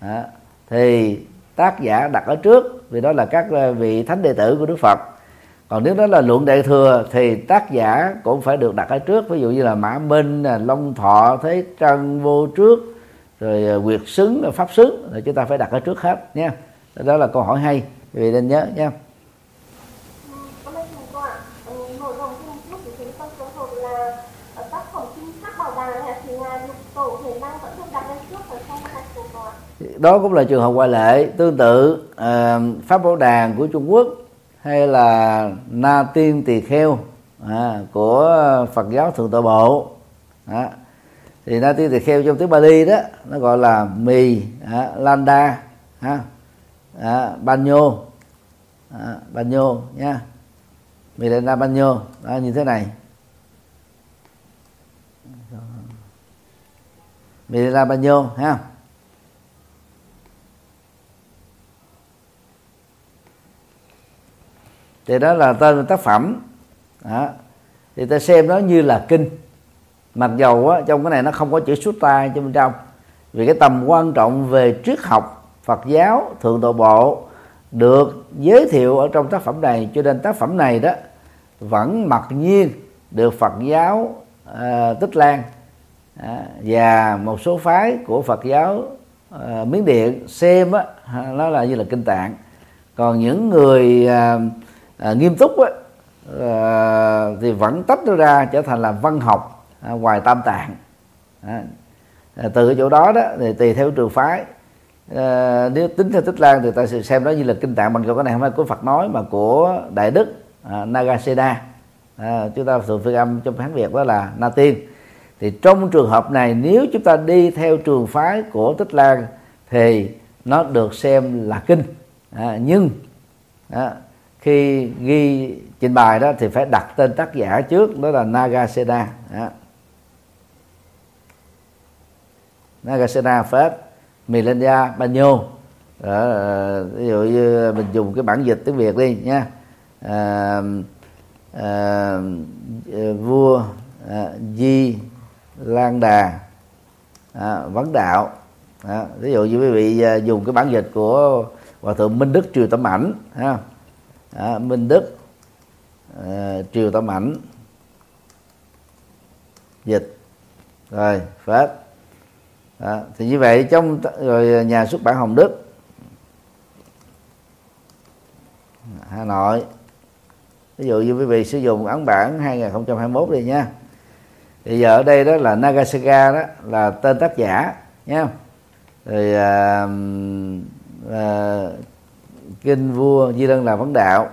à, thì tác giả đặt ở trước vì đó là các à, vị thánh đệ tử của Đức Phật còn nếu đó là luận đại thừa thì tác giả cũng phải được đặt ở trước ví dụ như là mã minh à, long thọ thế trân vô trước rồi à, quyệt xứng pháp xứng thì chúng ta phải đặt ở trước hết nha. Đó là câu hỏi hay vì nên nhớ nha. Đó cũng là trường hợp ngoại lệ tương tự uh, pháp bảo đàn của Trung Quốc hay là na tiên tỳ kheo à, của Phật giáo thượng tọa bộ. À, thì na tiên tỳ kheo trong tiếng Bali đó nó gọi là mì à, landa à, à, banyo à, banyo nha. Milena banyo à, như thế này. Mì Milena banyo ha. Thì đó là tên tác phẩm. Đó. thì ta xem nó như là kinh. Mặc dầu á, trong cái này nó không có chữ sutta trong bên trong. Vì cái tầm quan trọng về triết học Phật giáo thượng tọa bộ được giới thiệu ở trong tác phẩm này. Cho nên tác phẩm này đó vẫn mặc nhiên được Phật giáo uh, Tích Lan à, và một số phái của Phật giáo à, Miến Điện xem á, nó là như là kinh tạng. Còn những người à, à, nghiêm túc ấy à, thì vẫn tách nó ra trở thành là văn học à, ngoài tam tạng. À, à từ chỗ đó đó thì tùy theo trường phái. À, nếu tính theo tích lan thì ta sẽ xem đó như là kinh tạng bằng cái này không phải của phật nói mà của đại đức à, nagasena. À, chúng ta thường phiên âm trong hán việt đó là na tiên. Thì trong trường hợp này nếu chúng ta đi theo trường phái của tích lan thì nó được xem là kinh. À, nhưng à, khi ghi trình bày đó thì phải đặt tên tác giả trước đó là Nagasena. Đó. Nagasena Pháp Milenia Banyo. Đó, ờ, ví dụ như mình dùng cái bản dịch tiếng Việt đi nha. À, à, vua à, Di Lan Đà. À, vấn đạo. À, ví dụ như quý vị dùng cái bản dịch của hòa thượng Minh Đức Triều Tâm Ảnh ha à, Minh Đức à, Triều Tâm Ảnh dịch rồi phát. à, thì như vậy trong rồi nhà xuất bản Hồng Đức Hà Nội. Ví dụ như quý vị sử dụng ấn bản 2021 đi nha. Thì giờ ở đây đó là Nagasaka đó là tên tác giả nha. Rồi uh, uh, kinh vua di lân là vấn đạo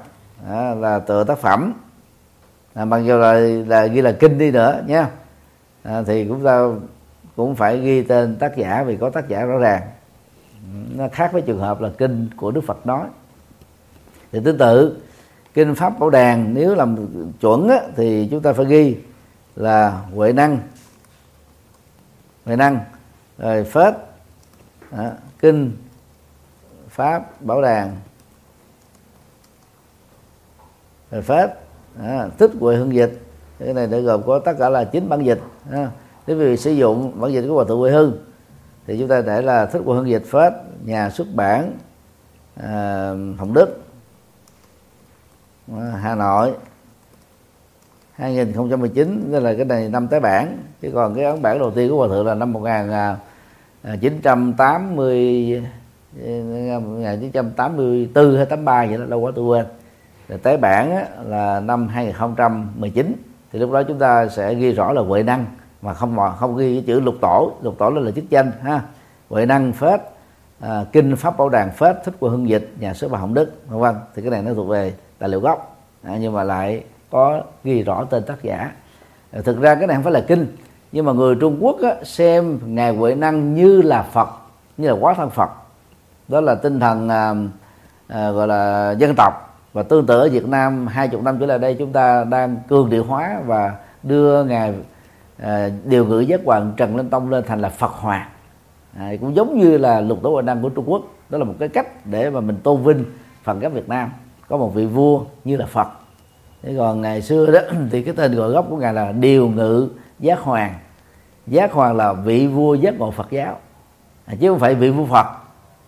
à, là tựa tác phẩm. À, mặc dù là, là ghi là kinh đi nữa nha à, thì chúng ta cũng phải ghi tên tác giả vì có tác giả rõ ràng. Nó khác với trường hợp là kinh của đức phật nói. Thì tương tự kinh pháp bảo đàn nếu làm chuẩn á, thì chúng ta phải ghi là huệ năng. Huệ năng rồi phết à, kinh pháp bảo đàn phép à, thích huệ hương dịch. Cái này đã gồm có tất cả là chín bản dịch à, nếu vì sử dụng bản dịch của hòa thượng huệ hưng thì chúng ta để là thích huệ hương dịch phép nhà xuất bản à, hồng đức à, hà nội 2019 tức là cái này năm tái bản. Chứ còn cái ấn bản đầu tiên của hòa thượng là năm 1980 1984 à, à, à, hay 83 vậy đó đâu quá tôi quên rồi tái bản á, là năm 2019 thì lúc đó chúng ta sẽ ghi rõ là huệ năng mà không không ghi cái chữ lục tổ. Lục tổ là là chức danh ha. Huệ năng phết à, kinh pháp bảo đàn phết thích của hưng dịch nhà sứ bà hồng đức vân vân. Thì cái này nó thuộc về tài liệu gốc. À, nhưng mà lại có ghi rõ tên tác giả. À, thực ra cái này không phải là kinh nhưng mà người Trung Quốc á, xem ngài Huệ Năng như là Phật như là quá thân Phật. Đó là tinh thần à, à, gọi là dân tộc và tương tự ở Việt Nam hai chục năm trở lại đây chúng ta đang cường điệu hóa và đưa ngài à, điều ngữ giác hoàng Trần Linh Tông lên thành là Phật Hoàng. À, cũng giống như là lục tổ Huệ Năng của Trung Quốc. Đó là một cái cách để mà mình tôn vinh Phật giáo Việt Nam. Có một vị vua như là Phật. Thế còn ngày xưa đó thì cái tên gọi gốc của ngài là điều ngự giác hoàng. Giác hoàng là vị vua giác ngộ phật giáo. À, chứ không phải vị vua phật.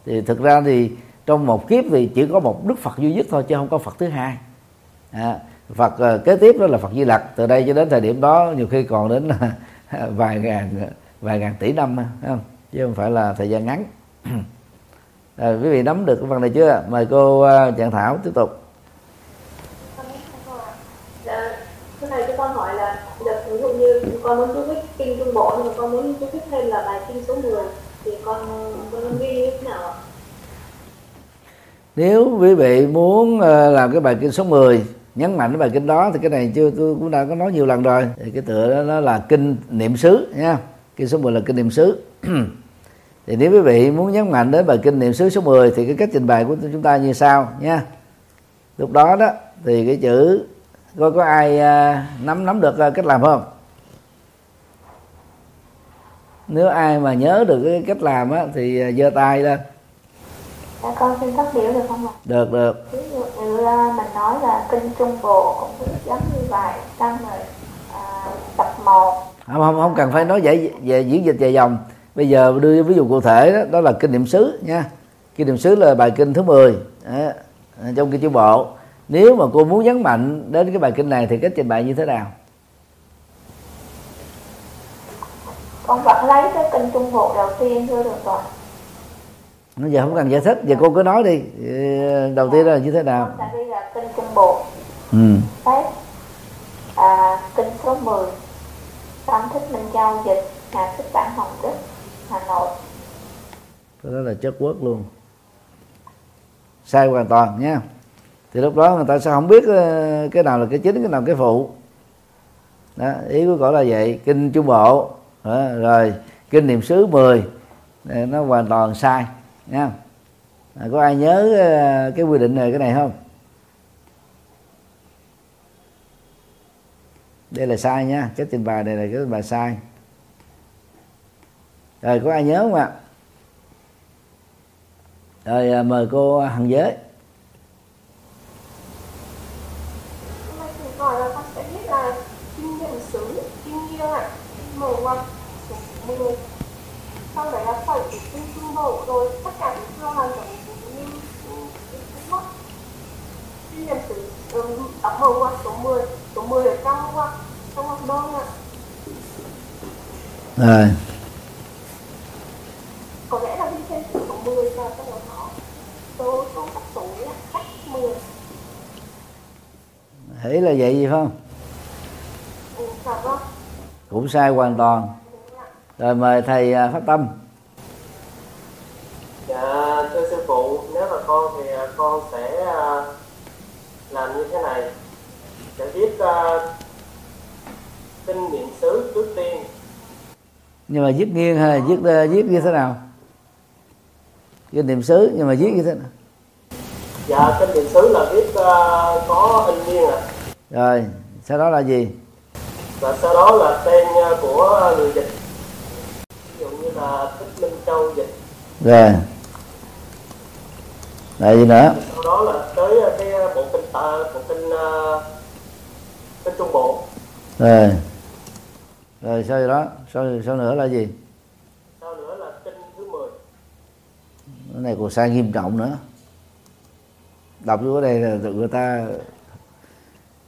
Thì thực ra thì trong một kiếp thì chỉ có một đức phật duy nhất thôi chứ không có phật thứ hai. À, phật uh, kế tiếp đó là phật di lặc. Từ đây cho đến thời điểm đó nhiều khi còn đến ờ, vài ngàn ờ, vài ngàn tỷ năm không? chứ không phải là thời gian ngắn. À, quý vị nắm được cái phần này chưa? Mời cô uh, trạng thảo tiếp tục. Dạ, cái này cho con hỏi là giờ ví dụ như con muốn chú thích kinh trung bộ nhưng mà con muốn chú thích thêm là bài kinh số 10 thì con con ghi như thế nào ạ? Nếu quý vị muốn ờ, làm cái bài kinh số 10 nhấn mạnh cái bài kinh đó thì cái này chưa tôi cũng đã có nói nhiều lần rồi. Thì cái tựa đó nó là kinh niệm xứ nha. Kinh số 10 là kinh niệm xứ. Thì nếu quý vị muốn nhấn mạnh đến bài kinh niệm xứ số 10 thì cái cách trình bày của chúng ta như sau nha. Lúc đó đó thì cái chữ coi có ai à, nắm nắm được à, cách làm không? Nếu ai mà nhớ được cái cách làm á thì à, giơ tay lên dạ con xin phát biểu được không ạ? Được được. Ví dụ như là mình nói là kinh trung bộ cũng giống như vậy xong rồi à, tập một. Không không không cần phải nói vậy về diễn dịch dài dòng. Bây giờ đưa ví dụ cụ thể đó, đó là kinh niệm xứ nha. Kinh niệm xứ là bài kinh thứ 10 đó, trong kinh chữ bộ. Nếu mà cô muốn nhấn mạnh đến cái bài kinh này thì cách trình bày như thế nào? Con vẫn lấy cái kinh trung bộ đầu tiên thôi được rồi bây giờ không cần giải thích giờ cô cứ nói đi. Đầu tiên là như thế nào? Tại vì là kinh trung bộ. Ừ. Phép à, kinh số 10 Tâm Thích Minh Châu dịch nhà xuất bản Hồng Đức Hà Nội. Cái đó là chất quốc luôn. Sai hoàn toàn nha. Thì lúc đó người ta sẽ không biết ờ, cái nào là cái chính cái nào là cái phụ. Đó, ý của cổ là vậy. Kinh trung bộ đó, rồi kinh niệm xứ 10 Đây, nó hoàn toàn sai nha à, có ai nhớ ờ, cái quy định này cái này không? Đây là sai nha cái trình bày này là cái trình bày sai. Rồi có ai nhớ không ạ? Rồi ờ, mời cô hằng giới Mà thỉnh hỏi là con sẽ biết là kinh nghiệm xứ, kinh nghiêng ạ, kinh mờ ngoặt, số 10 Sau đấy là phải của kinh trung bộ rồi tất cả những theo là giống như kinh mất Kinh nghiệm xứ, tập ngoặt số 10, số 10 ở trong trong ngoặt đơn ạ. Rồi. Có lẽ là đi trên số 10 là trong đó nó số số các số cách 10 thấy là vậy gì không? Ừ, dạ vâng. Cũng sai hoàn toàn. Rồi mời thầy à, phát tâm. Dạ, thưa sư phụ, nếu mà con thì à, con sẽ à, làm như thế này. Sẽ viết à, kinh niệm xứ trước tiên. nhưng mà viết nghiêng hay là viết ờ, viết như thế nào cái niệm xứ nhưng mà viết như thế nào Dạ, kinh niệm xứ là viết à, có in nghiêng ạ. rồi sau đó là gì Và sau đó là tên à, của người dịch. Ví dụ như là Thích Minh Châu dịch. rồi lại gì nữa? Sau đó là tới à, cái à, bộ kinh ta, bộ kinh à, kinh Trung Bộ. rồi. Rồi sau đó? Sau sau nữa là gì? Sau nữa là kinh thứ 10. cái này còn sai nghiêm trọng nữa. Đọc vô đây là người ta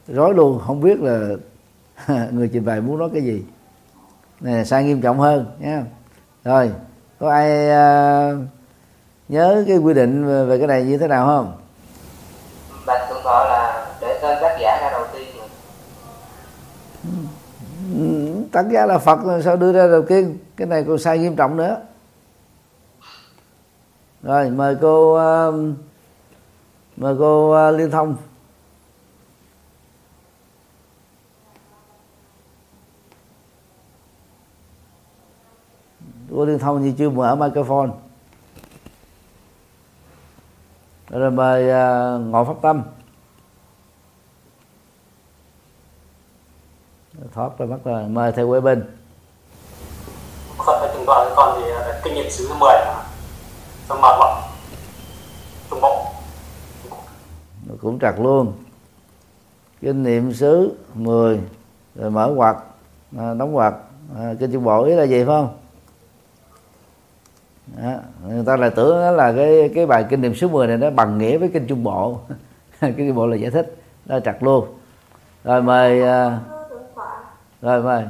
rối luôn không biết là người trình bày muốn nói cái gì. Này là sai nghiêm trọng hơn nha rồi có ai à, nhớ cái quy định về- cái này như thế nào không? Bạch thượng tọa là để tên tác giả ra đầu tiên Ừ, tác giả là phật sao đưa ra đầu tiên? Cái này còn sai nghiêm trọng nữa. Rồi mời cô à, mời cô à, liên thông. Cô liên thông như chưa mở microphone rồi mời à, ngộ pháp tâm. Thoát ra mắt rồi mời thầy quê bình. Phật và Trung Đoàn còn thì là kinh nghiệm xứ 10 mà. Xong mở rộng Trung Bộ. Cũng trật luôn. Kinh niệm xứ 10 rồi mở quạt à, đóng quạt. À, kinh trung bộ ý là gì phải không đó. người ta lại tưởng đó là cái cái bài kinh niệm số 10 này nó bằng nghĩa với kinh trung bộ. Kinh trung bộ là giải thích. Nó trật luôn. Rồi mời à, rồi mời.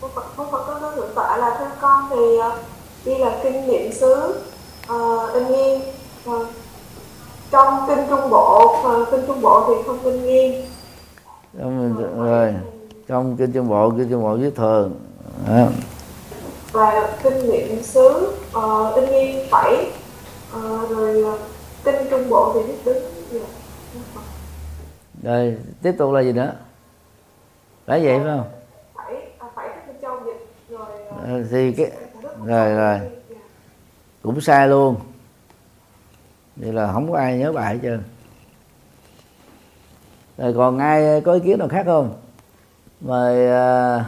Không Phật có nói thượng tọa là theo con thì ờ, đi là kinh niệm xứ uh, in nghiêng trong kinh trung bộ ờ, kinh trung bộ thì không in nghiêng trong, rồi trong kinh trung bộ kinh trung bộ viết thường. Đó. Và kinh niệm xứ uh, in nghiêng phẩy Ờ, rồi ờ, kinh trung bộ thì viết đứng Dạ. rồi tiếp tục là gì nữa? Phải vậy phải không? Phẩy à, tức là châu dịch rồi ờ, Ờ, thì cái rồi rồi. cũng sai luôn. Vậy là không có ai nhớ bài hết trơn. Rồi còn ai có ý kiến nào khác không? Mời à,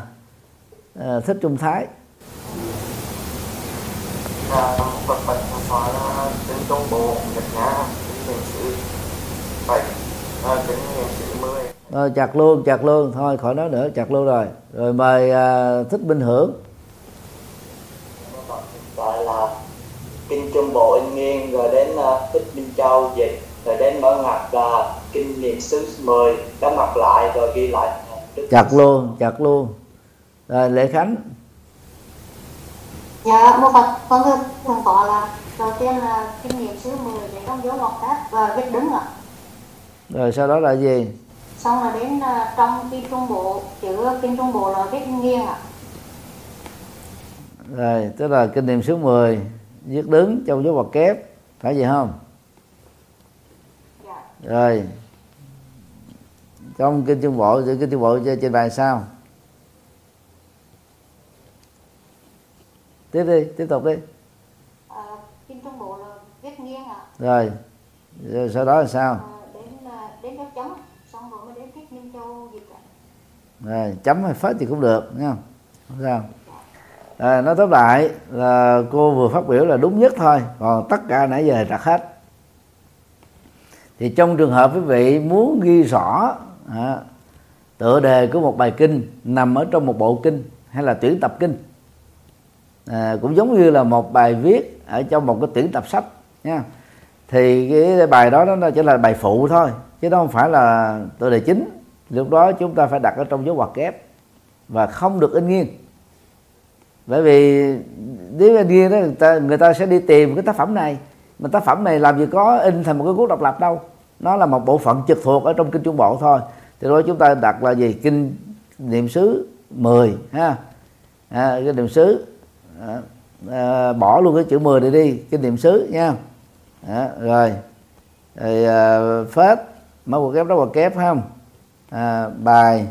à, thích trung thái à, Phật Phật Phật trên Trung Bộ Nhật Nga kính niệm sự bảy kính niệm sự mười rồi chặt luôn chặt luôn. Thôi khỏi nói nữa chặt luôn rồi. Rồi mời à, thích minh hưởng. Gọi là kinh trung bộ in nghiêng rồi đến uh, thích minh châu dịch rồi đến mở ngoặt uh, kinh niệm xứ 10 đóng mặt lại rồi ghi lại. Chặt luôn chặt luôn. Rồi lễ khánh dạ mô phật con thưa thượng tọa là đầu tiên là kinh nghiệm xứ 10 để trong dấu ngoặc cát và viết đứng ạ. Rồi sau đó là gì? Xong là đến uh, trong kinh trung bộ chữ kinh trung bộ là viết nghiêng ạ. Rồi tức là kinh niệm số 10 viết đứng trong dấu ngoặc kép phải gì không? Dạ. rồi trong kinh trung bộ kinh trung bộ trên bài sao tiếp đi tiếp tục đi. À, kinh trung bộ là viết nghiêng ạ. Rồi. rồi sau đó là sao? À, đến đến dấu chấm xong rồi mới đến tiết minh châu dịch ạ. Rồi chấm hay phết thì cũng được nha không? Sao à, nói tóm lại là cô vừa phát biểu là đúng nhất thôi còn tất cả nãy giờ trật hết. Thì trong trường hợp quý vị muốn ghi rõ à, tựa đề của một bài kinh nằm ở trong một bộ kinh hay là tuyển tập kinh à, cũng giống như là một bài viết ở trong một cái tuyển tập sách nha. Thì cái bài đó nó chỉ là bài phụ thôi chứ nó không phải là tựa đề chính. Lúc đó chúng ta phải đặt ở trong dấu ngoặc kép và không được in nghiêng. Bởi vì nếu in nghiêng đó người ta người ta sẽ đi tìm cái tác phẩm này. Mà tác phẩm này làm gì có in thành một cái cuốn độc lập đâu. Nó là một bộ phận trực thuộc ở trong kinh trung bộ thôi. Thì đó chúng ta đặt là gì? Kinh niệm xứ 10 ha. À, cái niệm xứ à, bỏ luôn cái chữ 10 này đi kinh niệm xứ nha. À, rồi. Rồi à, phết mở một kép đó một kép không à, bài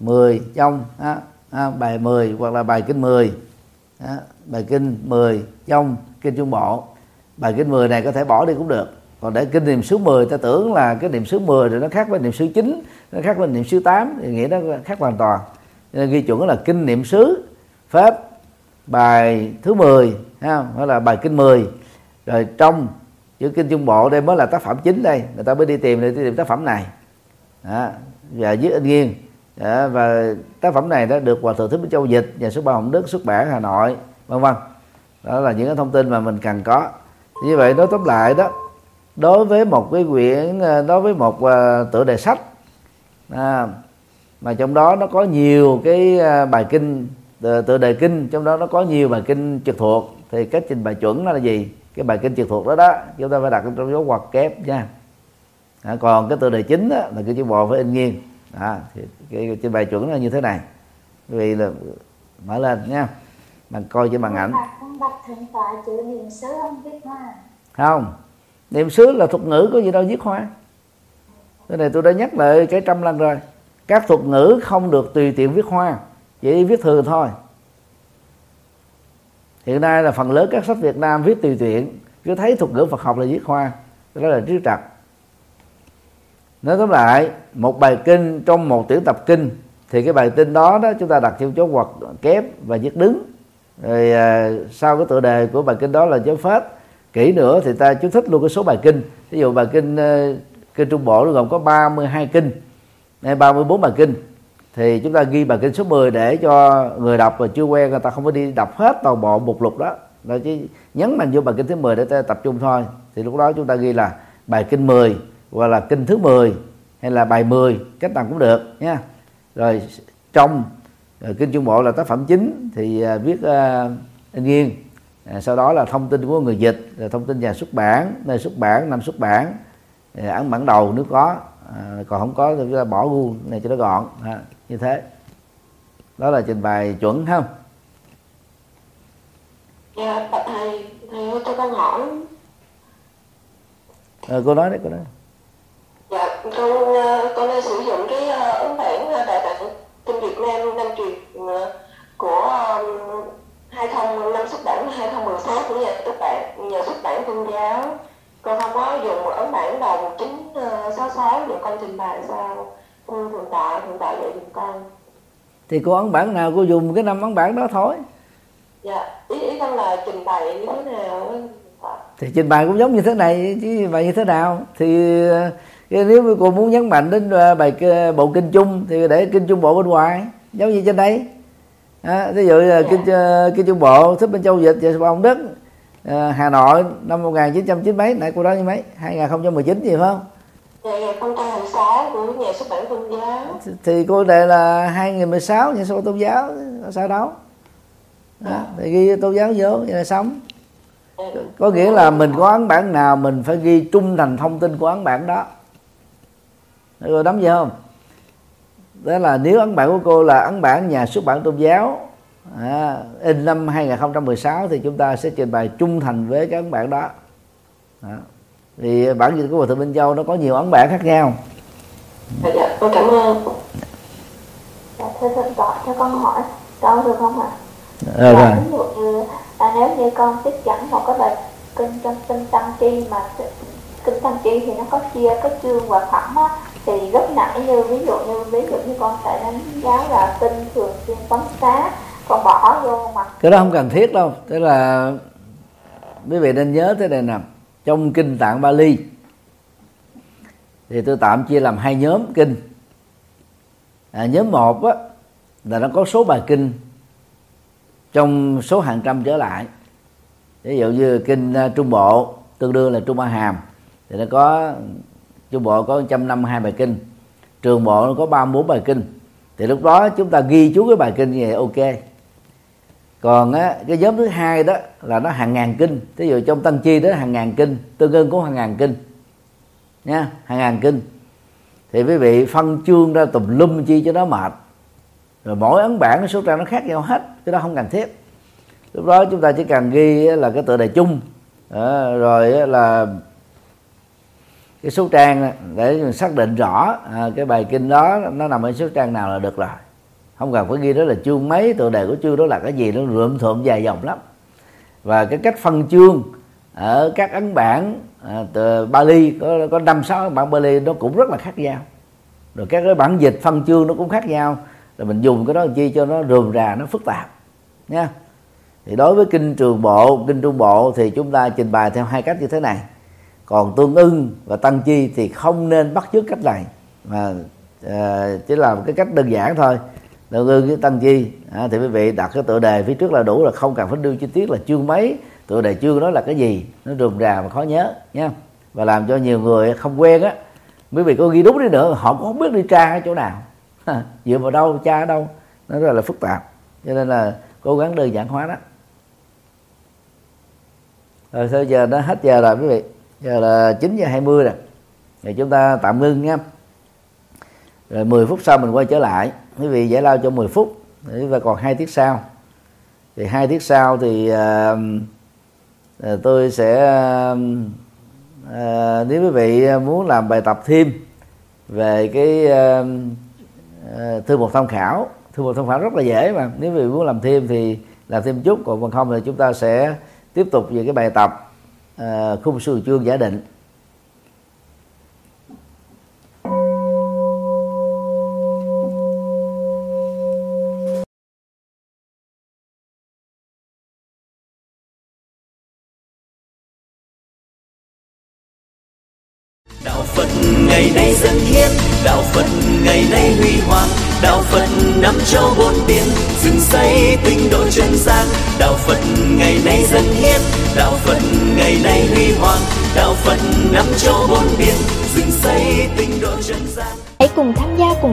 10 trong à, à, bài 10 hoặc là bài kinh 10 à, bài kinh 10 trong kinh trung bộ. Bài kinh 10 này có thể bỏ đi cũng được. Còn để kinh niệm số 10 ta tưởng là cái niệm số 10 rồi nó khác với niệm số 9 nó khác với niệm số 8 thì nghĩa nó khác hoàn toàn. Nên ghi chuẩn là kinh niệm xứ pháp bài thứ 10 ha hoặc là bài kinh 10 rồi trong chữ kinh trung bộ đây mới là tác phẩm chính đây. Người ta mới đi tìm để đi tìm tác phẩm này. Đó. và dưới in nghiêng. Đó. và tác phẩm này đã được hòa thượng thích minh châu dịch nhà xuất bản hồng đức xuất bản hà nội vân vân. Đó là những cái thông tin mà mình cần có. Như vậy nói tóm lại đó đối với một cái quyển ờ, đối với một uh, tựa đề sách à, mà trong đó nó có nhiều cái uh, bài kinh tựa đề kinh trong đó nó có nhiều bài kinh trực thuộc. Thì cách trình bày chuẩn nó là gì? Cái bài kinh trực thuộc đó đó chúng ta phải đặt trong dấu ngoặc kép nha. À, còn cái tựa đề chính đó, là cái chữ bò phải in nghiêng. À, thì cái trình bày chuẩn là như thế này. Vì là mở lên nha. Bạn coi trên màn ảnh. Không niệm xứ là thuật ngữ có gì đâu viết hoa. Cái này tôi đã nhắc lại cái trăm lần rồi. Các thuật ngữ không được tùy tiện viết hoa chỉ viết thường thôi. Hiện nay là phần lớn các sách Việt Nam viết tùy tiện. Cứ thấy thuật ngữ Phật học là viết hoa đó là triết trật nói tóm lại một bài kinh trong một tiểu tập kinh thì cái bài kinh đó đó chúng ta đặt theo chốt hoặc kép và viết đứng. Rồi à, sau cái tựa đề của bài kinh đó là dấu phết kỹ nữa thì ta chú thích luôn cái số bài kinh. Ví dụ bài kinh à, kinh trung bộ nó gồm có 32 kinh hay 34 bài kinh thì chúng ta ghi bài kinh số 10 để cho người đọc và chưa quen người ta không có đi đọc hết toàn bộ mục lục đó. Là chỉ nhấn mạnh vô bài kinh thứ 10 để ta tập trung thôi. Thì lúc đó chúng ta ghi là bài kinh 10 hoặc là kinh thứ 10 hay là bài 10 cách nào cũng được nha. Rồi trong rồi kinh trung bộ là tác phẩm chính thì ờ, viết uh, nghiêng. À, sau đó là thông tin của người dịch rồi thông tin nhà xuất bản nơi xuất bản năm xuất bản ấn bản đầu nếu có à, còn không có thì chúng ta bỏ gu này cho nó gọn à, như thế. Đó là trình bày chuẩn không dạ thầy thầy ơi cho con hỏi. À, cô nói đấy cô nói. Dạ con ờ, con đang sử dụng cái ờ, ấn bản đại tạng kinh Việt Nam năm truyền của hai thông năm xuất bản hai thông mười sáu của nhà xuất bản nhà xuất bản tôn giáo con không có dùng ấn bản đầu 1966 để con trình bày sao? Thượng tại thượng tại dạy giùm con. Thì cô ấn bản nào cô dùng cái năm ấn bản đó thôi. Dạ ý ý con là trình bày như thế nào thì trình bày cũng giống như thế này chứ bài như thế nào? Thì cái nếu cô muốn nhấn mạnh đến ờ, bài bộ kinh chung thì để kinh chung bộ bên ngoài giống như trên đây. À, ví dụ là kinh ờ, kinh trung bộ thích bên châu dịch và ông đức à, hà nội năm 1990 mấy nãy cô nói như mấy? 2019 gì phải không? Dạ, 2016 của nhà xuất bản tôn giáo. Thì cô đề là 2016 nhà xuất bản tôn giáo sao đâu đó, thì ghi tôn giáo vô vậy là xong. Có nghĩa là mình có ấn bản nào mình phải ghi trung thành thông tin của ấn bản đó. Rồi đắm gì không? Đó là nếu ấn bản của cô là ấn bản nhà xuất bản tôn giáo à, in năm 2016 thì chúng ta sẽ trình bày trung thành với cái ấn bản đó, đó. thì bản dịch của Hòa Thượng Minh Châu nó có nhiều ấn bản khác nhau. Dạ, dạ tôi cảm ơn. Dạ, thưa thượng tọa cho con hỏi câu được không ạ? À, dạ, ví dụ như à, nếu như con tiếp dẫn một cái bài kinh trong kinh tăng chi mà kinh tăng chi thì nó có chia cái chương và phẩm á, thì lúc nãy như ví dụ như ví dụ như con sẽ đánh giá là kinh thường xuyên tấn xá con bỏ vô mà. Cái đó không cần thiết đâu. Tức là quý vị nên nhớ thế này nè. Trong kinh tạng Bali thì tôi tạm chia làm hai nhóm kinh. À, nhóm một á, là nó có số bài kinh trong số hàng trăm trở lại. Ví dụ như kinh à, trung bộ tương đương là trung a hàm thì nó có trung bộ có 152 bài kinh trường bộ nó có 34 bài kinh. Thì lúc đó chúng ta ghi chú cái bài kinh như vậy ok còn á, cái nhóm thứ hai đó là nó hàng ngàn kinh ví dụ trong tăng chi đó hàng ngàn kinh tương ưng cũng hàng ngàn kinh nha hàng ngàn kinh thì quý vị phân chương ra tùm lum chi cho nó mệt. Rồi mỗi ấn bản cái số trang nó khác nhau hết cái đó không cần thiết. Lúc đó chúng ta chỉ cần ghi là cái tựa đề chung. Rồi là cái số trang để mình xác định rõ à, cái bài kinh đó nó nằm ở số trang nào là được rồi không cần phải ghi đó là chương mấy tựa đề của chương đó là cái gì nó rượm thượm dài dòng lắm. Và cái cách phân chương ở các ấn bản à, từ Bali có có năm sáu bản Bali nó cũng rất là khác nhau. Rồi các cái bản dịch phân chương nó cũng khác nhau. Là mình dùng cái đó làm chi cho nó rườm rà nó phức tạp nha. Thì đối với kinh trường bộ kinh trung bộ thì chúng ta trình bày theo hai cách như thế này. Còn tương ưng và tăng chi thì không nên bắt chước cách này mà à, chỉ làm cái cách đơn giản thôi tương ưng cái tăng chi. À, thì quý vị đặt cái tựa đề phía trước là đủ là không cần phải đưa chi tiết là chương mấy. Tựa đề chương đó là cái gì? Nó rườm rà và khó nhớ nha và làm cho nhiều người không quen á. Quý vị có ghi đúng đi nữa họ cũng không biết đi tra ở chỗ nào. Dựa vào đâu tra ở đâu. Nó rất là phức tạp. Cho nên là cố gắng đơn giản hóa đó. Rồi bây giờ nó hết giờ rồi quý vị? Giờ là 9 giờ 20 rồi. Thì chúng ta tạm ngưng nha. Rồi 10 phút sau mình quay trở lại quý vị giải lao cho 10 phút. Và còn hai tiết sau. Thì hai tiết sau thì uh, tôi sẽ uh, nếu quý vị muốn làm bài tập thêm về cái uh, thư mục tham khảo thư mục tham khảo rất là dễ mà. Nếu quý vị muốn làm thêm thì làm thêm chút còn không thì chúng ta sẽ tiếp tục về cái bài tập uh, khung sư chương giả định.